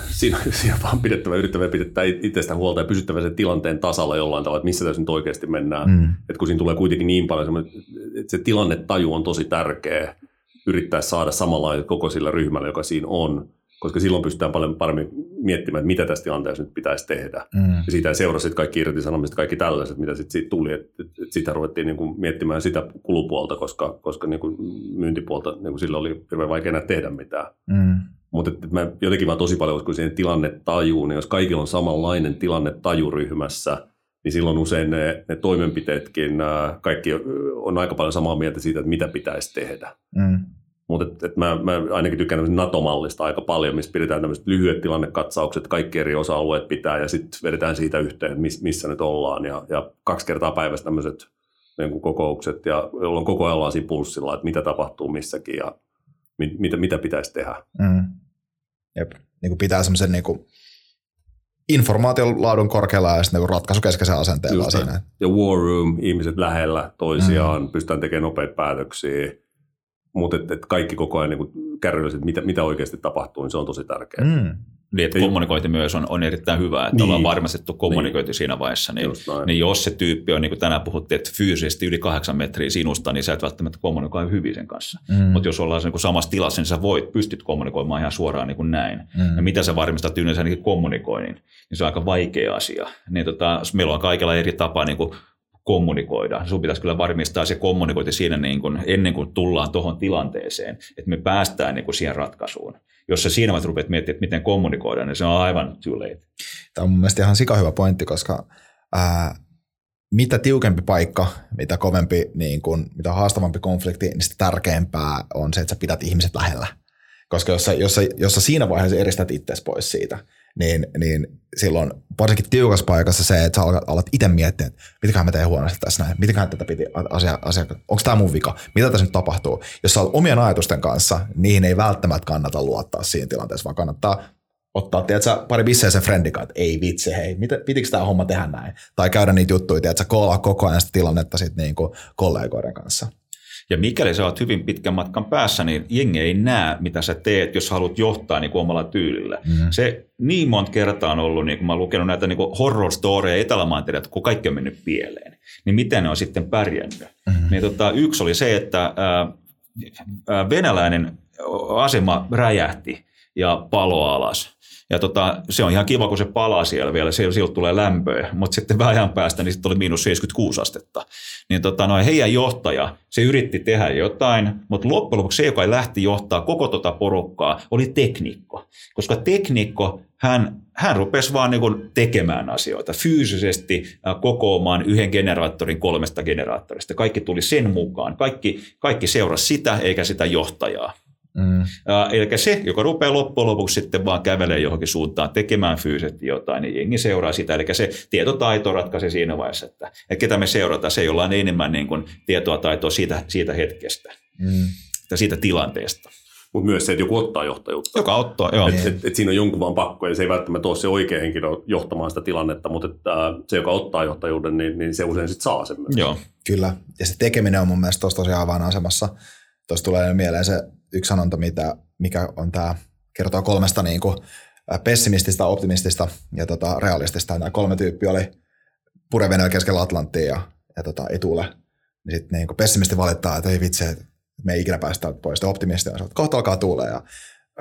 siinä, siinä on vaan pidettävä, yrittävä pidettävä itsestä huolta ja pysyttävä sen tilanteen tasalla jollain tavalla, että missä tässä nyt oikeasti mennään. Mm. Että kun siinä tulee kuitenkin niin paljon, että se tilannetaju on tosi tärkeä yrittää saada samanlainen koko sillä ryhmällä, joka siinä on koska silloin pystytään paljon paremmin miettimään, että mitä tässä tilanteessa nyt pitäisi tehdä. Mm. Ja siitä seurasi sitten kaikki irtisanomiset, kaikki tällaiset, mitä sitten siitä tuli. Että et, et sitä ruvettiin niin kuin miettimään sitä kulupuolta, koska, koska niin kuin myyntipuolta niin kuin sillä oli hirveän vaikea enää tehdä mitään. Mm. Mutta mä jotenkin vaan tosi paljon uskon siihen tilannetajuun, niin jos kaikilla on samanlainen tilannetaju ryhmässä, niin silloin usein ne, ne toimenpiteetkin, kaikki on aika paljon samaa mieltä siitä, että mitä pitäisi tehdä. Mm. Mutta et, et mä, mä ainakin tykkään NATO-mallista aika paljon, missä pidetään tämmöiset lyhyet tilannekatsaukset, kaikki eri osa-alueet pitää ja sitten vedetään siitä yhteen, miss, missä nyt ollaan. Ja, ja kaksi kertaa päivässä tämmöiset niin kokoukset, ja jolloin koko ajan ollaan siinä pulssilla, että mitä tapahtuu missäkin ja mit, mitä, mitä pitäisi tehdä. Mm. Jep. Niin kuin pitää semmoisen niin kuin informaation laadun korkealla ja sitten niin ratkaisukeskeisen asenteella siinä. Ja war room, ihmiset lähellä toisiaan, mm. pystytään tekemään nopeita päätöksiä mutta et, et kaikki koko ajan niin kärryillä, että mitä, mitä oikeasti tapahtuu, niin se on tosi tärkeää. Mm. Niin, että kommunikointi myös on, on erittäin hyvä, että niin. ollaan varmistettu kommunikointi niin. siinä vaiheessa. Niin, niin jos se tyyppi on, niin kuin tänään puhuttiin, että fyysisesti yli kahdeksan metriä sinusta, niin sä et välttämättä kommunikoi hyvin sen kanssa. Mm. Mutta jos ollaan niin kuin samassa tilassa, niin sä voit, pystyt kommunikoimaan ihan suoraan niin kuin näin. Mm. Ja mitä sä varmistat yleensä niin kommunikoinnin, niin se on aika vaikea asia. Niin tota, meillä on kaikilla eri tapaa niin kuin kommunikoida. Sun pitäisi kyllä varmistaa se kommunikointi siinä niin kuin, ennen kuin tullaan tuohon tilanteeseen, että me päästään niin kuin siihen ratkaisuun. Jos sä siinä vaiheessa rupeat miettimään, että miten kommunikoida, niin se on aivan too late. Tämä on mun mielestä ihan sika hyvä pointti, koska ää, mitä tiukempi paikka, mitä kovempi, niin kun, mitä haastavampi konflikti, niin sitä tärkeämpää on se, että sä pidät ihmiset lähellä. Koska jos sä, jos sä, jos sä siinä vaiheessa eristät itsesi pois siitä, niin, niin silloin varsinkin tiukassa paikassa se, että sä alat, itse miettiä, että mitäköhän mä teen huonosti tässä näin, mitäköhän tätä piti asia, asia onko tämä mun vika, mitä tässä nyt tapahtuu. Jos sä olet omien ajatusten kanssa, niihin ei välttämättä kannata luottaa siinä tilanteessa, vaan kannattaa ottaa, tiedätkö, pari bisseä sen friendikaan, että ei vitsi, hei, mitä, pitikö tämä homma tehdä näin? Tai käydä niitä juttuja, tiedätkö, koolaa koko ajan sitä tilannetta sit niin kuin kollegoiden kanssa. Ja mikäli sä oot hyvin pitkän matkan päässä, niin jengi ei näe, mitä sä teet, jos haluat johtaa niin kuin omalla tyylillä. Mm. Se niin monta kertaa on ollut, niin kun mä oon lukenut näitä niin kuin horror storyja etelämaantereilta, kun kaikki on mennyt pieleen, niin miten ne on sitten pärjännyt. Mm. Niin tota, yksi oli se, että ää, venäläinen asema räjähti ja palo alas. Ja tota, se on ihan kiva, kun se palaa siellä vielä, sieltä tulee lämpöä, mutta sitten vähän ajan päästä niin sitten oli miinus 76 astetta. Niin tota, no, heidän johtaja, se yritti tehdä jotain, mutta loppujen lopuksi se, joka lähti johtaa koko tota porukkaa, oli teknikko. Koska teknikko, hän, hän rupesi vaan niin tekemään asioita, fyysisesti äh, kokoamaan yhden generaattorin kolmesta generaattorista. Kaikki tuli sen mukaan, kaikki, kaikki seurasi sitä eikä sitä johtajaa. Mm. Eli se, joka rupeaa loppujen lopuksi sitten vaan kävelemään johonkin suuntaan tekemään fyysisesti jotain, niin jengi seuraa sitä. Eli se tietotaito ratkaisee siinä vaiheessa, että, että ketä me seurataan, se jolla on enemmän niin kuin tietoa taitoa siitä, siitä hetkestä mm. ja siitä tilanteesta. Mutta myös se, että joku ottaa johtajuutta. Joka ottaa, joo. Et, et, et siinä on jonkun vaan pakko, ja se ei välttämättä ole se oikea henkilö johtamaan sitä tilannetta, mutta että, se, joka ottaa johtajuuden, niin, niin se usein sitten saa sen myös. Joo. Kyllä, ja se tekeminen on mun mielestä tuossa tosiaan avainasemassa. Tuossa tulee mieleen se yksi sanonta, mitä, mikä on tämä, kertoo kolmesta niin kuin pessimististä, optimistista ja tota, realistista. Nämä kolme tyyppiä oli purevenellä keskellä Atlanttia ja, ja tota, ei tule. Niin sitten niin pessimisti valittaa, että ei vitsi, että me ei ikinä päästä pois. Sitten optimisti on että kohta alkaa tuulee ja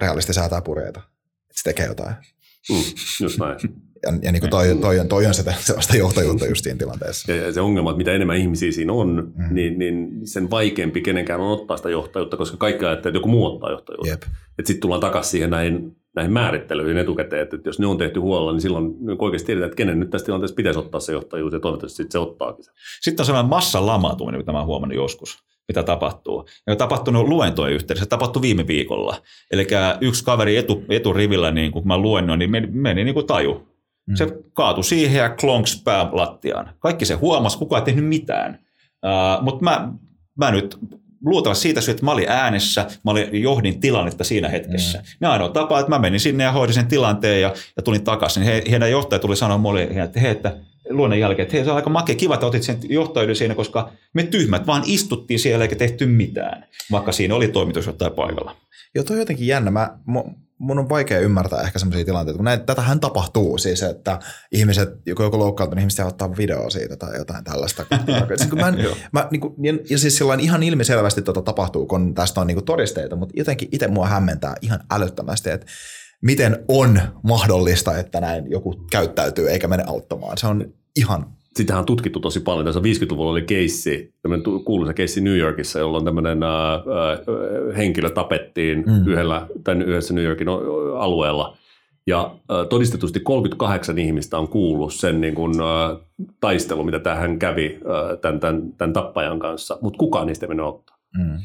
realisti säätää pureita. Se tekee jotain. Mm, just näin. [laughs] Ja, ja niin kuin toi, toi, on, toi on sitä sellaista johtajuutta just siinä tilanteessa. Ja se ongelma, että mitä enemmän ihmisiä siinä on, mm. niin, niin sen vaikeampi kenenkään on ottaa sitä johtajuutta, koska kaikki ajattelee, että joku muu ottaa johtajuutta. Että sitten tullaan takaisin siihen näihin, näihin määrittelyihin etukäteen, että jos ne on tehty huolella, niin silloin oikeasti tiedetään, että kenen nyt tässä tilanteessa pitäisi ottaa se johtajuus ja toivottavasti sitten se ottaakin se. Sitten on sellainen massan lamautuminen, mitä mä oon huomannut joskus mitä tapahtuu. Ja on tapahtunut luentojen yhteydessä, se tapahtui viime viikolla. Eli yksi kaveri etu, eturivillä, niin kun mä luennoin, niin meni, meni niin kuin taju. Mm. Se kaatui siihen ja klonks pää lattiaan. Kaikki se huomasi, kukaan ei tehnyt mitään. Uh, Mutta mä, mä nyt luultavasti siitä syystä, että mä olin äänessä, mä olin, johdin tilannetta siinä hetkessä. Mm. Ja ainoa tapa, että mä menin sinne ja hoidin sen tilanteen ja, ja tulin takaisin. He, heidän johtaja tuli sanoa mulle, että hei, että luonnon jälkeen, että hei, se on aika makea, kiva, että otit sen johtajuuden siinä, koska me tyhmät vaan istuttiin siellä eikä tehty mitään, vaikka siinä oli toimitusjohtaja paikalla. Joo, toi on jotenkin jännä. Mä, mun on vaikea ymmärtää ehkä semmoisia tilanteita, kun näin, tätähän tapahtuu siis, että ihmiset, joku joku loukkaantunut, niin ihmiset ottaa videoa siitä tai jotain tällaista. [laughs] siis, mä en, mä, niin kuin, ja, ja, siis sillain ihan ilmiselvästi tota tapahtuu, kun tästä on niin kuin todisteita, mutta jotenkin itse mua hämmentää ihan älyttömästi, että miten on mahdollista, että näin joku käyttäytyy eikä mene auttamaan. Se on ihan sitähän on tutkittu tosi paljon. Tässä 50-luvulla oli keissi, tämmöinen kuuluisa keissi New Yorkissa, jolloin tämmöinen ää, ää, henkilö tapettiin mm. yhdellä, tämän yhdessä New Yorkin alueella. Ja ää, todistetusti 38 ihmistä on kuullut sen niin kuin, ää, taistelun, mitä tähän kävi ää, tämän, tämän, tämän tappajan kanssa, mutta kukaan niistä ei mennyt ottaa. Mm.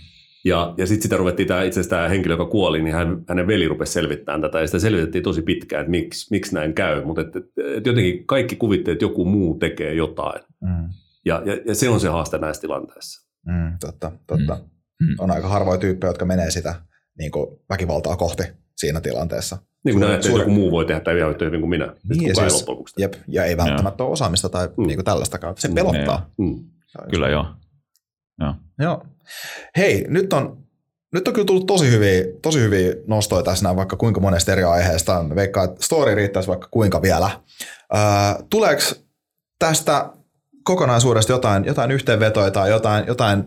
Ja, ja sitten sitä ruvettiin, tämä, itse asiassa tämä henkilö, joka kuoli, niin hän, hänen veli rupesi selvittämään tätä, ja sitä selvitettiin tosi pitkään, että miksi, miksi näin käy, mutta et, et, et jotenkin kaikki kuvitteet, että joku muu tekee jotain. Mm. Ja, ja, ja se on se haaste näissä tilanteissa. Mm, totta, totta. Mm. mm. On aika harvoja tyyppejä, jotka menee sitä niin kuin väkivaltaa kohti siinä tilanteessa. Niin kuin näet, että joku muu voi tehdä tämä ihan yhtä hyvin kuin minä. Niin, ja, siis, jep, ja ei välttämättä ja. ole osaamista tai mm. niin kuin tällaistakaan. Se pelottaa. Mm. Kyllä joo. Joo. joo. Hei, nyt on, nyt on kyllä tullut tosi hyviä, tosi hyviä nostoja tässä näin, vaikka kuinka monesta eri aiheesta. Veikkaa, että story riittäisi vaikka kuinka vielä. Öö, tuleeko tästä kokonaisuudesta jotain, jotain yhteenvetoja tai jotain, jotain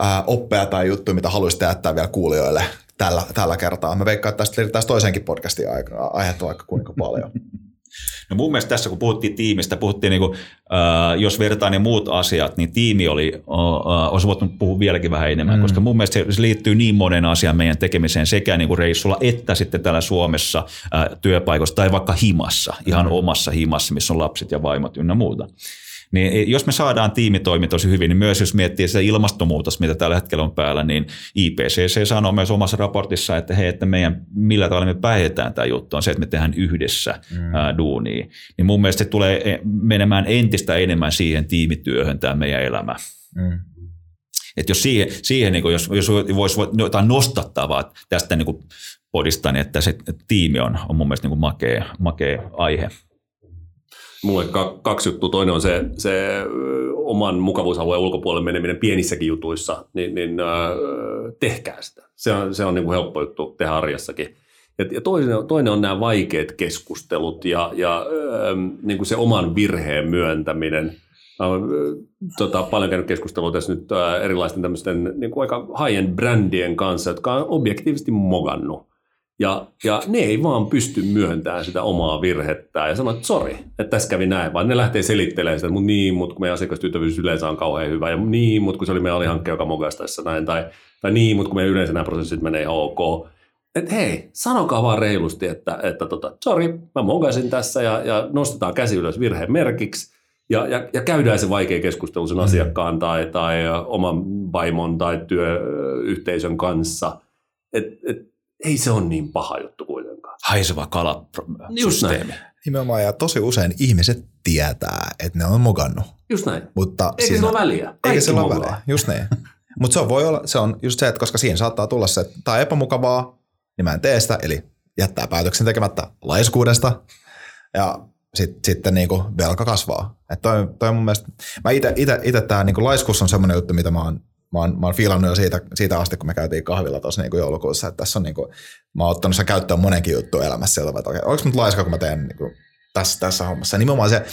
ää, oppeja tai juttuja, mitä haluaisitte jättää vielä kuulijoille tällä, tällä kertaa? Mä veikkaan, että tästä riittäisi toisenkin podcastin aihetta vaikka kuinka paljon. [laughs] No mun mielestä tässä, kun puhuttiin tiimistä, puhuttiin, niin kuin, äh, jos vertaan ne muut asiat, niin tiimi oli, äh, olisi voinut puhua vieläkin vähän enemmän, mm. koska mun mielestä se liittyy niin monen asian meidän tekemiseen sekä niin kuin reissulla että sitten täällä Suomessa äh, työpaikossa tai vaikka himassa, ihan mm. omassa himassa, missä on lapset ja vaimot ynnä muuta. Niin jos me saadaan tiimi toimi tosi hyvin, niin myös jos miettii sitä ilmastonmuutos, mitä tällä hetkellä on päällä, niin IPCC sanoo myös omassa raportissa, että hei, että meidän, millä tavalla me päihetään tämä juttu, on se, että me tehdään yhdessä mm. ää, duunia. Niin mun mielestä se tulee e, menemään entistä enemmän siihen tiimityöhön tämä meidän elämä. Mm. Et jos siihen, siihen niin jos, jos voisi jotain nostattavaa tästä niin podista, niin että se tiimi on, on mun mielestä niin makea, makea aihe mulle kaksi juttua. Toinen on se, se oman mukavuusalueen ulkopuolelle meneminen pienissäkin jutuissa, niin, niin äh, tehkää sitä. Se on, se on niin kuin helppo juttu tehdä arjessakin. Ja, ja toinen, toinen on nämä vaikeat keskustelut ja, ja äh, niin kuin se oman virheen myöntäminen. Olen tota, paljon käynyt keskustelua tässä nyt äh, erilaisten tämmöisten niin kuin aika high-end brändien kanssa, jotka on objektiivisesti mogannut ja, ja ne ei vaan pysty myöntämään sitä omaa virhettään ja sanoa, että sori, että tässä kävi näin, vaan ne lähtee selittelemään sitä, mutta niin, mutta kun meidän asiakastyyttävyys yleensä on kauhean hyvä, ja niin, mutta kun se oli meidän alihankkeen, joka mokasi tässä näin, tai, tai niin, mutta kun meidän yleensä nämä prosessit menee ihan ok. Että hei, sanokaa vaan reilusti, että, että tota, sori, mä mokasin tässä ja, ja nostetaan käsi ylös virheen merkiksi, ja, ja, ja käydään se vaikea keskustelu sen mm. asiakkaan tai, tai oman vaimon tai työyhteisön kanssa. Et, et, ei se ole niin paha juttu kuitenkaan. Haiseva kalasysteemi. Nimenomaan, ja tosi usein ihmiset tietää, että ne on mokannut. Just näin. Mutta eikä siinä, sillä ole väliä. Kaikki eikä sillä ole väliä, just niin. [laughs] Mutta se, voi olla, se on just se, että koska siinä saattaa tulla se, että tämä on epämukavaa, niin mä en tee sitä, eli jättää päätöksen tekemättä laiskuudesta, ja sit, sitten niinku velka kasvaa. Et toi, toi mun mielestä, mä ite, ite, ite tää niinku laiskuus on semmoinen juttu, mitä mä oon mä oon, mä oon fiilannut jo siitä, siitä asti, kun me käytiin kahvilla tuossa niin joulukuussa, että tässä on niin kuin, mä oon ottanut sen käyttöön monenkin juttu elämässä sieltä, että onko nyt laiska, kun mä teen niin kuin, tässä, tässä hommassa. Nimenomaan se,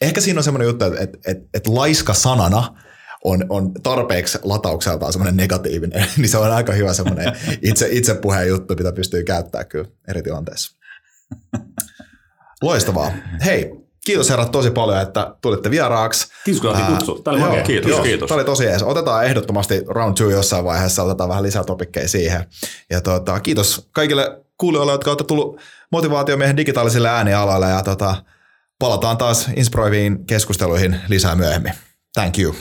ehkä siinä on semmoinen juttu, että, että, että, että laiska sanana on, on tarpeeksi lataukseltaan semmoinen negatiivinen, [laughs] niin se on aika hyvä semmoinen itse, itsepuheen juttu, mitä pystyy käyttämään kyllä eri tilanteissa. Loistavaa. Hei, Kiitos herrat tosi paljon, että tulitte vieraaksi. Kiitos kun kutsu. Tämä oli joo, kiitos, joo, kiitos. Tämä oli tosi ees. Otetaan ehdottomasti round two jossain vaiheessa, otetaan vähän lisää topikkeja siihen. Ja tota, kiitos kaikille kuulijoille, jotka olette tullut motivaatiomiehen digitaalisille äänialoille ja tota, palataan taas inspiroiviin keskusteluihin lisää myöhemmin. Thank you.